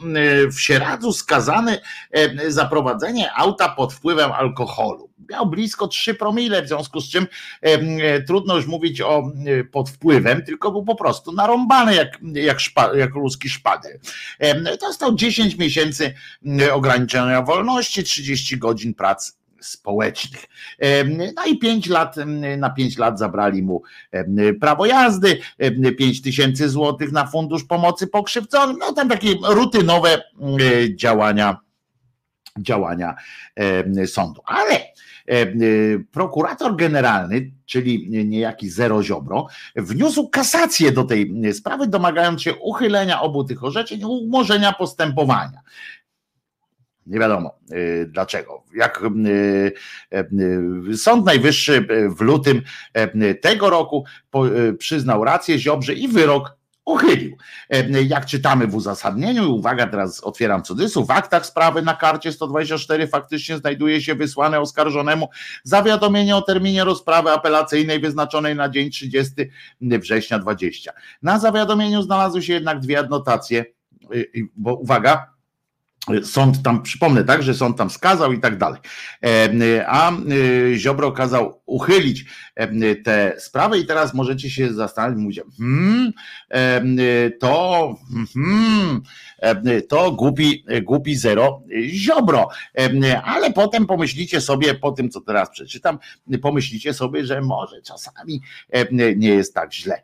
w Sieradzu skazany za prowadzenie auta pod wpływem alkoholu. Miał blisko 3 promile, w związku z czym e, trudno już mówić o e, pod wpływem, tylko był po prostu narąbany jak, jak, szpa, jak ruski szpader. Em, Dostał 10 miesięcy ograniczenia wolności, 30 godzin prac społecznych. No i pięć lat, na pięć lat zabrali mu prawo jazdy, pięć tysięcy złotych na fundusz pomocy pokrzywdzonym, no tam takie rutynowe działania działania sądu. Ale prokurator generalny, czyli niejaki Zero Ziobro, wniósł kasację do tej sprawy, domagając się uchylenia obu tych orzeczeń, umorzenia postępowania. Nie wiadomo y, dlaczego. Jak y, y, Sąd Najwyższy w lutym tego roku przyznał rację Ziobrze i wyrok uchylił. Jak czytamy w uzasadnieniu, uwaga, teraz otwieram cudzysłów, w aktach sprawy na karcie 124 faktycznie znajduje się wysłane oskarżonemu zawiadomienie o terminie rozprawy apelacyjnej wyznaczonej na dzień 30 września 20. Na zawiadomieniu znalazły się jednak dwie adnotacje, bo uwaga, Sąd tam, przypomnę tak, że sąd tam skazał i tak dalej. A Ziobro kazał uchylić tę sprawę i teraz możecie się zastanowić, mówicie, hmm, to, hmm, to głupi, głupi zero Ziobro. Ale potem pomyślicie sobie, po tym co teraz przeczytam, pomyślicie sobie, że może czasami nie jest tak źle.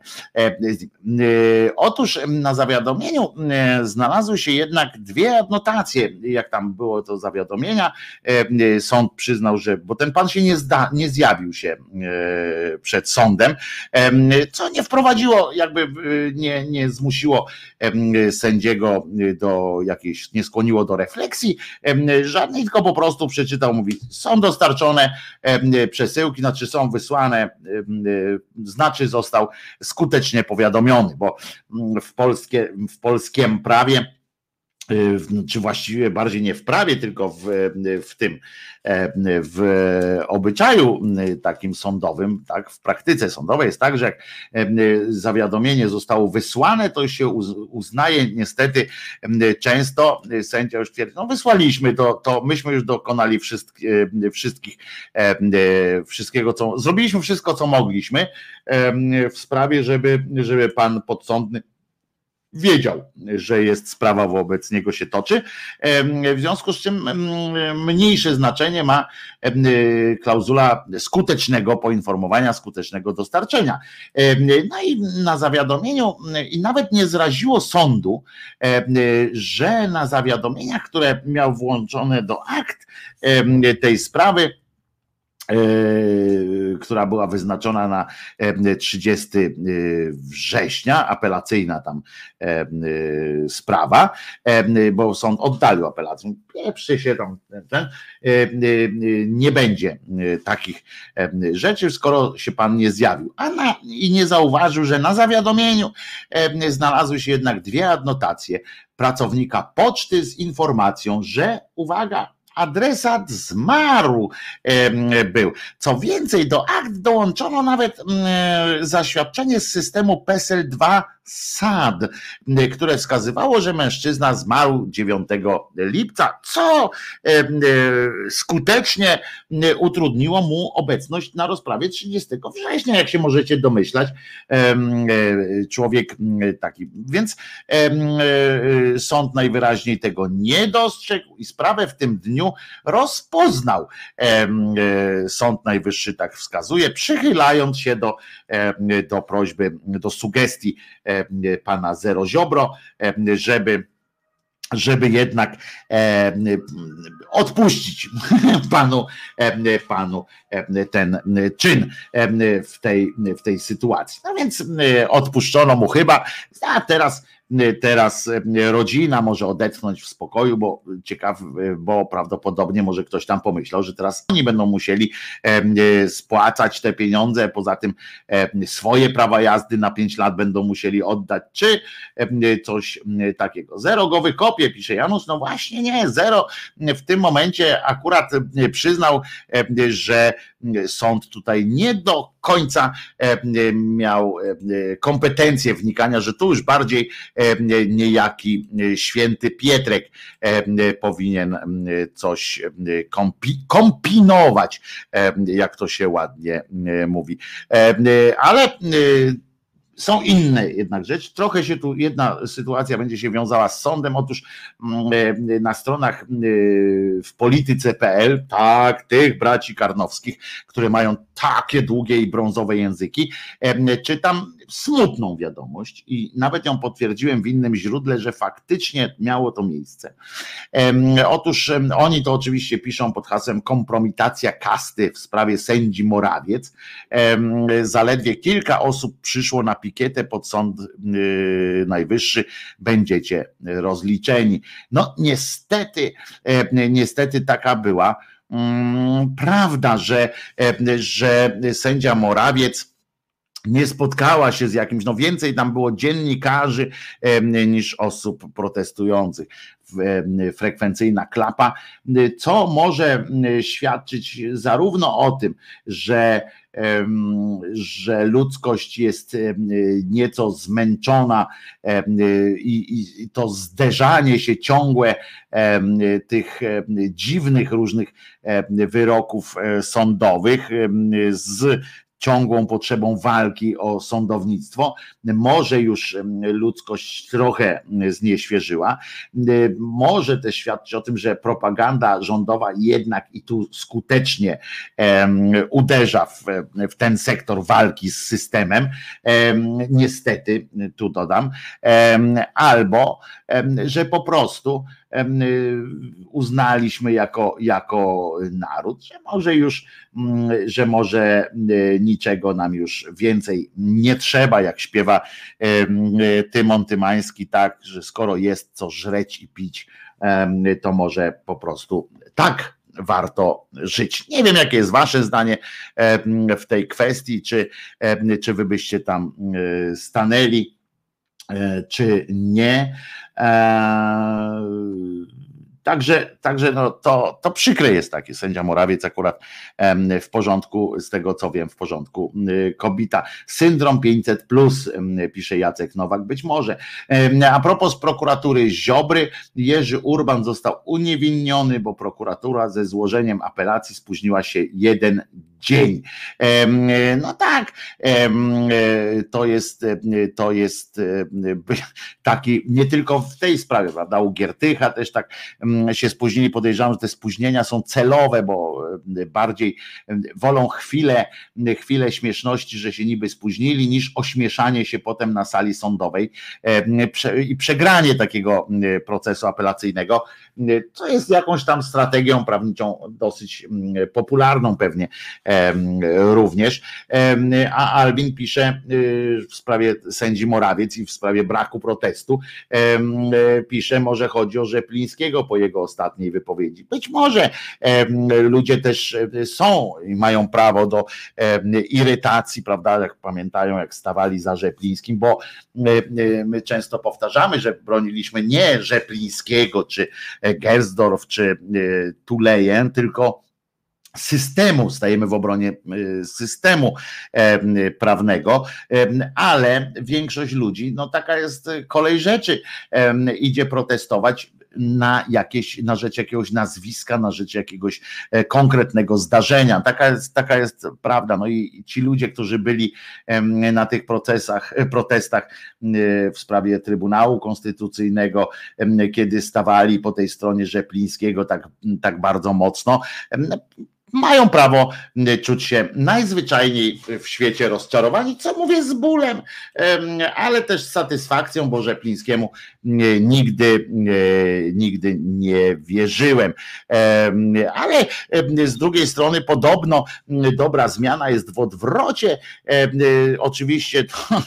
Otóż na zawiadomieniu znalazły się jednak dwie adnotacje, jak tam było to zawiadomienia, e, sąd przyznał, że, bo ten pan się nie, zda, nie zjawił się e, przed sądem, co nie wprowadziło, jakby nie, nie zmusiło sędziego do jakiejś, nie skłoniło do refleksji żadnej, tylko po prostu przeczytał, mówi, są dostarczone przesyłki, znaczy są wysłane, znaczy został skutecznie powiadomiony, bo w, polskie, w polskim prawie czy właściwie bardziej nie w prawie, tylko w, w tym, e, w obyczaju takim sądowym, tak, w praktyce sądowej jest tak, że jak e, zawiadomienie zostało wysłane, to się uznaje niestety często, sędzia już twierdzi, no wysłaliśmy to, to myśmy już dokonali wszystkich, e, wszystkich wszystkiego, co, zrobiliśmy wszystko, co mogliśmy w sprawie, żeby, żeby pan podsądny wiedział, że jest sprawa wobec niego się toczy. W związku z czym mniejsze znaczenie ma klauzula skutecznego poinformowania, skutecznego dostarczenia. No i na zawiadomieniu, i nawet nie zraziło sądu, że na zawiadomieniach, które miał włączone do akt tej sprawy, która była wyznaczona na 30 e, września, apelacyjna tam e, sprawa, bo sąd oddalił apelację. Pieprzy się tam, ten, nie będzie takich rzeczy, skoro się pan nie zjawił. A na, i nie zauważył, że na zawiadomieniu znalazły się jednak dwie adnotacje pracownika poczty z informacją, że uwaga, adresat zmarł był. Co więcej, do akt dołączono nawet zaświadczenie z systemu PESEL 2 SAD, które wskazywało, że mężczyzna zmarł 9 lipca, co e, skutecznie utrudniło mu obecność na rozprawie 30 września, jak się możecie domyślać. Człowiek taki. Więc sąd najwyraźniej tego nie dostrzegł i sprawę w tym dniu rozpoznał. Sąd Najwyższy tak wskazuje, przychylając się do, do prośby, do sugestii pana Zero Ziobro, e, żeby żeby jednak e, odpuścić *laughs* panu, e, panu e, ten czyn w tej, w tej sytuacji. No więc odpuszczono mu chyba, a teraz teraz rodzina może odetchnąć w spokoju, bo ciekaw, bo prawdopodobnie może ktoś tam pomyślał, że teraz oni będą musieli spłacać te pieniądze, poza tym swoje prawa jazdy na 5 lat będą musieli oddać, czy coś takiego. Zero go wykopie, pisze Janusz, no właśnie nie, zero w tym momencie akurat przyznał, że sąd tutaj nie do końca miał kompetencje wnikania, że tu już bardziej niejaki święty Pietrek powinien coś kompi kompinować, jak to się ładnie mówi. Ale są inne jednak rzeczy. Trochę się tu jedna sytuacja będzie się wiązała z sądem. Otóż mm, na stronach w polityce.pl, tak, tych braci Karnowskich, które mają takie długie i brązowe języki, czytam smutną wiadomość i nawet ją potwierdziłem w innym źródle, że faktycznie miało to miejsce. Otóż oni to oczywiście piszą pod hasłem kompromitacja kasty w sprawie sędzi Morawiec. Zaledwie kilka osób przyszło na pikietę pod Sąd y, Najwyższy. Będziecie rozliczeni. No niestety, niestety taka była mm, prawda, że, że sędzia Morawiec nie spotkała się z jakimś, no więcej tam było dziennikarzy niż osób protestujących. Frekwencyjna klapa, co może świadczyć zarówno o tym, że że ludzkość jest nieco zmęczona i, i to zderzanie się ciągłe tych dziwnych różnych wyroków e, sądowych z ciągłą potrzebą walki o sądownictwo. Może już ludzkość trochę znieświeżyła. Może też świadczyć o tym, że propaganda rządowa jednak i tu skutecznie uderza w, w ten sektor walki z systemem. Niestety, tu dodam, albo że po prostu uznaliśmy jako, jako naród, że może już, mm, że może y, niczego nam już więcej nie trzeba, jak śpiewa Tymon Tymański, tak, że skoro jest co żreć i pić, to może po prostu tak warto żyć. Nie wiem, jakie jest Wasze zdanie w tej kwestii, czy, czy Wy byście tam y, stanęli, e, czy nie. Eee, także, także no to, to przykre jest takie. Sędzia Morawiec akurat w porządku, z tego co wiem, w porządku. Kobita. Syndrom 500, plus, pisze Jacek Nowak, być może. A propos prokuratury Ziobry, Jerzy Urban został uniewinniony, bo prokuratura ze złożeniem apelacji spóźniła się jeden dzień. No tak, to jest, to jest taki, nie tylko w tej sprawie, prawda, u Giertycha też tak się spóźnili, podejrzewam, że te spóźnienia są celowe, bo bardziej wolą chwilę, chwilę śmieszności, że się niby spóźnili, niż ośmieszanie się potem na sali sądowej i przegranie takiego procesu apelacyjnego, co jest jakąś tam strategią prawniczą dosyć popularną pewnie również. A Albin pisze y, w sprawie sędzi Morawiec i w sprawie braku protestu, pisze, może chodzi o Rzeplińskiego po jego ostatniej wypowiedzi. Być może ludzie też są i mają prawo do irytacji, prawda, jak pamiętają, jak stawali za Rzeplińskim, bo my często powtarzamy, że broniliśmy nie Rzeplińskiego, czy Gersdorf, czy e, Tulejen, tylko systemu, stajemy w obronie y, systemu prawnego, ale większość ludzi, no taka jest kolej rzeczy, idzie protestować na jakieś, na rzecz jakiegoś nazwiska, na rzecz jakiegoś e, konkretnego zdarzenia. Taka jest, taka jest prawda. No i ci ludzie, którzy byli na tych procesach, e, protestach w sprawie Trybunału Konstytucyjnego, kiedy stawali po tej stronie Rzeplińskiego tak, tak bardzo mocno, mają prawo y, czuć się najzwyczajniej w świecie rozczarowani, co mówię z bólem, ale też z satysfakcją, bo Rzeplińskiemu y, nigdy, y, nigdy nie wierzyłem. Ale z drugiej strony podobno dobra zmiana jest w odwrocie. Oczywiście to *laughs*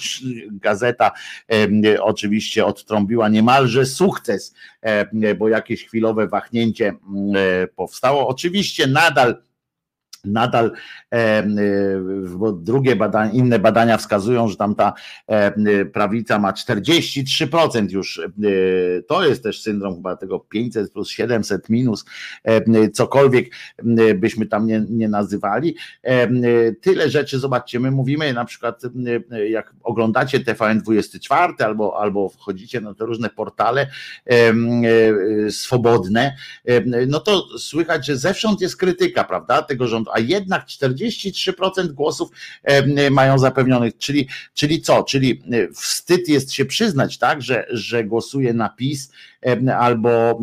gazeta oczywiście odtrąbiła niemalże sukces, bo jakieś chwilowe wachnięcie powstało. Oczywiście nadal nadal, e, bo drugie badania, inne badania wskazują, że tam ta e, prawica ma 43% już. E, to jest też syndrom chyba tego 500 plus 700 minus, cokolwiek byśmy tam nie, nie nazywali. Tyle rzeczy, zobaczcie, my mówimy na przykład, jak oglądacie TVN24 albo, albo wchodzicie na te różne portale swobodne, no to słychać, że zewsząd jest krytyka, prawda, tego rządu, a jednak 43% głosów mają zapewnionych, czyli, czyli co? Czyli wstyd jest się przyznać, tak, że, że głosuje na PiS, albo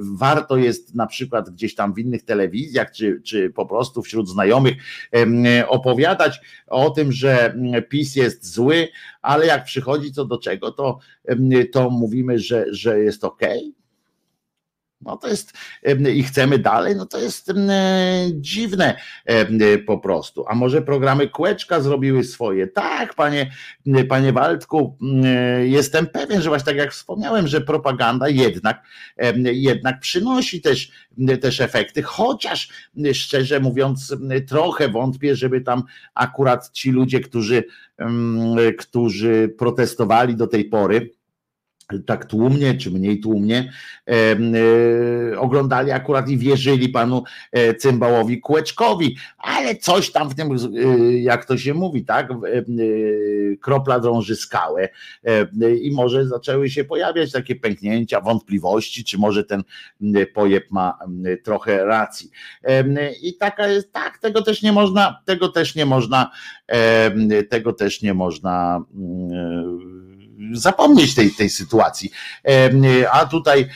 warto jest na przykład gdzieś tam w innych telewizjach, czy, czy po prostu wśród znajomych opowiadać o tym, że PiS jest zły, ale jak przychodzi co do czego, to, to mówimy, że, że jest ok no to jest i chcemy dalej, no to jest dziwne po prostu. A może programy kółeczka zrobiły swoje? Tak, panie, panie Waldku, jestem pewien, że właśnie tak jak wspomniałem, że propaganda jednak, jednak przynosi też, też efekty, chociaż szczerze mówiąc, trochę wątpię, żeby tam akurat ci ludzie, którzy, którzy protestowali do tej pory, tak tłumnie czy mniej tłumnie e, e, oglądali akurat i wierzyli panu e, Cymbałowi Kółeczkowi, ale coś tam w tym, e, jak to się mówi, tak, e, kropla drąży skałę e, i może zaczęły się pojawiać takie pęknięcia, wątpliwości, czy może ten pojeb ma trochę racji. I taka jest, tak, tego też nie można, tego też nie można, tego też nie można zapomnieć tej, tej sytuacji. A tutaj,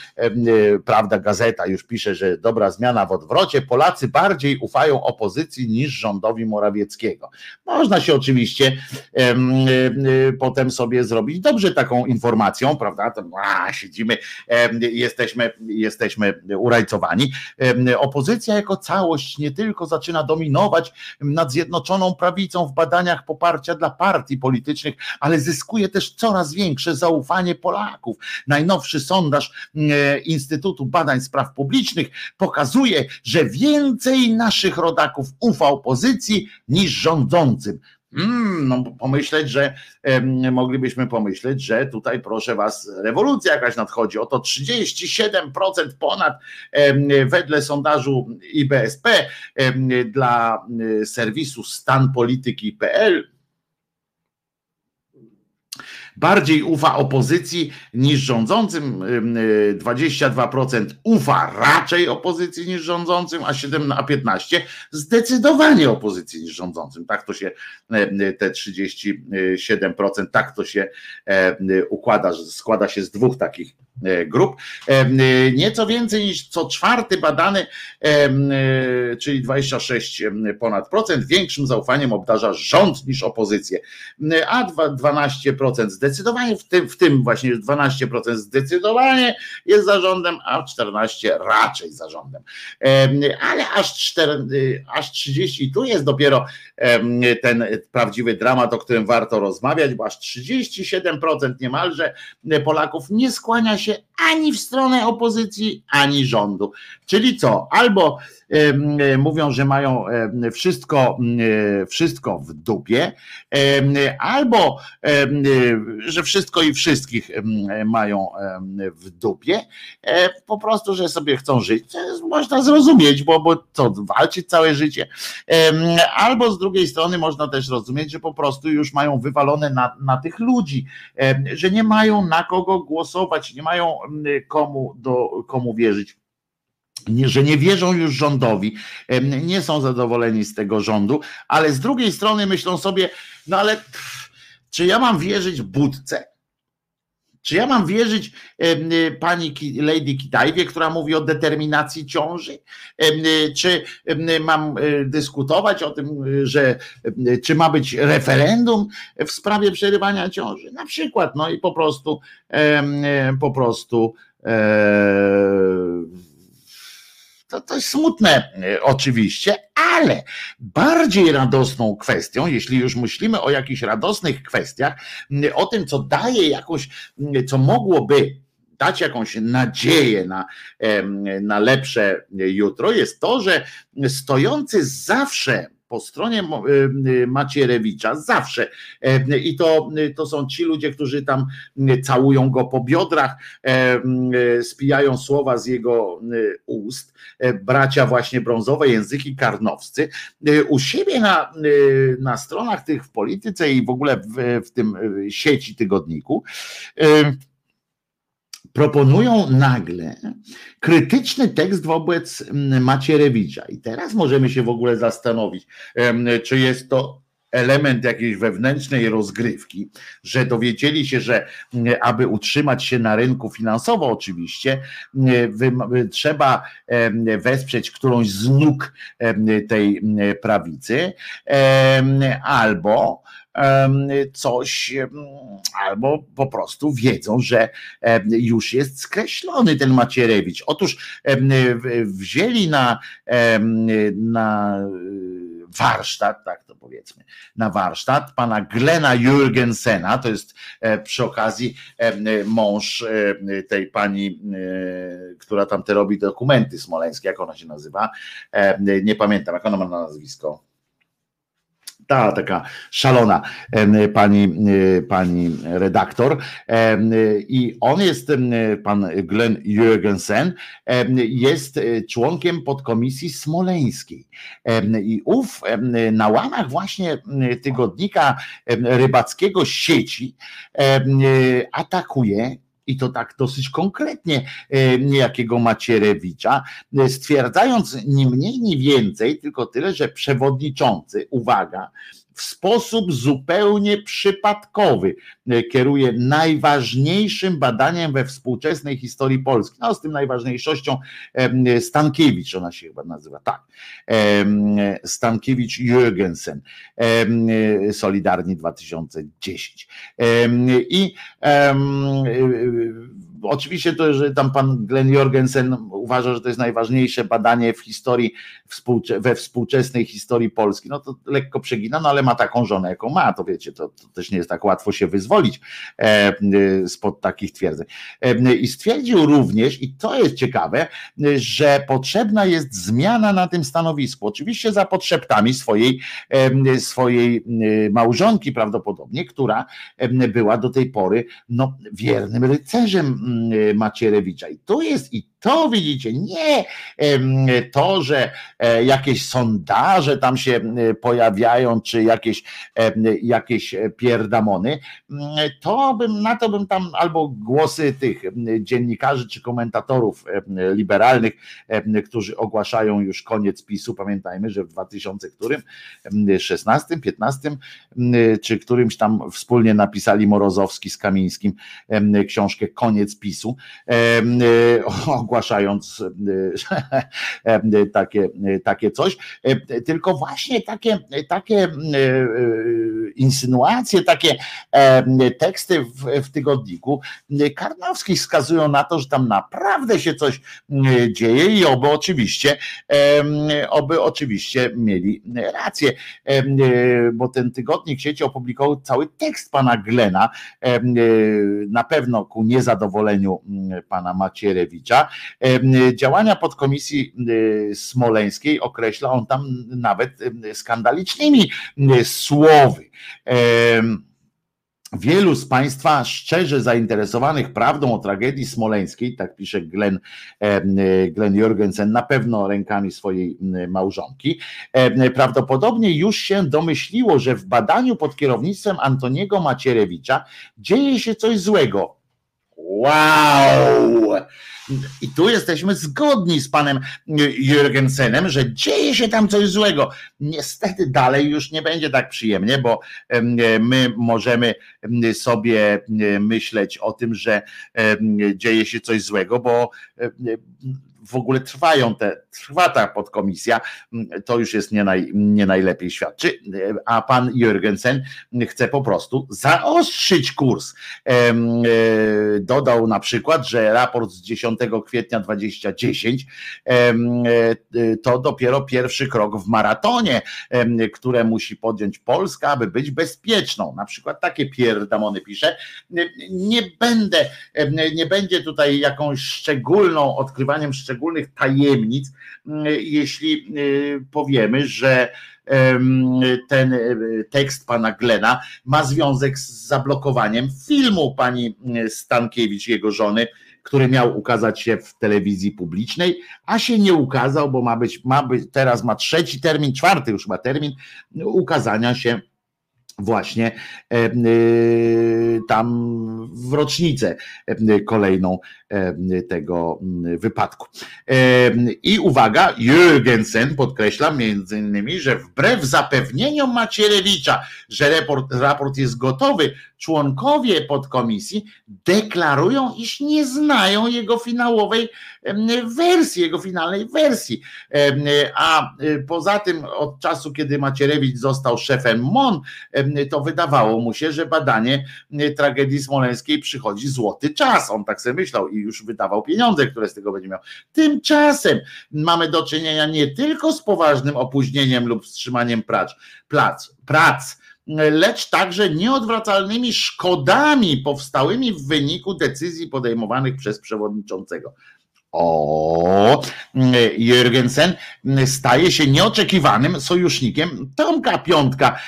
prawda, gazeta już pisze, że dobra zmiana w odwrocie. Polacy bardziej ufają opozycji niż rządowi Morawieckiego. Można się oczywiście potem sobie zrobić dobrze taką informacją, prawda? To, a, siedzimy, jesteśmy, jesteśmy urajcowani. Opozycja jako całość nie tylko zaczyna dominować nad Zjednoczoną Prawicą w badaniach poparcia dla partii politycznych, ale zyskuje też coraz większe zaufanie Polaków. Najnowszy sondaż e, Instytutu Badań Spraw Publicznych pokazuje, że więcej naszych rodaków ufa opozycji niż rządzącym. Mm, no pomyśleć, że moglibyśmy pomyśleć, że tutaj proszę was, rewolucja jakaś nadchodzi. Oto 37% ponad wedle sondażu IBSP dla e, serwisu stanpolityki.pl bardziej ufa opozycji niż rządzącym, 22% ufa raczej opozycji niż rządzącym, a 7 a 15 zdecydowanie opozycji niż rządzącym. Tak to się te 37%, tak to się układa, składa się z dwóch takich E, grup. E, nieco więcej niż co czwarty badany, e, czyli 26 ponad procent, większym zaufaniem obdarza rząd niż opozycję, a 12% zdecydowanie, w tym, w tym właśnie 12% zdecydowanie jest zarządem, a 14 raczej zarządem. Ale aż, 4, aż 30, tu jest dopiero ten prawdziwy dramat, o którym warto rozmawiać, bo aż 37% niemalże Polaków nie skłania się ani w stronę opozycji, ani rządu. Czyli co? Albo mówią, że mają wszystko, wszystko w dupie, albo że wszystko i wszystkich mają w dupie, e, po prostu, że sobie chcą żyć. można zrozumieć, bo, bo co, walczyć całe życie. Albo z drugiej strony można też rozumieć, że po prostu już mają wywalone na, na tych ludzi, że nie mają na kogo głosować, nie mają komu, do, komu wierzyć że nie wierzą już rządowi, nie są zadowoleni z tego rządu, ale z drugiej strony myślą sobie, no ale czy ja mam wierzyć Budce? Czy ja mam wierzyć pani Lady Kitajwie, która mówi o determinacji ciąży? Czy mam e, dyskutować o tym, że czy ma być referendum w sprawie przerywania ciąży? Na przykład, no i po prostu po prostu to, to jest smutne e, oczywiście, ale bardziej radosną kwestią, jeśli już myślimy o jakichś radosnych kwestiach, o tym, co daje jakąś, co mogłoby dać jakąś nadzieję na, na lepsze jutro, jest to, że stojący zawsze po stronie y, y, Macierewicza zawsze. E, I to, y, to są ci ludzie, którzy tam całują go po biodrach, e, spijają słowa z jego ust, e, bracia właśnie brązowe, języki karnowscy. U siebie na, na stronach tych w polityce i w ogóle w, w tym sieci tygodniku proponują nagle krytyczny tekst wobec mm, Macierewicza. I teraz możemy się w ogóle zastanowić, czy jest to element jakiejś wewnętrznej rozgrywki, że dowiedzieli się, że mm, aby utrzymać się na rynku finansowo oczywiście, mm, trzeba wesprzeć którąś z nóg tej prawicy albo coś, albo po prostu wiedzą, że już jest skreślony ten Macierewicz. Otóż wzięli na, na warsztat, tak to powiedzmy, na warsztat pana Glena Jurgensena, to jest e, przy okazji mąż tej pani, która tam te robi dokumenty smoleńskie, jak ona się nazywa, nie pamiętam, jak ona ma na nazwisko ta taka szalona pani, pani redaktor. I on jest, pan Glenn Jürgensen, jest członkiem podkomisji smoleńskiej. I ów na łamach właśnie tygodnika rybackiego sieci atakuje i to tak dosyć konkretnie niejakiego Macierewicza, e, stwierdzając ni mniej, ni więcej, tylko tyle, że przewodniczący, uwaga, w sposób zupełnie przypadkowy e, kieruje najważniejszym badaniem we współczesnej historii Polski. No, z tym najważniejszością Stankiewicz, ona się chyba nazywa, tak. Stankiewicz Jürgensen, Solidarni 2010. I oczywiście to, że tam pan Glenn Jorgensen uważa, że to jest najważniejsze badanie w historii, we współczesnej historii Polski, no to lekko przegina, no ale ma taką żonę, jaką ma, to wiecie, to, to też nie jest tak łatwo się wyzwolić e, spod takich twierdzeń. E, I stwierdził również, i to jest ciekawe, że potrzebna jest zmiana na tym stanowisku, oczywiście za potrzebami swojej, e, swojej małżonki prawdopodobnie, która była do tej pory no, wiernym rycerzem Macierewicza. I tu jest, i to widzicie, nie to, że e, jakieś sondaże tam się e, pojawiają, czy jakieś, jakieś pierdamony, mm, to bym, na to bym tam albo głosy tych dziennikarzy czy komentatorów liberalnych, którzy ogłaszają już koniec PiSu, pamiętajmy, że w 2000 którym, 16, 15, czy którymś tam wspólnie napisali Morozowski z Kamińskim książkę Koniec PiSu, ogłaszając *laughs* e, takie, takie coś, e, tylko właśnie takie, takie e, insynuacje, takie teksty w, w tygodniku Karnowski wskazują na to, że tam naprawdę się coś dzieje i oby oczywiście, oby oczywiście mieli rację, bo ten tygodnik sieci opublikował cały tekst pana Glena, na pewno ku niezadowoleniu pana Macierewicza, Działania podkomisji smoleńskiej określa on tam nawet skandalicznymi słowy. Wielu z Państwa szczerze zainteresowanych prawdą o tragedii smoleńskiej, tak pisze Glenn, Glenn Jorgensen, na pewno rękami swojej małżonki, prawdopodobnie już się domyśliło, że w badaniu pod kierownictwem Antoniego Macierewicza dzieje się coś złego. Wow! I tu jesteśmy zgodni z panem Jürgensenem, że dzieje się tam coś złego. Niestety dalej już nie będzie tak przyjemnie, bo my możemy sobie myśleć o tym, że dzieje się coś złego, bo w ogóle trwają te, trwa ta podkomisja, to już jest nie, naj, nie najlepiej świadczy, a pan Jürgensen chce po prostu zaostrzyć kurs. E, dodał na przykład, że raport z 10 kwietnia 2010 e, to dopiero pierwszy krok w maratonie, które musi podjąć Polska, aby być bezpieczną. Na przykład takie pierdamony pisze. Nie będę, nie będzie tutaj jakąś szczególną, odkrywaniem szczególnych szczególnych tajemnic, mm, jeśli y, powiemy, że ten y, tekst pana Glena ma związek z zablokowaniem filmu pani y, Stankiewicz, jego żony, który miał ukazać się w telewizji publicznej, a się nie ukazał, bo ma być, ma być teraz ma trzeci termin, czwarty już ma termin ukazania się właśnie tam w rocznicę kolejną tego wypadku. I uwaga, Jürgensen podkreśla między innymi, że wbrew zapewnieniom Macierewicza, że raport, raport jest gotowy, członkowie podkomisji deklarują, iż nie znają jego finałowej wersji, jego finalnej wersji. A y, poza tym od czasu, kiedy Macierewicz został szefem MON, to wydawało mu się, że badanie y, tragedii smoleńskiej przychodzi złoty czas. On tak sobie myślał i już wydawał pieniądze, które z tego będzie miał. Tymczasem mamy do czynienia nie tylko z poważnym opóźnieniem lub wstrzymaniem prac, prac, prac lecz także nieodwracalnymi szkodami powstałymi w wyniku decyzji podejmowanych przez przewodniczącego. O, Jürgensen staje się nieoczekiwanym sojusznikiem Tomka Piątka,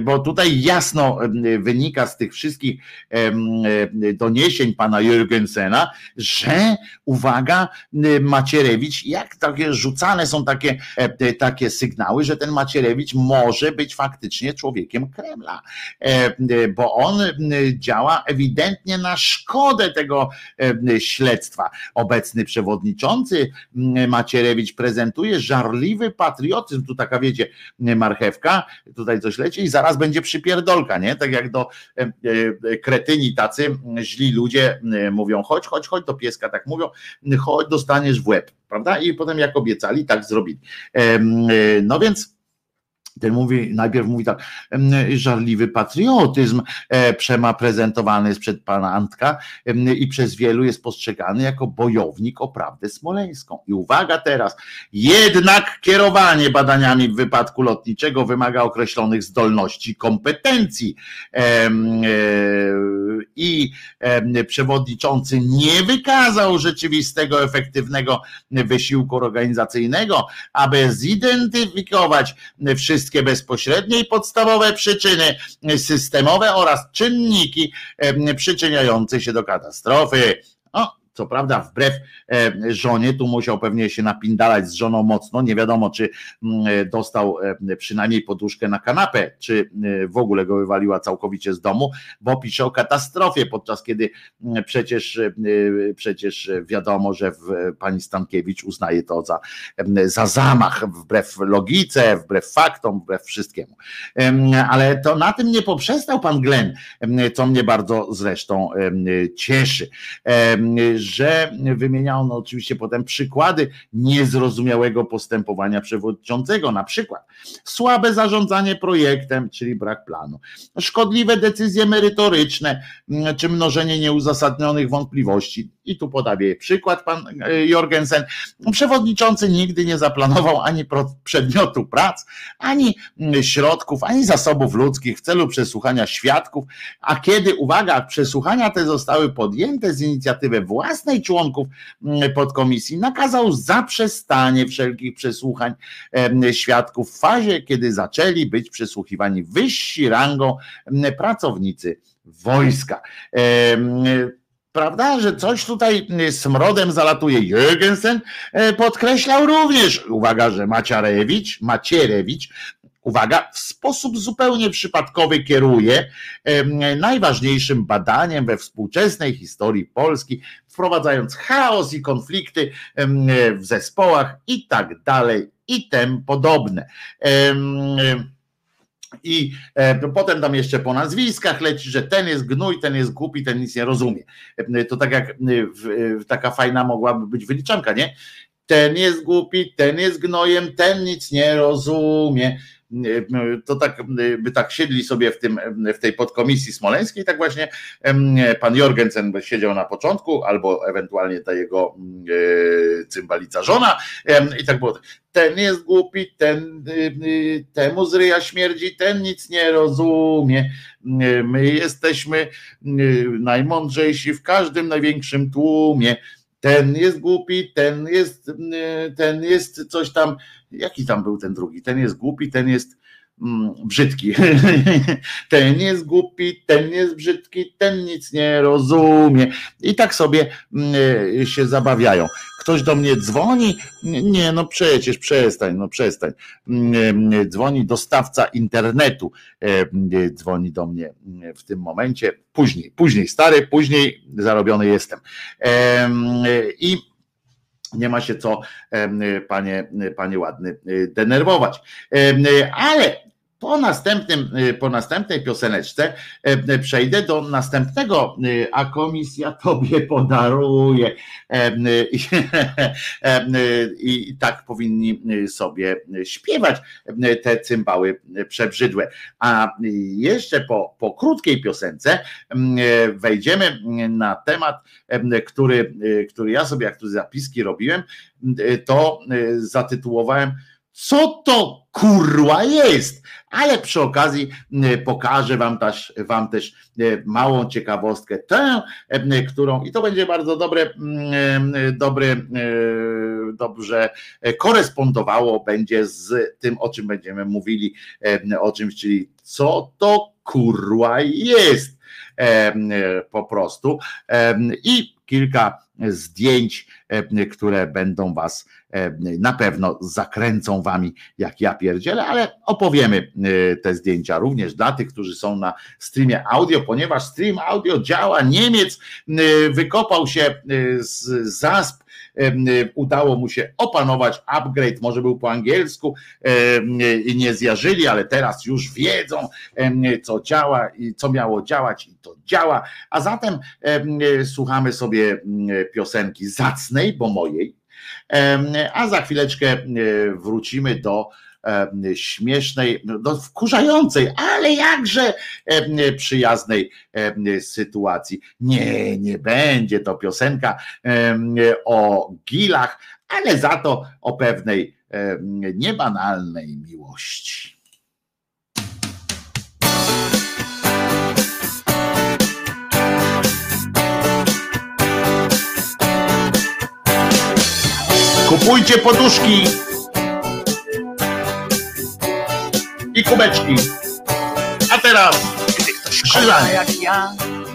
bo tutaj jasno wynika z tych wszystkich doniesień pana Jürgensena, że uwaga, Macierewicz, jak takie rzucane są takie, e, takie sygnały, że ten Macierewicz może być faktycznie człowiekiem Kremla, bo on działa ewidentnie na szkodę tego śledztwa. Obecnie obecny przewodniczący mm, Macierewicz prezentuje żarliwy patriotyzm, tu taka wiecie, marchewka, tutaj coś leci i zaraz będzie przypierdolka, nie? Tak jak do e, e, kretyni tacy źli ludzie mówią, chodź, chodź, chodź do pieska, tak mówią, chodź, dostaniesz w łeb, prawda? I potem jak obiecali, tak zrobili. E, no więc ten mówi, najpierw mówi tak, żarliwy patriotyzm e, przema prezentowany jest przed pana Antka i przez wielu jest postrzegany jako bojownik o prawdę smoleńską. I uwaga teraz, jednak kierowanie badaniami w wypadku lotniczego wymaga określonych zdolności, kompetencji e, i przewodniczący nie wykazał rzeczywistego, efektywnego wysiłku organizacyjnego, aby zidentyfikować wszystkie wszystkie bezpośrednie i podstawowe przyczyny systemowe oraz czynniki przyczyniające się do katastrofy. O, co prawda, wbrew e, żonie, tu musiał pewnie się napindalać z żoną mocno. Nie wiadomo, czy mm, e, dostał e, przynajmniej poduszkę na kanapę, czy w ogóle go wywaliła całkowicie z domu, bo pisze o katastrofie, podczas kiedy mm, przecież, przecież wiadomo, że pani Stankiewicz uznaje to za, za zamach, wbrew logice, wbrew faktom, wbrew wszystkiemu. Ale to na tym nie poprzestał pan Glenn, co mnie bardzo zresztą cieszy że wymieniano oczywiście potem przykłady niezrozumiałego postępowania przewodniczącego, na przykład słabe zarządzanie projektem, czyli brak planu, szkodliwe decyzje merytoryczne, mm, czy mnożenie nieuzasadnionych wątpliwości. I tu podaję przykład pan e, Jorgensen. Przewodniczący nigdy nie zaplanował ani przedmiotu prac, ani mm, środków, ani zasobów ludzkich w celu przesłuchania świadków, a kiedy, uwaga, przesłuchania te zostały podjęte z inicjatywy własnej, własnej członków mm, podkomisji nakazał zaprzestanie wszelkich przesłuchań świadków w fazie, kiedy zaczęli być przesłuchiwani wyżsi rangą pracownicy wojska prawda, że coś tutaj smrodem zalatuje. Jürgensen e, podkreślał również, uwaga, że Macierewicz, Macierewicz uwaga, w sposób zupełnie przypadkowy kieruje najważniejszym badaniem we współczesnej historii Polski, wprowadzając chaos i konflikty w zespołach i tak dalej i tym podobne. I e, potem tam jeszcze po nazwiskach leci, że ten jest gnój, ten jest głupi, ten nic nie rozumie. To tak jak taka fajna mogłaby być wyliczanka, nie? Ten jest głupi, ten jest gnojem, ten nic nie rozumie to tak by tak siedli sobie w, tym, w tej podkomisji smoleńskiej, tak właśnie pan Jorgensen siedział na początku, albo ewentualnie ta jego e, cymbalica żona i tak było. Ten jest głupi, ten y, y, temu z ryja śmierdzi, ten nic nie rozumie. My jesteśmy y, najmądrzejsi w każdym największym tłumie ten jest głupi, ten jest, ten jest coś tam, jaki tam był ten drugi, ten jest głupi, ten jest, mm, brzydki. *laughs* Ten jest głupi, ten jest brzydki, ten nic nie rozumie. I tak sobie mm, się zabawiają. Ktoś do mnie dzwoni? Nie, no przecież przestań, no przestań. Mm, dzwoni dostawca internetu, dzwoni do mnie w tym momencie. Później, później stary, później zarobiony jestem. I nie ma się co, panie, panie ładny, denerwować. Ale po, następnym, y, po następnej pioseneczce y, przejdę do następnego, y, a komisja *laughs* tobie podaruje. *laughs* I tak powinni sobie śpiewać te cymbały przebrzydłe. A jeszcze po, po krótkiej piosence wejdziemy na temat, który, który ja sobie, jak tu zapiski robiłem, to zatytułowałem co to kurła jest? Ale przy okazji pokażę wam też, wam też małą ciekawostkę, tę, którą, i to będzie bardzo dobre, dobre, dobrze korespondowało będzie z tym, o czym będziemy mówili, o czymś, czyli co to kurła jest po prostu. I kilka zdjęć, które będą was E, na pewno zakręcą wami, jak ja pierdzielę, ale opowiemy e, te zdjęcia również dla tych, którzy są na streamie audio, ponieważ stream audio działa. Niemiec e, wykopał się z zasp udało mu się opanować upgrade, może był po angielsku i nie zjarzyli, ale teraz już wiedzą, co działa i co miało działać i to działa. A zatem słuchamy sobie piosenki zacnej, bo mojej, a za chwileczkę e, wrócimy do śmiesznej, do wkurzającej, ale jakże przyjaznej sytuacji. Nie, nie będzie to piosenka o gilach, ale za to o pewnej niebanalnej miłości. Kupujcie poduszki i kubeczki. A teraz Gdy ktoś kocha jak ja,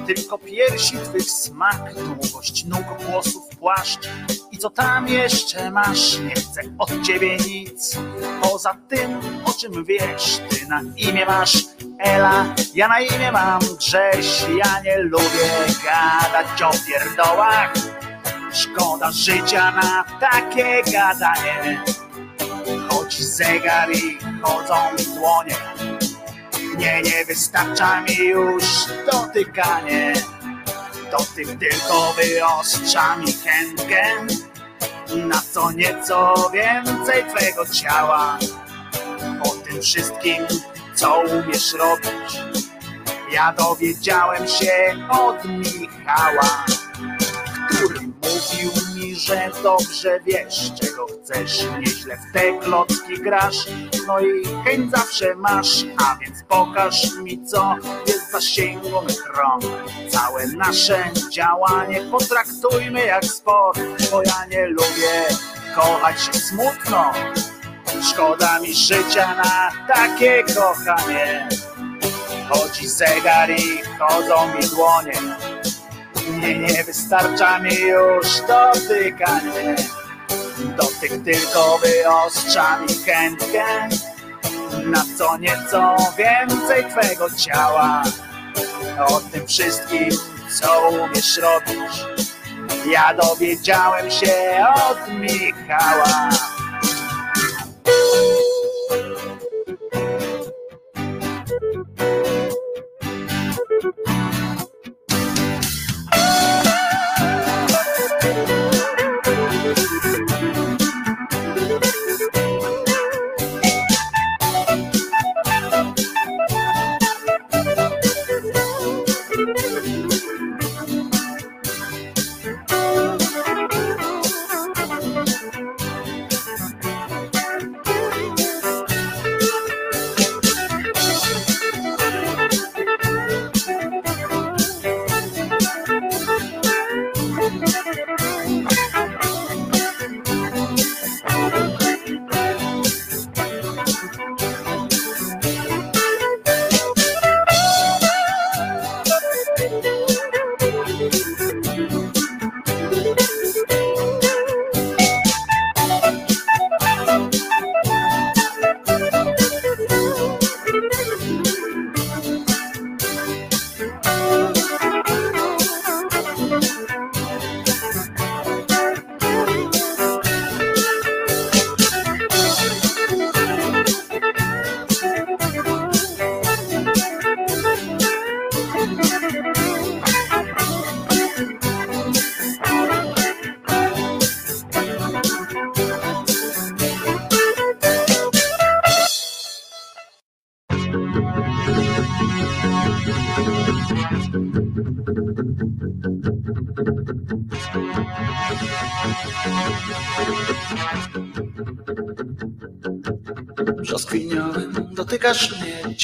tylko piersi twych smak, długość nóg, włosów, płaszcz. I co tam jeszcze masz, nie chcę od ciebie nic. Poza tym, o czym wiesz, ty na imię masz. Ela, ja na imię mam Grześ, ja nie lubię gadać o pierdołach Szkoda życia na takie gadanie. Chodzi zegar i chodzą mi dłonie. Nie, nie wystarcza mi już dotykanie. Dotyk tylko wyostrza mi chętkę na co nieco więcej twego ciała. O tym wszystkim, co umiesz robić, ja dowiedziałem się od Michała że dobrze wiesz, czego chcesz, nieźle w te klocki grasz, no i chęć zawsze masz, a więc pokaż mi, co jest zasięgu mych rąk. Całe nasze działanie potraktujmy jak sport, bo ja nie lubię kochać się smutno. Szkoda mi życia na takie kochanie. Chodzi zegar i chodzą mi dłonie nie wystarcza mi już dotykanie Dotyk tylko wyostrza mi chętkę. Na co nieco więcej twego ciała. O tym wszystkim, co umiesz robić. Ja dowiedziałem się od Michała.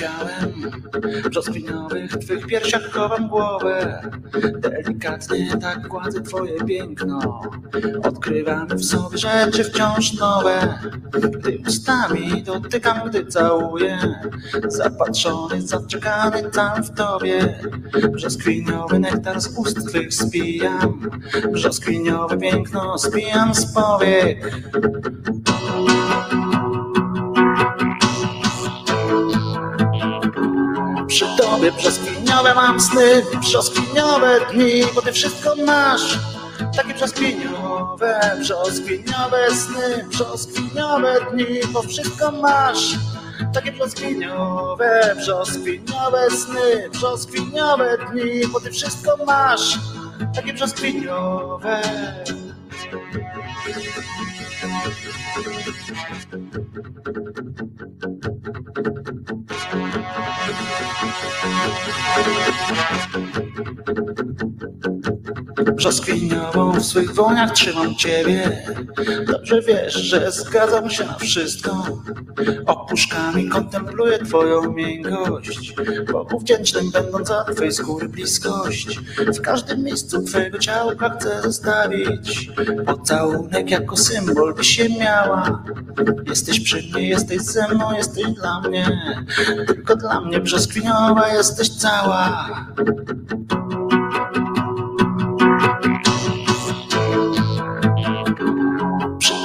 Ciałem W brzoskwiniowych twych piersiach chowam głowę. Delikatnie tak gładzę twoje piękno. Odkrywamy w sobie rzeczy wciąż nowe. Gdy ustami dotykam, gdy całuję. Zapatrzony, zaczekany tam w tobie. Brzoskwiniowy nektar z ust twych spijam. Brzoskwiniowe piękno spijam z powiek Przy tobie brzoskwiniowe mam sny, brzoskwiniowe dni, bo ty wszystko masz. Takie brzoskwiniowe, brzoskwiniowe sny, brzoskwiniowe dni, bo wszystko masz. Takie brzoskwiniowe, brzoskwiniowe sny, brzoskwiniowe dni, bo ty wszystko masz. Takie brzoskwiniowe. Brzoskwiniową w swych woniach trzymam ciebie. Dobrze wiesz, że zgadzam się na wszystko. Opuszkami kontempluję twoją miękkość Bogu wdzięcznym będąc za twej skóry bliskość. W każdym miejscu twojego ciałka chcę zostawić. Pocałunek jako symbol by się miała. Jesteś przy mnie, jesteś ze mną, jesteś dla mnie. Tylko dla mnie brzoskwiniowa jesteś cała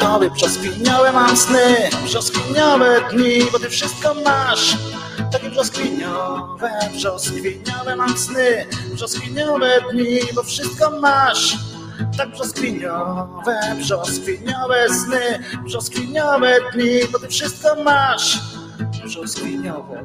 tobie brzoskwiniowe mam sny, brzoskwiniowe dni, bo ty wszystko masz. Takie brzoskwiniowe, brzoskwiniowe mam sny, brzoskwiniowe dni, bo wszystko masz. Tak brzoskwiniowe, brzoskwiniowe sny, brzoskwiniowe dni, bo ty wszystko masz. Brzoskwiniowe.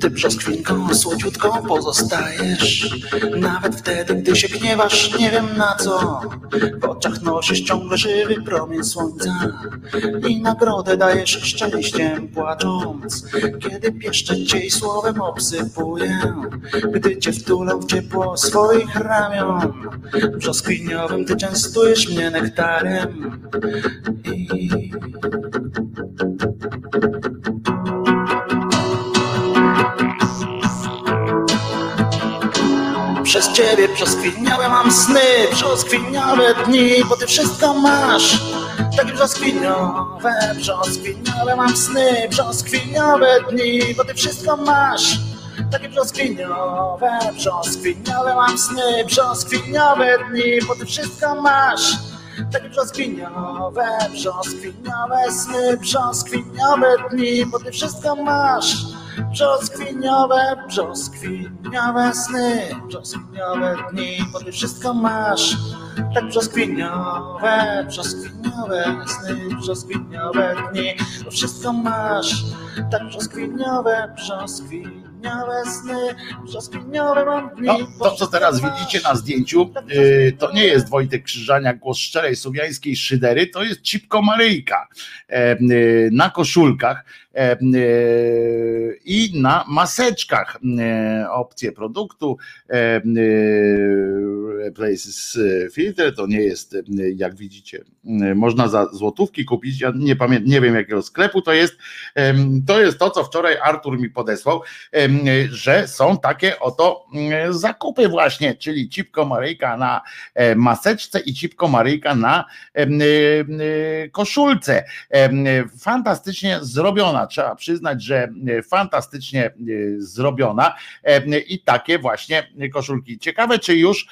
Ty brzoskwinką słodziutką pozostajesz. Nawet wtedy, gdy się gniewasz, nie wiem na co. W oczach nosisz ciągle żywy promień słońca I nagrodę dajesz szczęściem płacząc. Kiedy pieszczę cię i słowem obsypuję Gdy cię wtulę w ciepło swoich ramion. Brzoskwiniowym ty częstujesz mnie nektarem I Przez ciebie brzoskwiniowe mam sny, brzoskwiniowe dni, bo ty wszystko masz. Takie brzoskwiniowe, brzoskwiniowe mam sny, brzoskwiniowe dni, bo ty wszystko masz. Takie brzoskwiniowe, brzoskwiniowe mam sny, brzoskwiniowe dni, bo ty wszystko masz. Takie brzoskwiniowe, brzoskwiniowe sny, brzoskwiniowe dni, bo ty wszystko masz. Brzoskwiniowe, brzoskwiniowe sny, brzoskwiniowe dni, bo ty wszystko masz. Tak brzoskwiniowe, brzoskwiniowe sny, brzoskwiniowe dni, bo wszystko masz. Tak brzoskwiniowe, brzoskwiniowe. No, to, co teraz widzicie na zdjęciu, y, to nie jest Wojtek Krzyżania, głos szczerej słowiańskiej szydery, to jest Cipko Maryjka e, y, na koszulkach. I na maseczkach opcje produktu Places Filter to nie jest jak widzicie można za złotówki kupić ja nie pamiętam nie wiem jakiego sklepu to jest. To jest to co wczoraj Artur mi podesłał że są takie oto zakupy właśnie czyli cipko Maryjka na maseczce i cipko Maryjka na koszulce. Fantastycznie zrobiona trzeba przyznać, że fantastycznie zrobiona i takie właśnie koszulki. Ciekawe, czy już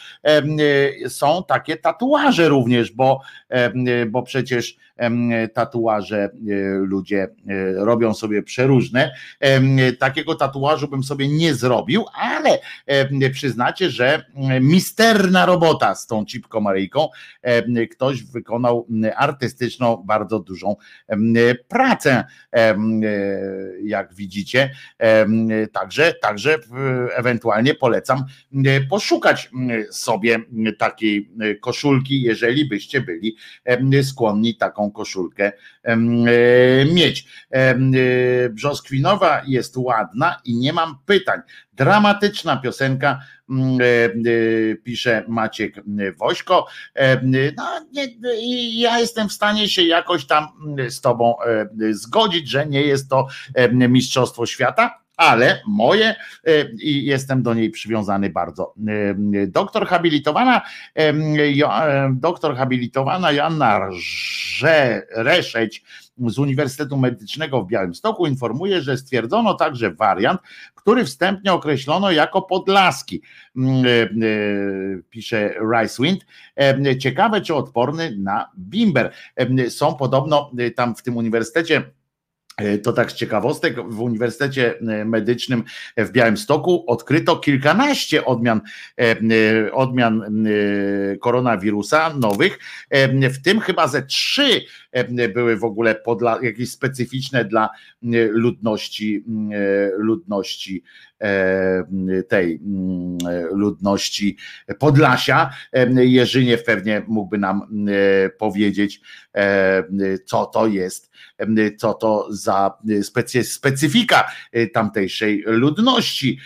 są takie tatuaże również, bo, bo przecież tatuaże ludzie robią sobie przeróżne. Takiego tatuażu bym sobie nie zrobił, ale przyznacie, że misterna robota z tą cipką Maryjką. Ktoś wykonał artystyczną, bardzo dużą pracę, jak widzicie. Także, także ewentualnie polecam poszukać sobie takiej koszulki, jeżeli byście byli skłonni taką koszulkę e, mieć. E, Brzoskwinowa jest ładna i nie mam pytań. Dramatyczna piosenka, mm, e, pisze Maciek Wośko. No, nie, ja jestem w stanie się jakoś tam z Tobą zgodzić, że nie jest to Mistrzostwo Świata, ale moje e, i jestem do niej przywiązany bardzo. E, doktor habilitowana, e, doktor habilitowana Joanna Reszeć z Uniwersytetu Medycznego w Białymstoku informuje, że stwierdzono także wariant, który wstępnie określono jako podlaski, pisze Ricewind. Ciekawe, czy odporny na bimber. Są podobno tam w tym uniwersytecie E, to tak z ciekawostek, w Uniwersytecie e, Medycznym w Białymstoku odkryto kilkanaście odmian, e, odmian koronawirusa nowych, w tym chyba ze trzy były w ogóle podla, jakieś specyficzne dla ludności, ludności tej ludności Podlasia. Jerzyniew pewnie mógłby nam powiedzieć, co to jest, co to za specyfika tamtejszej ludności,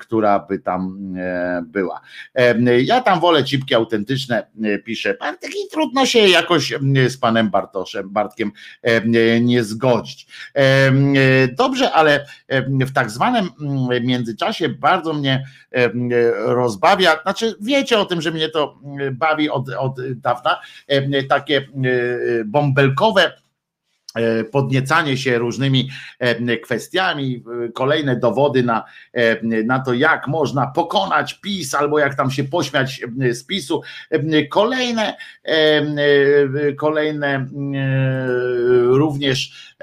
która by tam była. Ja tam wolę cipki autentyczne, pisze Bartek i trudno się jakoś z panem Bartoszem, Bartkiem nie zgodzić. Dobrze, ale w tak zwanym międzyczasie bardzo mnie rozbawia, znaczy wiecie o tym, że mnie to bawi od, od dawna, takie bąbelkowe E, podniecanie się różnymi e, kwestiami, e, kolejne dowody na, na to, jak można pokonać PiS, albo jak tam się pośmiać z PiSu, kolejne, kolejne również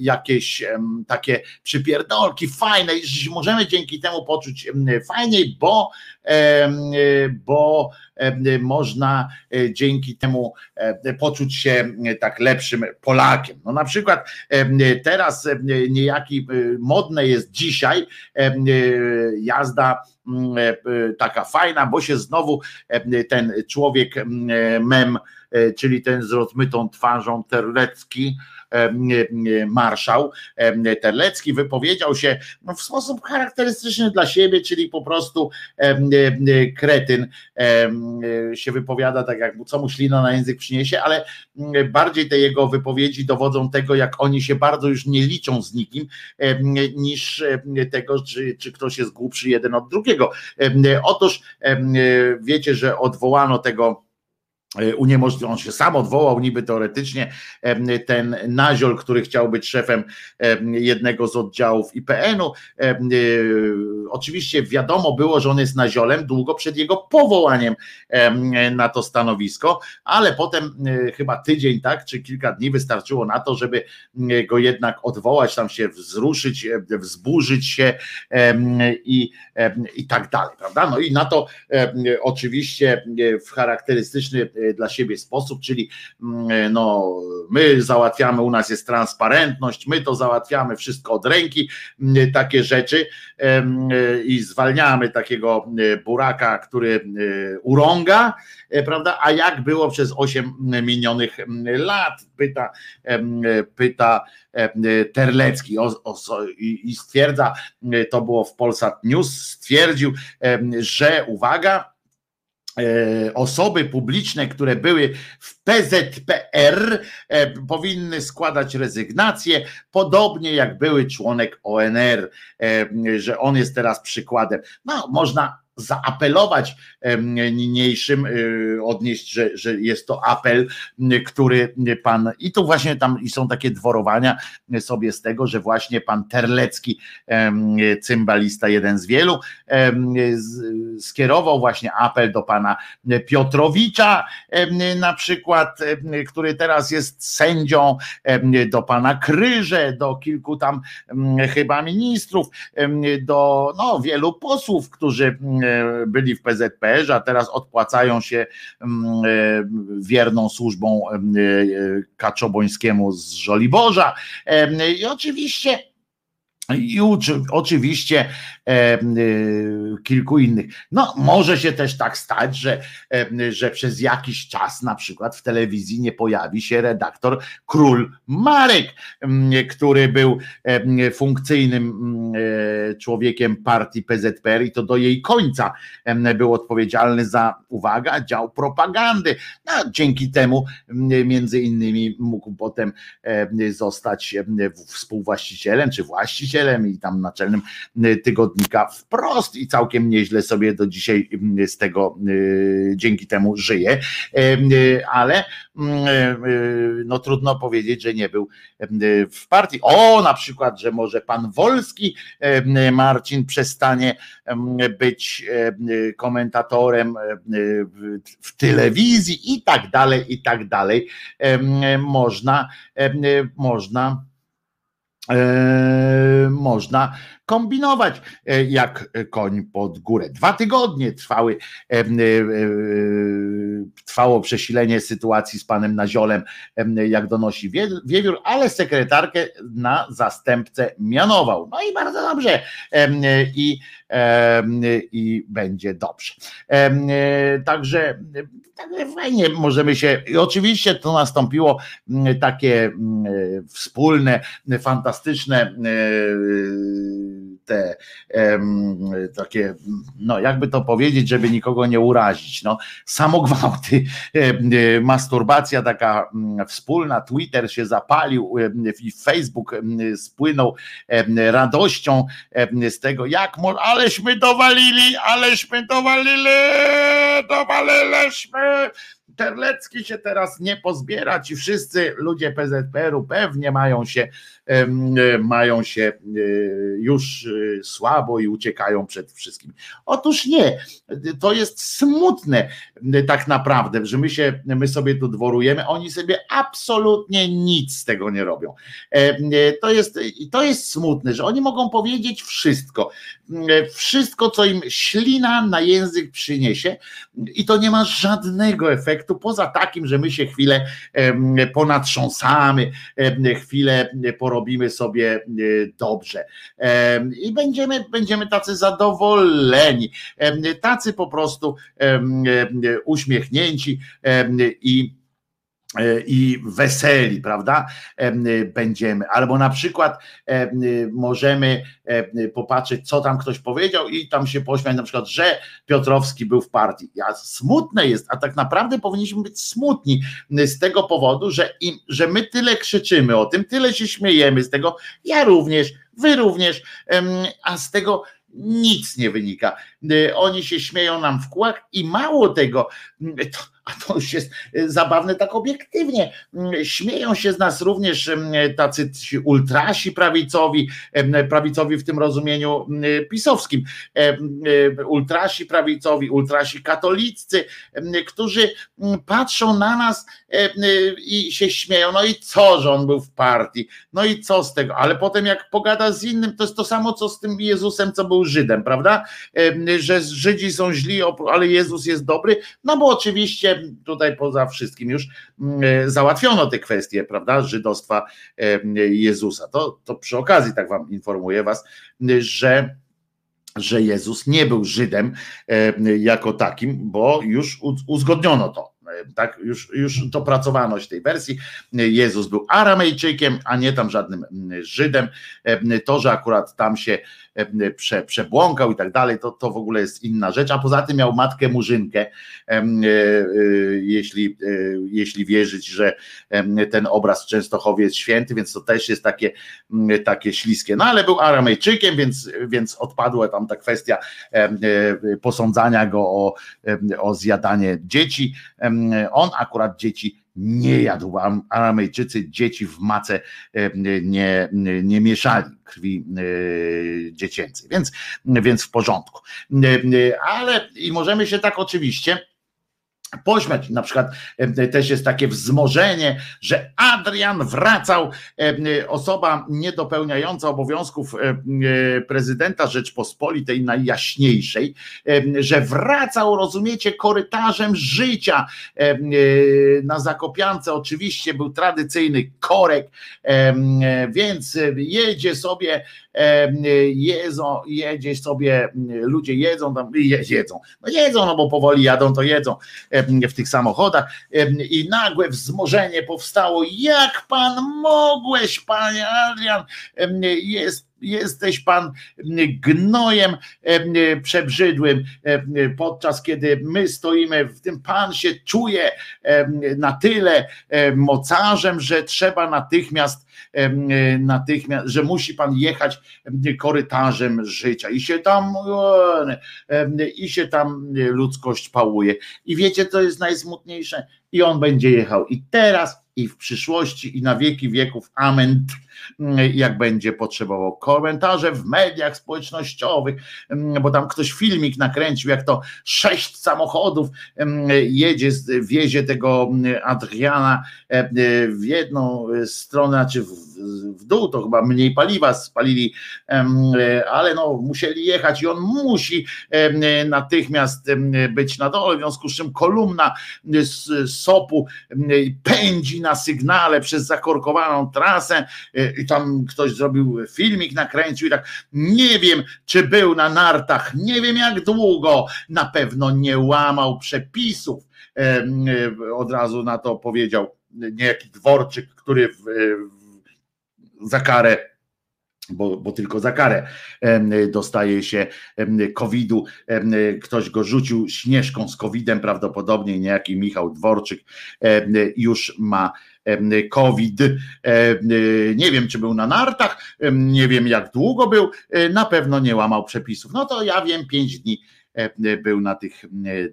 jakieś takie przypierdolki fajne, możemy dzięki temu poczuć fajniej, bo, bo można dzięki temu poczuć się tak lepszym Polakiem. No na przykład teraz niejaki modne jest dzisiaj jazda taka fajna, bo się znowu ten człowiek mem, czyli ten z rozmytą twarzą Terlecki, marszał Terlecki wypowiedział się no, w sposób charakterystyczny dla siebie, czyli po prostu kretyn się wypowiada tak jak co mu ślina na język przyniesie, ale bardziej te jego wypowiedzi dowodzą tego, jak oni się bardzo już nie liczą z nikim, niż tego, czy, czy ktoś jest głupszy jeden od drugiego. Otóż wiecie, że odwołano tego E, uniemożliwił, on się sam odwołał niby teoretycznie ten Naziol, który chciał być szefem jednego z oddziałów IPN-u. E, oczywiście wiadomo było, że on jest Naziolem długo przed jego powołaniem na to stanowisko, ale potem e, chyba tydzień, tak, czy kilka dni wystarczyło na to, żeby go jednak odwołać, tam się wzruszyć, wzburzyć się i, i tak dalej, prawda? No i na to oczywiście w charakterystyczny dla siebie sposób, czyli mm, no, my załatwiamy, u nas jest transparentność, my to załatwiamy wszystko od ręki, mm, takie rzeczy i zwalniamy takiego buraka, który urąga, prawda? A jak było przez 8 minionych lat? Pyta, pyta Terlecki o, o, i stwierdza, to było w Polsat News, stwierdził, że uwaga, osoby publiczne, które były w PZPR, powinny składać rezygnację, podobnie jak były członek ONR, że on jest teraz przykładem. No, można zaapelować niniejszym, y, odnieść, że, że jest to apel, który pan, i tu właśnie tam i są takie dworowania sobie z tego, że właśnie pan Terlecki, cymbalista, jeden z wielu, skierował właśnie apel do pana Piotrowicza, na przykład, który teraz jest sędzią, do pana Kryże, do kilku tam chyba ministrów, do no, wielu posłów, którzy byli w PZPR, a teraz odpłacają się mm, e, wierną służbą e, Kaczobońskiemu z Żoliborza. I oczywiście i oczywiście e, e, kilku innych. No, może się też tak stać, że, e, że przez jakiś czas na przykład w telewizji nie pojawi się redaktor Król Marek, który był funkcyjnym człowiekiem partii PZPR i to do jej końca był odpowiedzialny za, uwaga, dział propagandy. No, dzięki temu między innymi mógł potem zostać współwłaścicielem czy właścicielem i tam naczelnym y, tygodnika wprost i całkiem nieźle sobie do dzisiaj y, z tego y, dzięki temu żyje, ale no trudno powiedzieć, że nie był w partii. O, na przykład, że może pan Wolski Marcin przestanie być komentatorem w telewizji i tak dalej, i tak dalej. Można, można można kombinować e, jak koń pod górę. Dwa tygodnie trwały, e, trwało przesilenie sytuacji z panem Naziolem, jak donosi Wiewiór, ale sekretarkę na zastępcę mianował. No i bardzo dobrze. I, i będzie dobrze. Także, także fajnie możemy się, i oczywiście to nastąpiło takie wspólne, fantastyczne te takie, no jakby to powiedzieć, żeby nikogo nie urazić, no. Samogwałty, masturbacja taka wspólna, Twitter się zapalił i Facebook spłynął radością z tego, jak, aleśmy dowalili, aleśmy dowalili, dowaliliśmy, Terlecki się teraz nie pozbiera, ci wszyscy ludzie PZPR-u pewnie mają się, mają się e, już e, słabo i uciekają przed wszystkim. Otóż nie, to jest smutne e, tak naprawdę, że my się, my sobie tu dworujemy, oni sobie absolutnie nic z tego nie robią. To jest, to jest smutne, że oni mogą powiedzieć wszystko, wszystko co im ślina na język przyniesie i to nie ma żadnego efektu poza takim, że my się chwilę ponatrząsamy, chwilę porobimy sobie e, dobrze. I będziemy, będziemy tacy zadowoleni, tacy po prostu uśmiechnięci i E, i weseli, prawda? E, będziemy. Albo na przykład e, możemy popatrzeć, co tam ktoś powiedział i tam się pośmiać, na przykład, że Piotrowski był w partii. Ja, smutne jest, a tak naprawdę powinniśmy być smutni z tego powodu, że, im, że my tyle krzyczymy o tym, tyle się śmiejemy z tego, ja również, wy również, a z tego nic nie wynika. Oni się śmieją nam w kółach i mało tego, to, a to już jest y, zabawne tak obiektywnie. Mm, śmieją się z nas również mm, tacy ultrasi prawicowi, prawicowi w tym rozumieniu mm, pisowskim, y, ultrasi prawicowi, ultrasi katoliccy, którzy patrzą na nas y, i się śmieją. No i co, że on był w partii? No i co z tego? Ale potem jak pogada z innym, to jest to samo, co z tym Jezusem, co był Żydem, prawda? Że Żydzi są źli, ale Jezus jest dobry, no bo oczywiście tutaj poza wszystkim już załatwiono te kwestie, prawda, żydostwa Jezusa. To, to przy okazji tak wam informuję was, że że Jezus nie był Żydem jako takim, bo już uzgodniono to tak, już, już dopracowano się tej wersji. Jezus był Aramejczykiem, a nie tam żadnym Żydem. To, że akurat tam się prze, przebłąkał i tak dalej, to, to w ogóle jest inna rzecz. A poza tym miał matkę murzynkę, e, e, jeśli, e, jeśli wierzyć, że ten obraz w Częstochowie jest święty, więc to też jest takie, takie śliskie. No ale był Aramejczykiem, więc, więc odpadła tam ta kwestia posądzania go o, o zjadanie dzieci. On akurat dzieci nie jadł. Aramejczycy dzieci w mace nie, nie mieszali krwi dziecięcej, więc, więc w porządku. Ale i możemy się tak oczywiście pośmiać. Na przykład też jest takie wzmożenie, że Adrian wracał, osoba niedopełniająca obowiązków prezydenta Rzeczpospolitej najjaśniejszej, że wracał, rozumiecie, korytarzem życia na Zakopiance. Oczywiście był tradycyjny korek, więc jedzie sobie jedzą, jedzie sobie, ludzie jedzą tam, jedzą, no jedzą, no bo powoli jadą, to jedzą w tych samochodach i nagłe wzmożenie powstało, jak pan mogłeś, panie Adrian, jest jesteś pan gnojem przebrzydłym, podczas kiedy my stoimy w tym, pan się czuje na tyle mocarzem, że trzeba natychmiast natychmiast, że musi pan jechać korytarzem życia i się tam i się tam ludzkość pałuje. I wiecie, co jest najsmutniejsze? I on będzie jechał i teraz, i w przyszłości, i na wieki wieków. Amen jak będzie potrzebował. Komentarze w mediach społecznościowych, bo tam ktoś filmik nakręcił, jak to sześć samochodów jedzie, wiezie tego Adriana w jedną stronę, znaczy w, w dół, to chyba mniej paliwa spalili, ale no musieli jechać i on musi natychmiast być na dole, w związku z czym kolumna z sopu pędzi na sygnale przez zakorkowaną trasę i tam ktoś zrobił filmik, nakręcił i tak, nie wiem, czy był na nartach, nie wiem jak długo, na pewno nie łamał przepisów. E, od razu na to powiedział niejaki dworczyk, który w, w, za karę bo, bo, tylko za karę dostaje się COVID-u. Ktoś go rzucił śnieżką z COVID-em, prawdopodobnie niejaki Michał Dworczyk już ma COVID. Nie wiem, czy był na nartach, nie wiem, jak długo był, na pewno nie łamał przepisów. No to ja wiem, pięć dni był na tych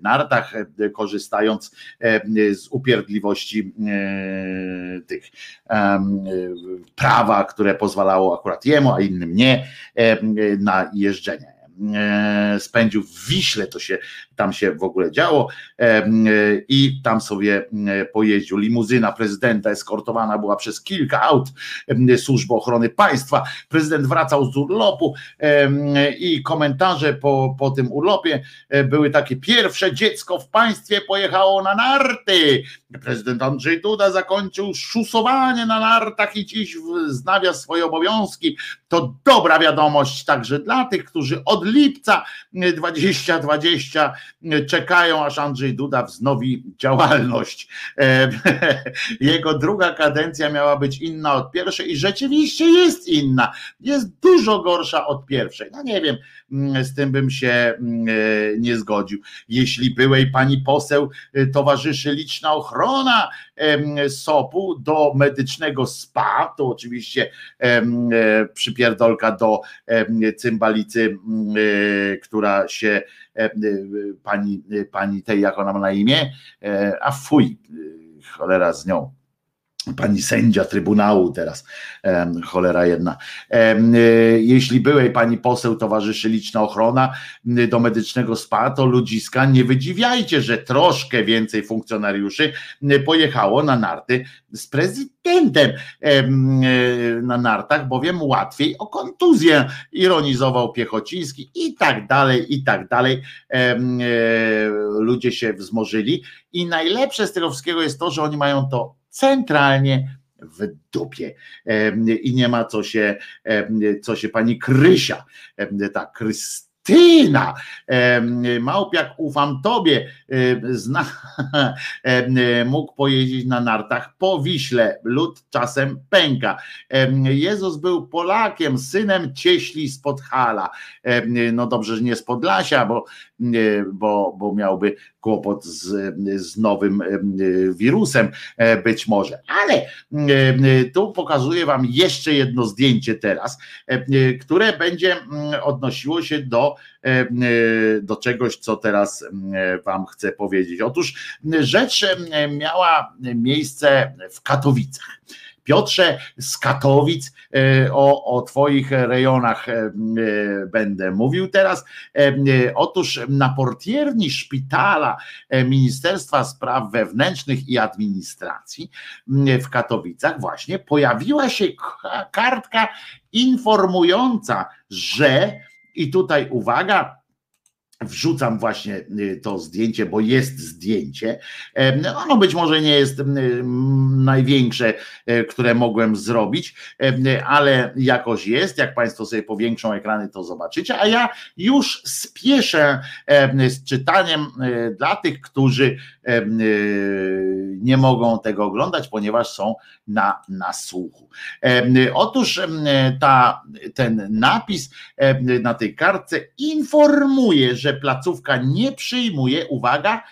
nartach, korzystając z upierdliwości tych prawa, które pozwalało akurat jemu, a innym nie, na jeżdżenie spędził w Wiśle, to się tam się w ogóle działo i tam sobie pojeździł. Limuzyna prezydenta eskortowana była przez kilka aut służby ochrony państwa. Prezydent wracał z urlopu i komentarze po, po tym urlopie e, były takie: pierwsze dziecko w państwie pojechało na narty. Prezydent Andrzej Duda zakończył szusowanie na nartach i dziś wznawia swoje obowiązki. To dobra wiadomość także dla tych, którzy od lipca 2020 czekają, aż Andrzej Duda wznowi działalność. E, *laughs* jego druga kadencja miała być inna od pierwszej i rzeczywiście jest inna. Jest dużo gorsza od pierwszej. No nie wiem, mm, z tym bym się mm, e, nie zgodził. Jeśli byłej pani poseł e, towarzyszy liczna ochrona SOP-u do medycznego SPA, to oczywiście przypierdolka do cymbalicy, mm, która się E, e, pani, pani tej, jak ona ma na imię, e, a fuj, cholera z nią. Pani sędzia Trybunału teraz, cholera jedna. E, Jeśli byłej pani poseł towarzyszy liczna ochrona do medycznego spa, to ludziska nie wydziwiajcie, że troszkę więcej funkcjonariuszy pojechało na narty z prezydentem em, e, na nartach, bowiem łatwiej o kontuzję ironizował Piechociński i tak dalej, i tak dalej. E, Ludzie się wzmożyli i najlepsze z tego wszystkiego jest to, że oni mają to centralnie w dupie i nie ma co się, co się pani Krysia, ta Krystyna, Małpiak, ufam tobie, zna, *laughs* mógł pojeździć na nartach po Wiśle, lud czasem pęka. Jezus był Polakiem, synem cieśli z Podhala. No dobrze, że nie z Podlasia, bo, bo, bo miałby kłopot z, z nowym em, wirusem e, być może. Ale em, tu pokazuję wam jeszcze jedno zdjęcie teraz, em, które będzie odnosiło się do, do czegoś, co teraz wam chcę powiedzieć. Otóż rzecz miała miejsce w Katowicach. Piotrze z Katowic e, o, o Twoich rejonach e, e, będę mówił teraz. Otóż na portierni szpitala Ministerstwa Spraw Wewnętrznych i Administracji w Katowicach właśnie pojawiła się kartka informująca, że i tutaj uwaga, Wrzucam właśnie y, to zdjęcie, bo jest zdjęcie. Em, Ono być może nie jest największe, e, które mogłem zrobić, ale jakoś jest. Jak Państwo sobie powiększą ekrany, to zobaczycie. A ja już spieszę z czytaniem e, dla tych, którzy e, nie mogą tego oglądać, ponieważ są na, na słuchu. Otóż ta, ten napis na tej kartce informuje, że placówka nie przyjmuje, uwaga,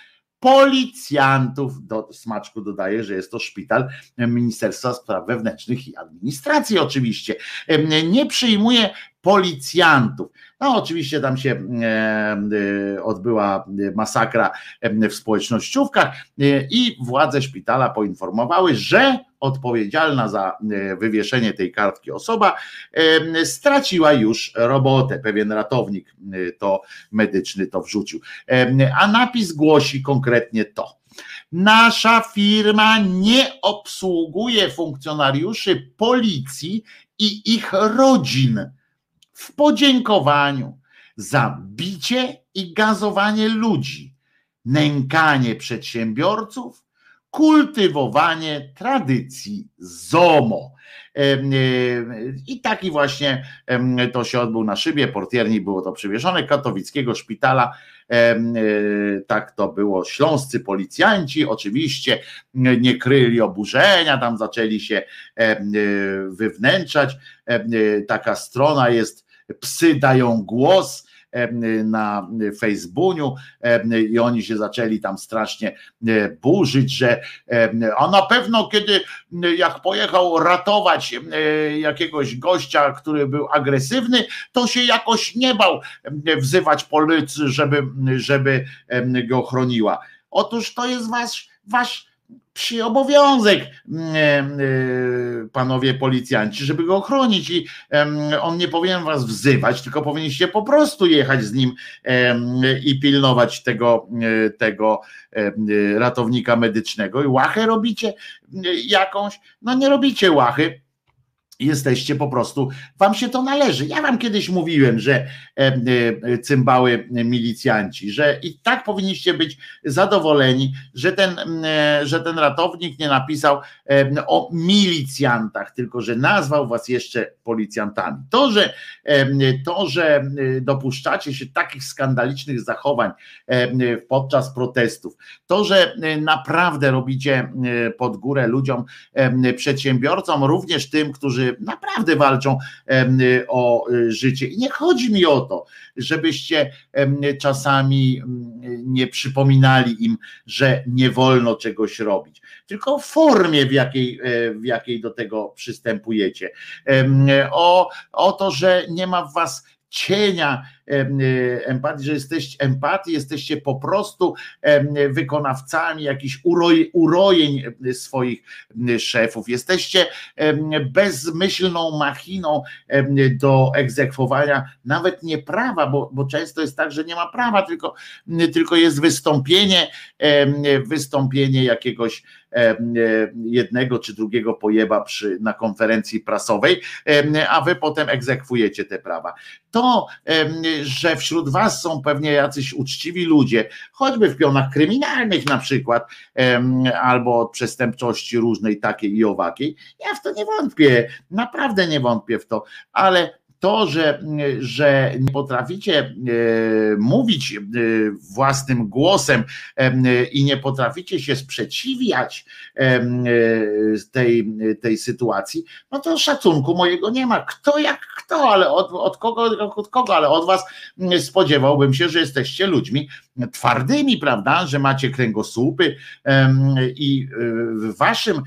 policjantów. Do smaczku dodaje, że jest to szpital Ministerstwa Spraw Wewnętrznych i Administracji, oczywiście. Em, Nie przyjmuje policjantów. No, oczywiście tam się e, e, odbyła masakra e, w społecznościówkach e, i władze szpitala poinformowały, że odpowiedzialna za e, wywieszenie tej kartki osoba e, straciła już robotę. Pewien ratownik e, to medyczny to wrzucił. A napis głosi konkretnie to. Nasza firma nie obsługuje funkcjonariuszy policji i ich rodzin w podziękowaniu za bicie i gazowanie ludzi, nękanie przedsiębiorców, kultywowanie tradycji ZOMO. E, I taki właśnie to się odbył na szybie portierni, było to przywieszone, katowickiego szpitala. E, Tak to było. Śląscy policjanci oczywiście nie kryli oburzenia, tam zaczęli się e, wywnętrzać. E, Taka strona jest Psy dają głos na Facebooku i oni się zaczęli tam strasznie burzyć, że a na pewno kiedy jak pojechał ratować jakiegoś gościa, który był agresywny, to się jakoś nie bał wzywać policji, żeby, żeby go chroniła. Otóż to jest wasz, wasz przy obowiązek, mm, e, panowie policjanci, żeby go chronić i on nie powinien was wzywać, tylko powinniście po prostu jechać z nim i pilnować tego, e, tego ratownika medycznego. I łachę robicie e, jakąś? No nie robicie łachy. Jesteście po prostu, wam się to należy. Ja wam kiedyś mówiłem, że e, e, cymbały milicjanci, że i tak powinniście być zadowoleni, że ten, e, że ten ratownik nie napisał o milicjantach, tylko że nazwał was jeszcze policjantami. To, że to, że dopuszczacie się takich skandalicznych zachowań podczas protestów, to, że naprawdę robicie pod górę ludziom, przedsiębiorcom, również tym, którzy naprawdę walczą o y, życie. I nie chodzi mi o to, żebyście czasami mm, nie przypominali im, że nie wolno czegoś robić, tylko w formie, w jakiej, e, w jakiej do tego przystępujecie. O, o to, że nie ma w was cienia empatii, że jesteście empatii, jesteście po prostu wykonawcami jakichś uroj, urojeń swoich szefów. Jesteście bezmyślną machiną do egzekwowania nawet nie prawa, bo, bo często jest tak, że nie ma prawa, tylko, tylko jest wystąpienie, wystąpienie jakiegoś jednego czy drugiego pojeba przy, na konferencji prasowej, a wy potem egzekwujecie te prawa. To, że wśród was są pewnie jacyś uczciwi ludzie, choćby w pionach kryminalnych na przykład, albo od przestępczości różnej takiej i owakiej, ja w to nie wątpię, naprawdę nie wątpię w to, ale to, że, że nie potraficie e, mówić e, własnym głosem e, i nie potraficie się sprzeciwiać tej, tej sytuacji, no to szacunku mojego nie ma. Kto jak kto, ale od, od, kogo, od kogo, ale od was spodziewałbym się, że jesteście ludźmi twardymi, prawda, że macie kręgosłupy i w waszym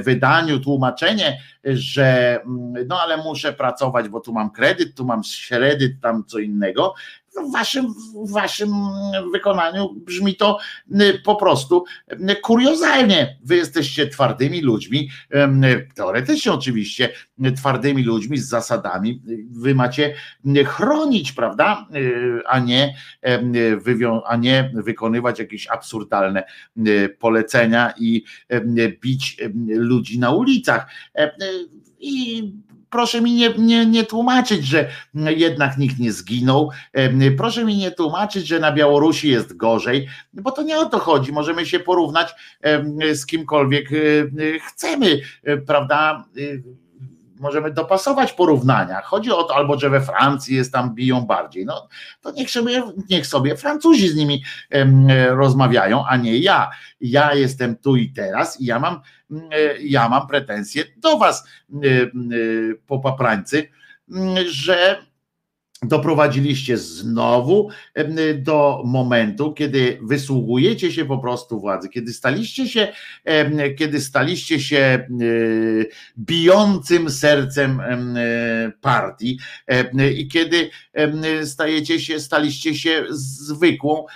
wydaniu tłumaczenie, że no ale muszę pracować, bo tu mam kredyt, tu mam kredyt, tam co innego, w waszym, w waszym wykonaniu brzmi to y, po prostu y, kuriozalnie. Wy jesteście twardymi ludźmi, teoretycznie oczywiście twardymi ludźmi z zasadami. Wy macie chronić, prawda, y, a nie, a nie wykonywać jakieś absurdalne polecenia i bić ludzi na ulicach. I proszę mi nie, nie, nie tłumaczyć, że jednak nikt nie zginął. Proszę mi nie tłumaczyć, że na Białorusi jest gorzej, bo to nie o to chodzi. Możemy się porównać z kimkolwiek chcemy, prawda? Możemy dopasować porównania. Chodzi o to, albo że we Francji jest tam biją bardziej. No to niech sobie, niech sobie Francuzi z nimi rozmawiają, a nie ja. Ja jestem tu i teraz i ja mam E, ja mam pretensje do Was, e, e, popaprańcy, że doprowadziliście znowu do momentu, kiedy wysługujecie się po prostu władzy, kiedy staliście się, kiedy staliście się bijącym sercem partii i kiedy stajecie się, staliście się zwykłą,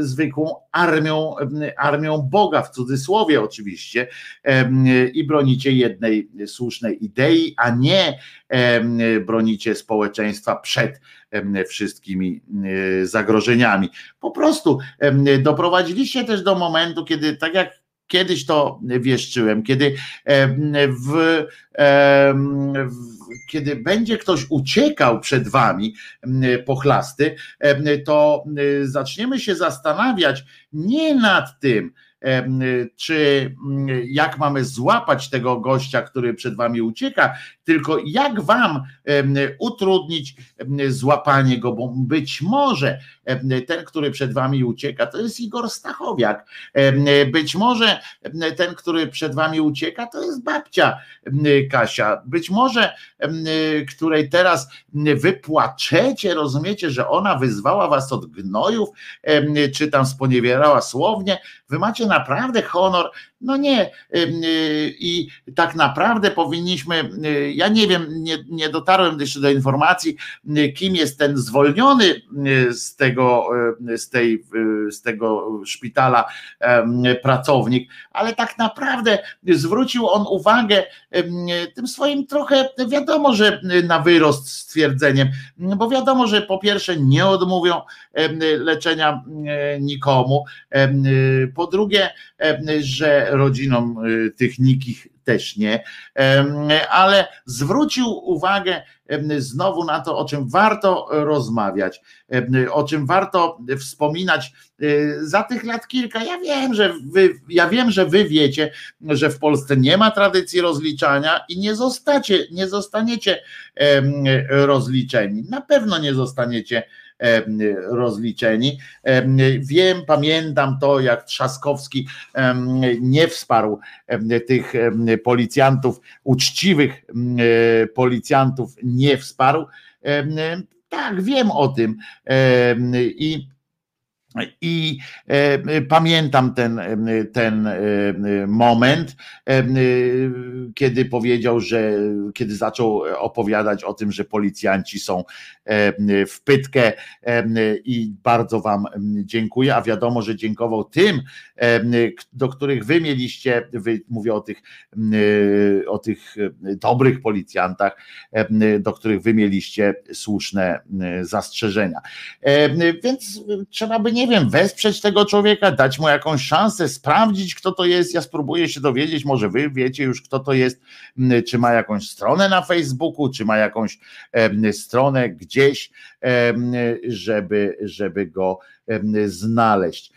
zwykłą armią, armią Boga w cudzysłowie oczywiście i bronicie jednej słusznej idei, a nie bronicie społeczeństwa przed wszystkimi zagrożeniami. Po prostu doprowadziliście też do momentu, kiedy tak jak kiedyś to wieszczyłem, kiedy w, w kiedy będzie ktoś uciekał przed wami pochlasty, to zaczniemy się zastanawiać nie nad tym, czy jak mamy złapać tego gościa, który przed wami ucieka, tylko jak wam utrudnić złapanie go, bo być może ten, który przed wami ucieka, to jest Igor Stachowiak. Być może ten, który przed wami ucieka, to jest babcia Kasia. Być może, której teraz wypłaczecie, rozumiecie, że ona wyzwała was od gnojów, czy tam sponiewierała słownie. Wy macie naprawdę honor no nie. I tak naprawdę powinniśmy, ja nie wiem, nie, nie dotarłem jeszcze do informacji, kim jest ten zwolniony z tego, z tej, z tego szpitala pracownik, ale tak naprawdę zwrócił on uwagę tym swoim trochę, wiadomo, że na wyrost stwierdzeniem, bo wiadomo, że po pierwsze nie odmówią leczenia nikomu, po drugie, że rodzinom tych nikich też nie, ale zwrócił uwagę znowu na to, o czym warto rozmawiać, o czym warto wspominać y, za tych lat kilka. Ja wiem, że wy, ja wiem, że wy wiecie, że w Polsce nie ma tradycji rozliczania i nie zostacie, nie zostaniecie rozliczeni. Na pewno nie zostaniecie rozliczeni. Wiem, pamiętam to, jak Trzaskowski nie wsparł tych policjantów, uczciwych policjantów nie wsparł. Tak, wiem o tym. I I e, pamiętam ten, ten moment, e, kiedy powiedział, że kiedy zaczął opowiadać o tym, że policjanci są w pytkę i bardzo Wam dziękuję, a wiadomo, że dziękował tym, do których Wy mieliście, wy, mówię o tych, o tych dobrych policjantach, do których Wy mieliście słuszne zastrzeżenia. Więc trzeba by nie wiem, wesprzeć tego człowieka, dać mu jakąś szansę, sprawdzić, kto to jest. Ja spróbuję się dowiedzieć, może wy wiecie już, kto to jest, czy ma jakąś stronę na Facebooku, czy ma jakąś stronę gdzieś, żeby, żeby go znaleźć.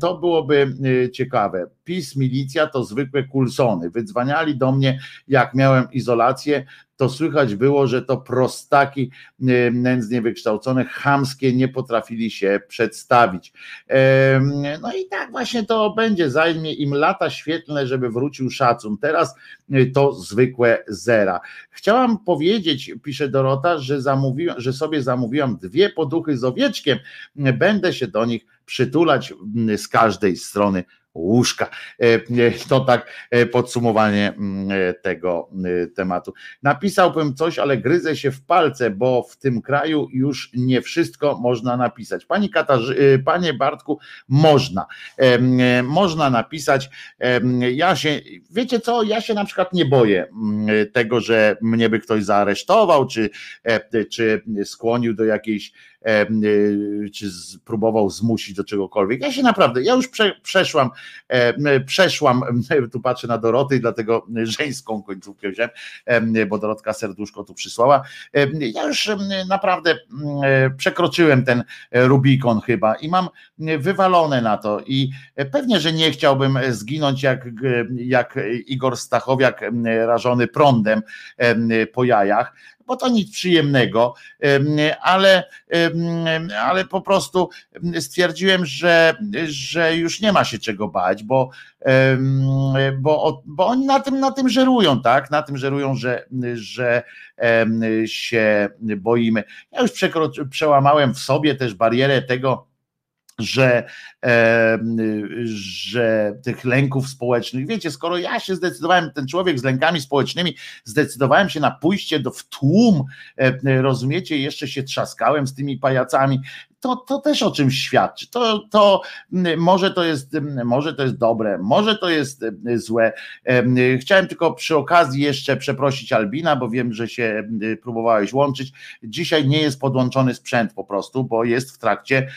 To byłoby ciekawe. PiS, milicja to zwykłe kulsony. Wydzwaniali do mnie, jak miałem izolację, to słychać było, że to prostaki nędznie wykształcone, chamskie, nie potrafili się przedstawić. No i tak właśnie to będzie, zajmie im lata świetlne, żeby wrócił szacun. Teraz to zwykłe zera. Chciałam powiedzieć, pisze Dorota, że, zamówiłam, że sobie zamówiłam dwie poduchy z owieczkiem, będę się do nich przytulać z każdej strony łóżka. E, to tak e, podsumowanie mm, e, tego tematu. Napisałbym coś, ale gryzę się w palce, bo w tym kraju już nie wszystko można napisać. Pani Katarzy, Panie Bartku, można. Można napisać. Ja się, wiecie co, ja się na przykład nie boję tego, że mnie by ktoś zaaresztował, czy, czy skłonił do jakiejś czy próbował zmusić do czegokolwiek. Ja się naprawdę, ja już prze, przeszłam, przeszłam, tu patrzę na Doroty, dlatego żeńską końcówkę wziąłem, bo Dorotka serduszko tu przysłała. Ja już naprawdę przekroczyłem ten Rubikon chyba i mam wywalone na to i pewnie, że nie chciałbym zginąć jak, jak Igor Stachowiak rażony prądem po jajach, bo to nic przyjemnego, ale, ale po prostu stwierdziłem, że, że już nie ma się czego bać, bo, bo, bo oni na tym, na tym żerują, tak? Na tym żerują, że, że się boimy. Ja już przełamałem w sobie też barierę tego, że, e, że tych lęków społecznych, wiecie, skoro ja się zdecydowałem, ten człowiek z lękami społecznymi, zdecydowałem się na pójście do, w tłum, e, rozumiecie, jeszcze się trzaskałem z tymi pajacami, to, to też o czymś świadczy. To, to może to jest, może to jest dobre, może to jest złe. Chciałem tylko przy okazji jeszcze przeprosić Albina, bo wiem, że się próbowałeś łączyć. Dzisiaj nie jest podłączony sprzęt po prostu, bo jest w trakcie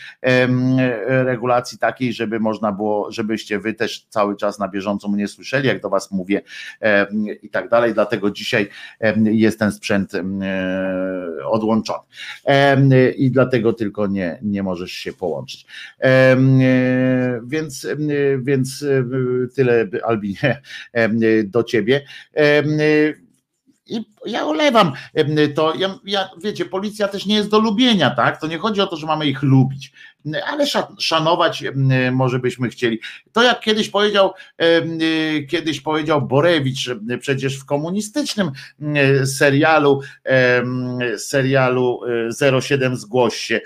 regulacji takiej, żeby można było, żebyście wy też cały czas na bieżąco mnie słyszeli, jak do was mówię i tak dalej. Dlatego dzisiaj jest ten sprzęt odłączony. I dlatego tylko nie, nie, możesz się połączyć. E, więc, więc e, tyle, Albinie, do ciebie. I ja olewam to. Ja, ja, wiecie, policja też nie jest do lubienia, tak? To nie chodzi o to, że mamy ich lubić ale szanować może byśmy chcieli. To jak kiedyś powiedział, kiedyś powiedział Borewicz, przecież w komunistycznym serialu, serialu 07 Zgłoś się,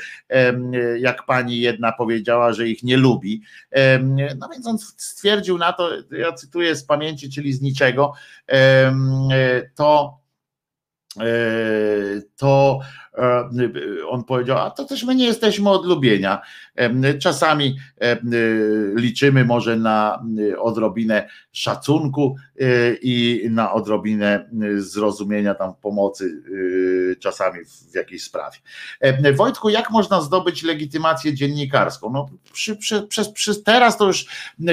jak pani jedna powiedziała, że ich nie lubi. No więc on stwierdził na to, ja cytuję z pamięci, czyli z niczego, to to E, on powiedział, a to też my nie jesteśmy od lubienia. Czasami liczymy może na odrobinę szacunku e, i na odrobinę zrozumienia tam pomocy e, czasami w jakiejś sprawie. Wojtku, jak można zdobyć legitymację dziennikarską? No, przy, przy, przez, teraz to już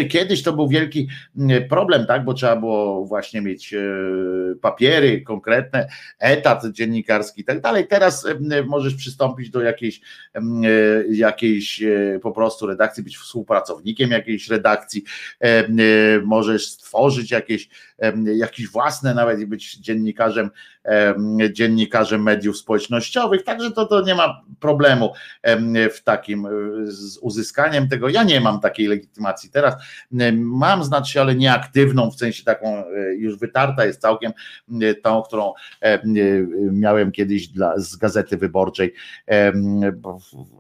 kiedyś to był wielki problem, tak, bo trzeba było właśnie mieć papiery konkretne, etat dziennikarski i tak dalej. Teraz możesz przystąpić do jakiejś, e, jakiejś e, po prostu redakcji, być współpracownikiem jakiejś redakcji, możesz stworzyć jakieś, jakieś własne, nawet być dziennikarzem dziennikarzem mediów społecznościowych, także to, to nie ma problemu w takim z uzyskaniem tego. Ja nie mam takiej legitymacji teraz. Mam znaczy, ale nieaktywną, w sensie taką już wytarta jest całkiem tą, którą miałem kiedyś dla, z Gazety Wyborczej,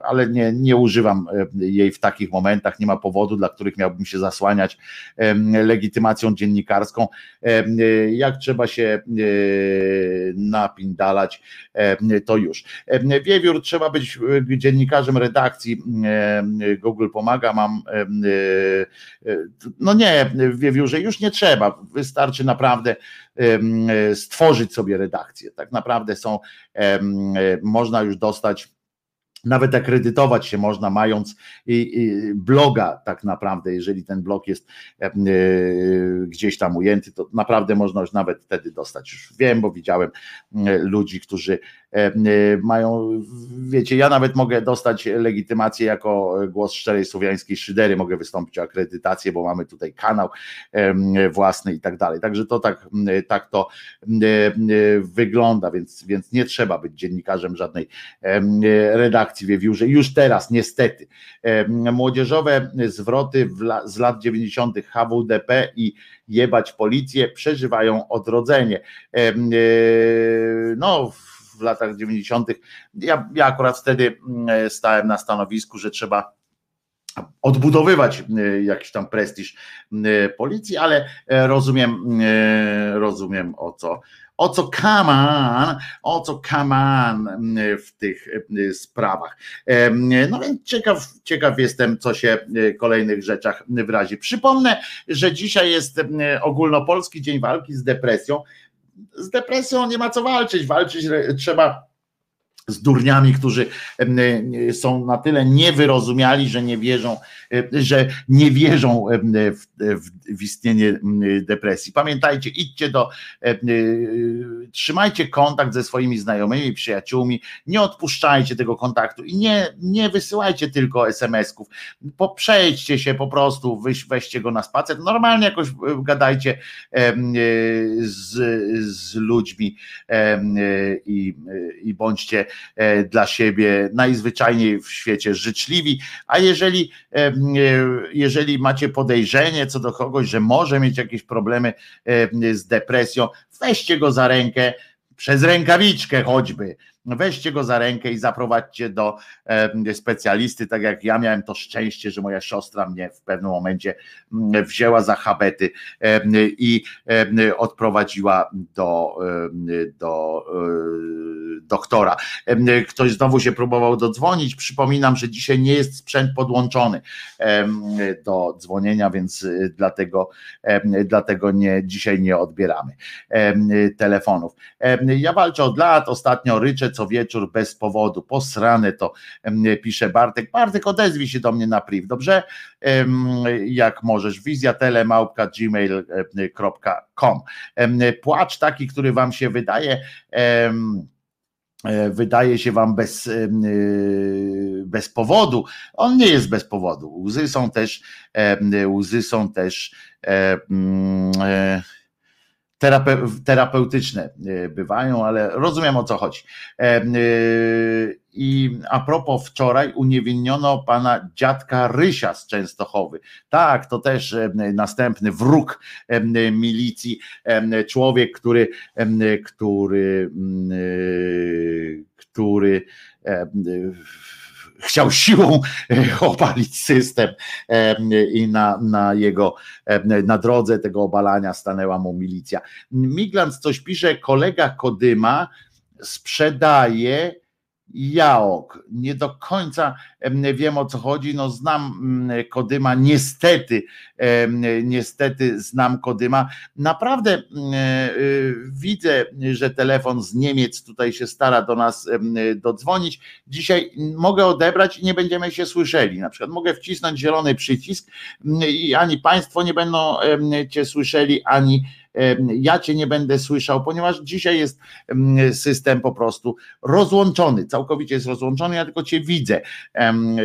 ale nie, nie używam jej w takich momentach, nie ma powodu, dla których miałbym się zasłaniać legitymacją dziennikarską. Jak trzeba się e, napindalać, to już. Wiewiór, trzeba być dziennikarzem redakcji. Google pomaga, mam. No nie, Wiewiórze, już nie trzeba. Wystarczy naprawdę stworzyć sobie redakcję. Tak naprawdę są, można już dostać nawet akredytować się można, mając bloga, tak naprawdę, jeżeli ten blog jest e, gdzieś tam ujęty, to naprawdę można już nawet wtedy dostać. Już wiem, bo widziałem ludzi, którzy E, e, mają, wiecie, ja nawet mogę dostać legitymację jako głos szczerej słowiańskiej szydery, mogę wystąpić o akredytację, bo mamy tutaj kanał własny i tak dalej. Także to tak, tak to wygląda, więc, więc nie trzeba być dziennikarzem żadnej redakcji wiewiórze. Już teraz, niestety, młodzieżowe zwroty z lat 90. HWDP i jebać policję przeżywają odrodzenie. E, no, latach 90. Ja, ja akurat wtedy mm, stałem na stanowisku, że trzeba odbudowywać mm, jakiś tam prestiż mm, policji, ale e, rozumiem, rozumiem o co, o co kaman, o co kaman w tych sprawach. No więc ciekaw, ciekaw jestem, co się w kolejnych rzeczach wyrazi. Przypomnę, że dzisiaj jest ogólnopolski dzień walki z depresją z depresją nie ma co walczyć. Walczyć trzeba z durniami, którzy są na tyle niewyrozumiali, że nie wierzą, że nie wierzą w, w, w, istnienie depresji. Pamiętajcie, idźcie do, trzymajcie kontakt ze swoimi znajomymi, przyjaciółmi, nie odpuszczajcie tego kontaktu i nie, nie wysyłajcie tylko SMS-ków. Poprzejdźcie się po prostu, weźcie go na spacer, normalnie jakoś gadajcie z, z ludźmi i, i bądźcie E, dla siebie najzwyczajniej w świecie życzliwi, a jeżeli, e, e, jeżeli macie podejrzenie co do kogoś, że może mieć jakieś problemy z depresją, weźcie go za rękę, przez rękawiczkę choćby, weźcie go za rękę i zaprowadźcie do specjalisty, tak jak ja miałem to szczęście, że moja siostra mnie w pewnym momencie mm, wzięła za habety i odprowadziła do, do doktora. Ktoś znowu się próbował dodzwonić. Przypominam, że dzisiaj nie jest sprzęt podłączony do dzwonienia, więc y, dlatego, dlatego nie, dzisiaj nie odbieramy telefonów. Ja walczę od lat, ostatnio ryczę co wieczór bez powodu. Posrane to pisze Bartek. Bartek, odezwij się do mnie na priv, dobrze? Jak możesz. Wizja telemałpka gmail.com. Płacz taki, który wam się wydaje E, wydaje się wam bez, e, bez powodu. On nie jest bez powodu. Łzy są też, e, łzy są też mm, terapeutyczne bywają, ale rozumiem o co chodzi. I a propos wczoraj uniewinniono pana dziadka Rysia z Częstochowy. Tak, to też następny wróg milicji, człowiek, który, który, który chciał siłą obalić system i na, na jego, na drodze tego obalania stanęła mu milicja. Miglans coś pisze, kolega Kodyma sprzedaje Jaok. Nie do końca wiem o co chodzi. No znam mm, Kodyma, niestety, niestety znam Kodyma. Naprawdę mm, y, widzę, że telefon z Niemiec tutaj się stara do nas dodzwonić. Dzisiaj mogę odebrać i nie będziemy się słyszeli. Na przykład mogę wcisnąć zielony przycisk mm, i ani Państwo nie będą Cię słyszeli, ani ja cię nie będę słyszał, ponieważ dzisiaj jest system po prostu rozłączony, całkowicie jest rozłączony, ja tylko cię widzę,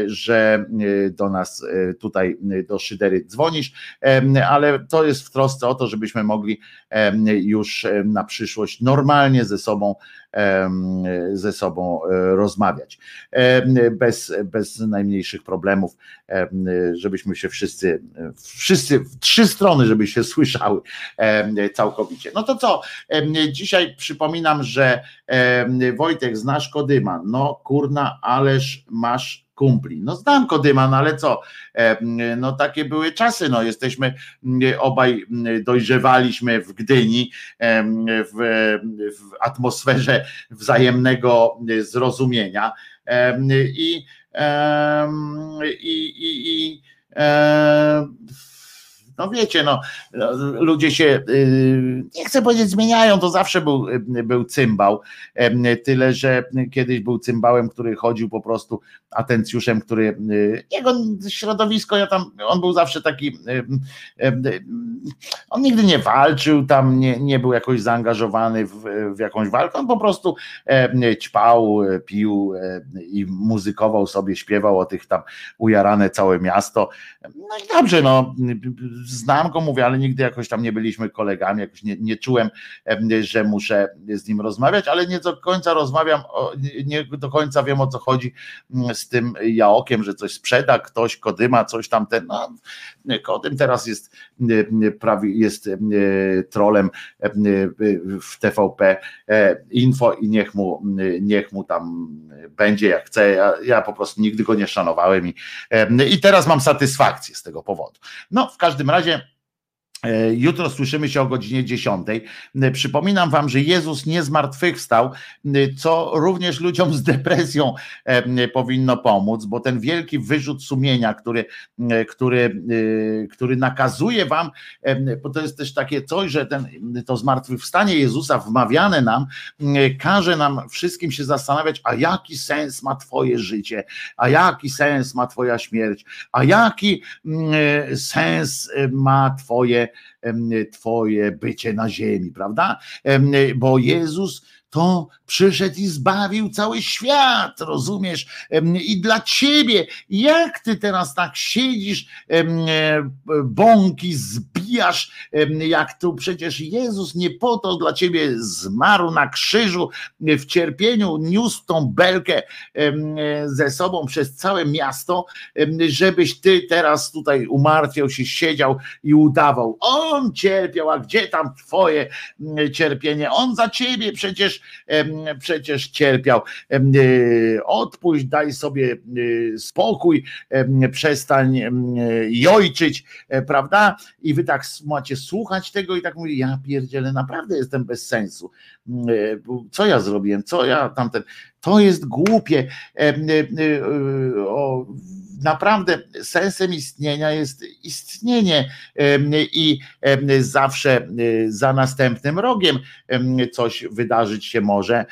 że do nas tutaj do szydery dzwonisz, ale to jest w trosce o to, żebyśmy mogli już na przyszłość normalnie ze sobą ze sobą e, rozmawiać. Bez, bez najmniejszych problemów, żebyśmy się wszyscy, wszyscy, trzy strony, żeby się słyszały całkowicie. No to co? Dzisiaj przypominam, że Wojtek, znasz Kodyma. No kurna, ależ masz kumpli. No znam Kodyman, ale co? No takie były czasy, no jesteśmy obaj dojrzewaliśmy w Gdyni w, w atmosferze wzajemnego zrozumienia i, i, i, i no wiecie, no, ludzie się, y, nie chcę powiedzieć zmieniają, to zawsze był, y, był cymbał, tyle, że kiedyś był cymbałem, który chodził po prostu atencjuszem, który, y, jego środowisko, ja tam, on był zawsze taki, on nigdy nie walczył tam, nie, nie był jakoś zaangażowany w, w jakąś walkę, on po prostu ćpał, pił i muzykował sobie, śpiewał o tych tam ujarane całe miasto, no i dobrze, no znam go, mówię, ale nigdy jakoś tam nie byliśmy kolegami, jakoś nie, nie czułem, że muszę z nim rozmawiać, ale nie do końca rozmawiam, nie do końca wiem o co chodzi mm, z tym jaokiem, że coś sprzeda ktoś, kodyma, coś tam ten, no, Kodym teraz jest, prawie jest trolem w TVP Info i niech mu, niech mu tam będzie jak chce. Ja, ja po prostu nigdy go nie szanowałem i, i teraz mam satysfakcję z tego powodu. No, w każdym razie. E, jutro słyszymy się o godzinie 10. E, przypominam Wam, że Jezus nie zmartwychwstał, e, co również ludziom z depresją powinno pomóc, bo ten wielki wyrzut sumienia, który, który, który nakazuje Wam, bo to jest też takie coś, że ten, to zmartwychwstanie Jezusa wmawiane nam, każe nam wszystkim się zastanawiać, a jaki sens ma Twoje życie, a jaki sens ma Twoja śmierć, a jaki sens ma Twoje Twoje bycie na ziemi, prawda? Bo Jezus to przyszedł i zbawił cały świat, rozumiesz? I dla ciebie, jak ty teraz tak siedzisz, e, bąki zbijasz, jak tu przecież Jezus nie po to dla ciebie zmarł na krzyżu w cierpieniu, niósł tą belkę ze sobą przez całe miasto, żebyś ty teraz tutaj umartwiał się, siedział i udawał. On cierpiał, a gdzie tam twoje cierpienie? On za ciebie przecież przecież cierpiał. Y, odpuść, daj sobie y, spokój, przestań jojczyć, e, prawda? I wy tak macie słuchać tego i tak mówię, ja pierdzielę, naprawdę jestem bez sensu. E, co ja zrobiłem? Co ja tamten? To jest głupie. Y, o, naprawdę sensem istnienia jest istnienie i zawsze za następnym rogiem coś wydarzyć się może,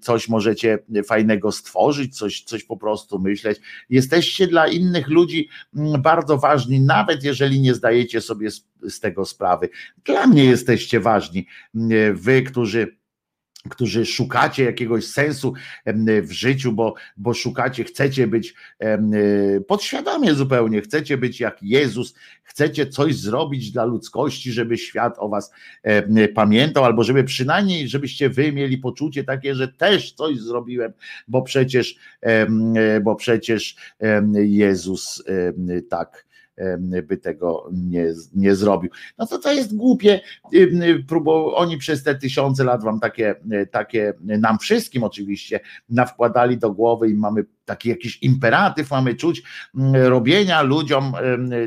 coś możecie fajnego stworzyć, coś, coś po prostu myśleć. Jesteście dla innych ludzi bardzo ważni, nawet jeżeli nie zdajecie sobie z tego sprawy. Dla mnie jesteście ważni. Wy, którzy którzy szukacie jakiegoś sensu w życiu, bo, bo szukacie, chcecie być podświadomie zupełnie, chcecie być jak Jezus, chcecie coś zrobić dla ludzkości, żeby świat o was pamiętał, albo żeby przynajmniej, żebyście wy mieli poczucie takie, że też coś zrobiłem, bo przecież, bo przecież Jezus tak by tego nie, nie zrobił. No to to jest głupie, próbo, oni przez te tysiące lat wam takie, takie, nam wszystkim oczywiście, nawkładali do głowy i mamy taki jakiś imperatyw mamy czuć robienia ludziom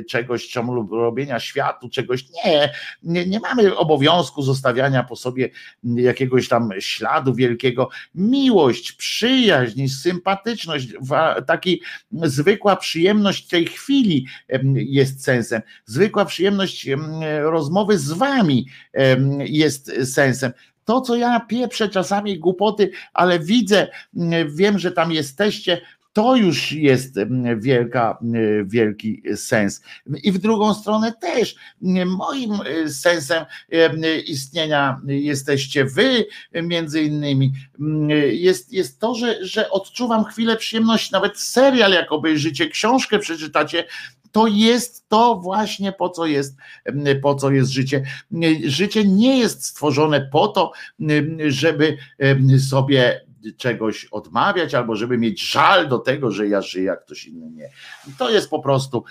czegoś, czemu robienia światu czegoś. Nie, nie, nie mamy obowiązku zostawiania po sobie jakiegoś tam śladu wielkiego. Miłość, przyjaźń, sympatyczność, taki zwykła przyjemność tej chwili jest sensem. Zwykła przyjemność rozmowy z wami jest sensem to, co ja pieprzę czasami głupoty, ale widzę, wiem, że tam jesteście, To już jest wielka, wielki sens. I w drugą stronę też. Moim sensem istnienia jesteście wy, między innymi. Jest, jest to, że, że odczuwam chwilę przyjemności, nawet serial, jak obejrzycie, książkę przeczytacie, to jest to właśnie po co jest, po co jest życie. Życie nie jest stworzone po to, żeby sobie czegoś odmawiać, albo żeby mieć żal do tego, że ja żyję, a ktoś inny nie. To jest po prostu,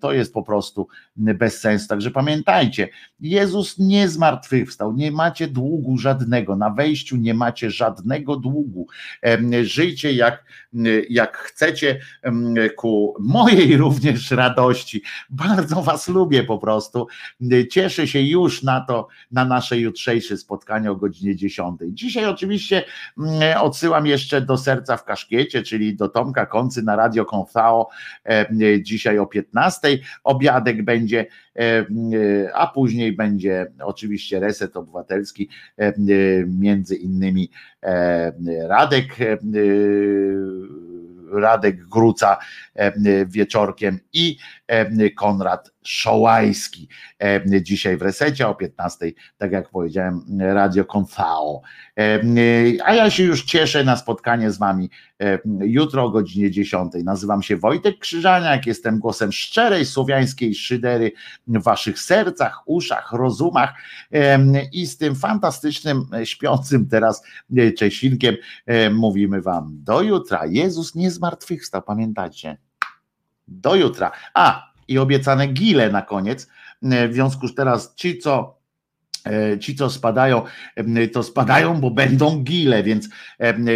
to jest po prostu bez sensu. Także pamiętajcie, Jezus nie zmartwychwstał, nie macie długu żadnego, na wejściu nie macie żadnego długu. Żyjcie jak, jak chcecie ku mojej *laughs* również radości. Bardzo was lubię po prostu. Cieszę się już na to, na nasze jutrzejsze spotkanie o godzinie 10. Dzisiaj oczywiście odsyłam jeszcze do serca w kaszkiecie, czyli do Tomka Koncy na Radio Konfao dzisiaj o 15. Obiadek będzie, a później będzie oczywiście reset obywatelski, między innymi Radek Radek Gruca wieczorkiem i Konrad Szołajski. Dzisiaj w resecie o 15, tak jak powiedziałem, Radio Konfao. A ja się już cieszę na spotkanie z Wami jutro o godzinie 10. Nazywam się Wojtek Krzyżaniak, jestem głosem szczerej słowiańskiej szydery w Waszych sercach, uszach, rozumach i z tym fantastycznym, śpiącym teraz Czesinkiem mówimy Wam do jutra. Jezus nie zmartwychwstał, pamiętajcie. Do jutra. A, i obiecane gile na koniec. W związku z teraz ci, co ci, co spadają, to spadają, bo będą gile, więc,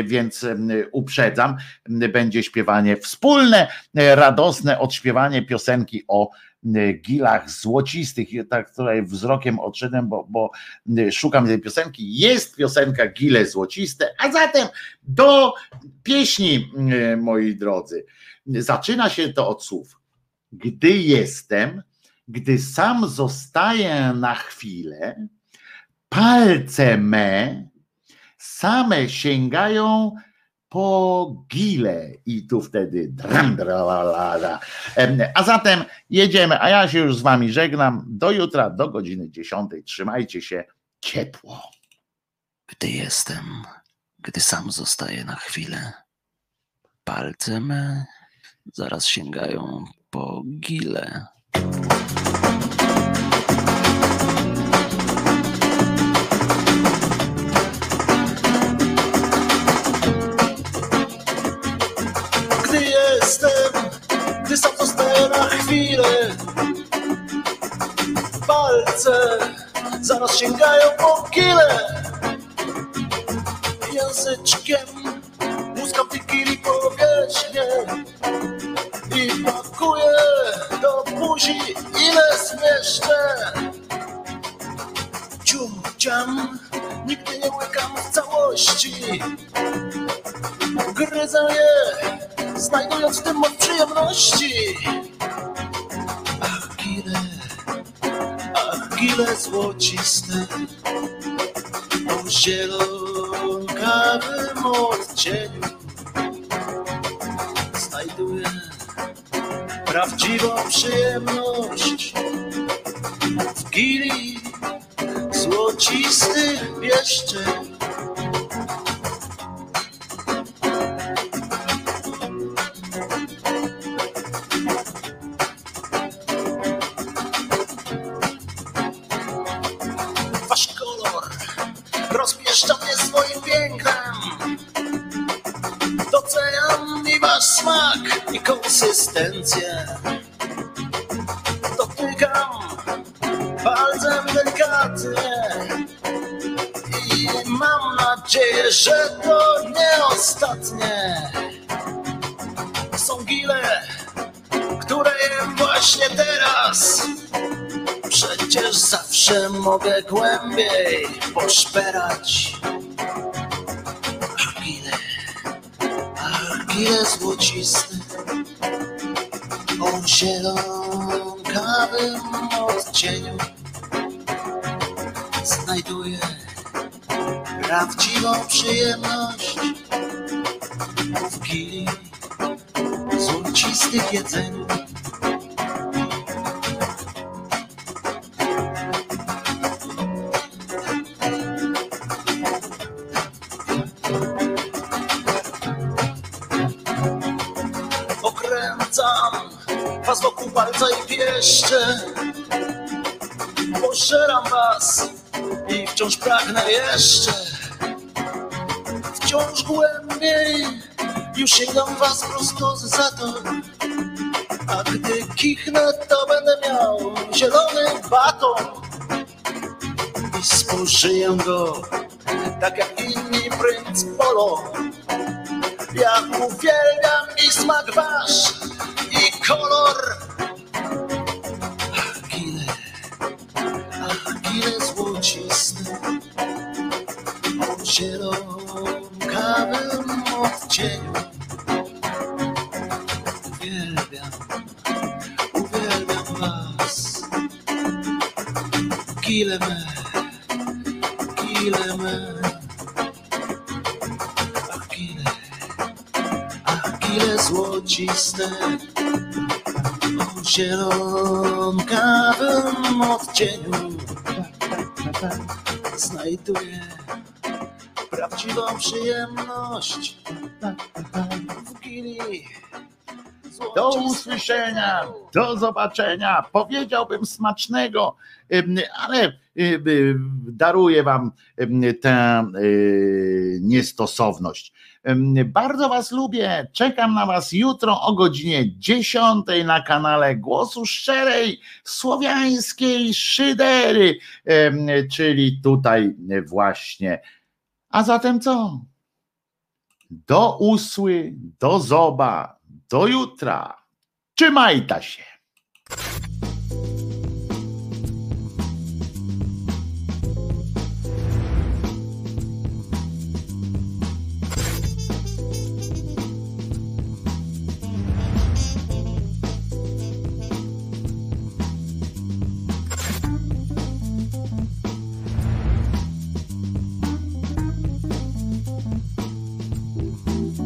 więc uprzedzam, będzie śpiewanie wspólne, radosne odśpiewanie piosenki o gilach złocistych. Tak tutaj wzrokiem odszedłem, bo, bo szukam tej piosenki. Jest piosenka Gile złociste, a zatem do pieśni, moi drodzy. Zaczyna się to od słów gdy jestem, gdy sam zostaję na chwilę, palce me same sięgają po gile i tu wtedy a zatem jedziemy, a ja się już z wami żegnam do jutra, do godziny 10. Trzymajcie się ciepło. Gdy jestem, gdy sam zostaję na chwilę, palce me zaraz sięgają po gile. Chwilę, palce zaraz sięgają po gile. Języczkiem muskam gili powierzchnię i pakuję do buzi ile zmieszczę. Cium, ciam, nigdy nie łykam w całości. Gryzę je, znajdując w tym moc przyjemności. Ach, gile, ach, gile złociste, o zielonkawym odcieniu znajduję prawdziwą przyjemność gili złocistych pieszczeń. Wasz kolor rozpieszcza mnie swoim pięknem. Doceniam i smak i. nadzieję, że to nie ostatnie. Są gile, które jem właśnie teraz. Przecież zawsze mogę głębiej poszperać. Ach, gile, ach, gile złociste, o zielonkawym odcieniu. Znajduję prawdziwą przyjemność w gili oczywistych jedzeniu. Okręcam was wokół palca i pieszcze. Pożeram was i wciąż pragnę jeszcze. Wciąż głębiej już sięgam was prosto za to. A gdy kichnę, to będę miał zielony baton i spożyję go tak jak inni princ polo. Ja uwielbiam i smak wasz i kolor. Ach, gile, ach, gile złociste, o zielonkawym odcieniu. Uwielbiam, uwielbiam was. Gile me, gile me. Ach, gile, ach, gile złociste, o zielonkawym odcieniu. Znajduję prawdziwą przyjemność w gili. Do usłyszenia, do zobaczenia. Powiedziałbym smacznego, ale daruję wam tę y, niestosowność. Bardzo was lubię. Czekam na was jutro o godzinie 10 na kanale Głosu Szczerej Słowiańskiej Szydery, czyli tutaj właśnie. A zatem co? Do usły, do zoba, do jutra. Trzymajta się.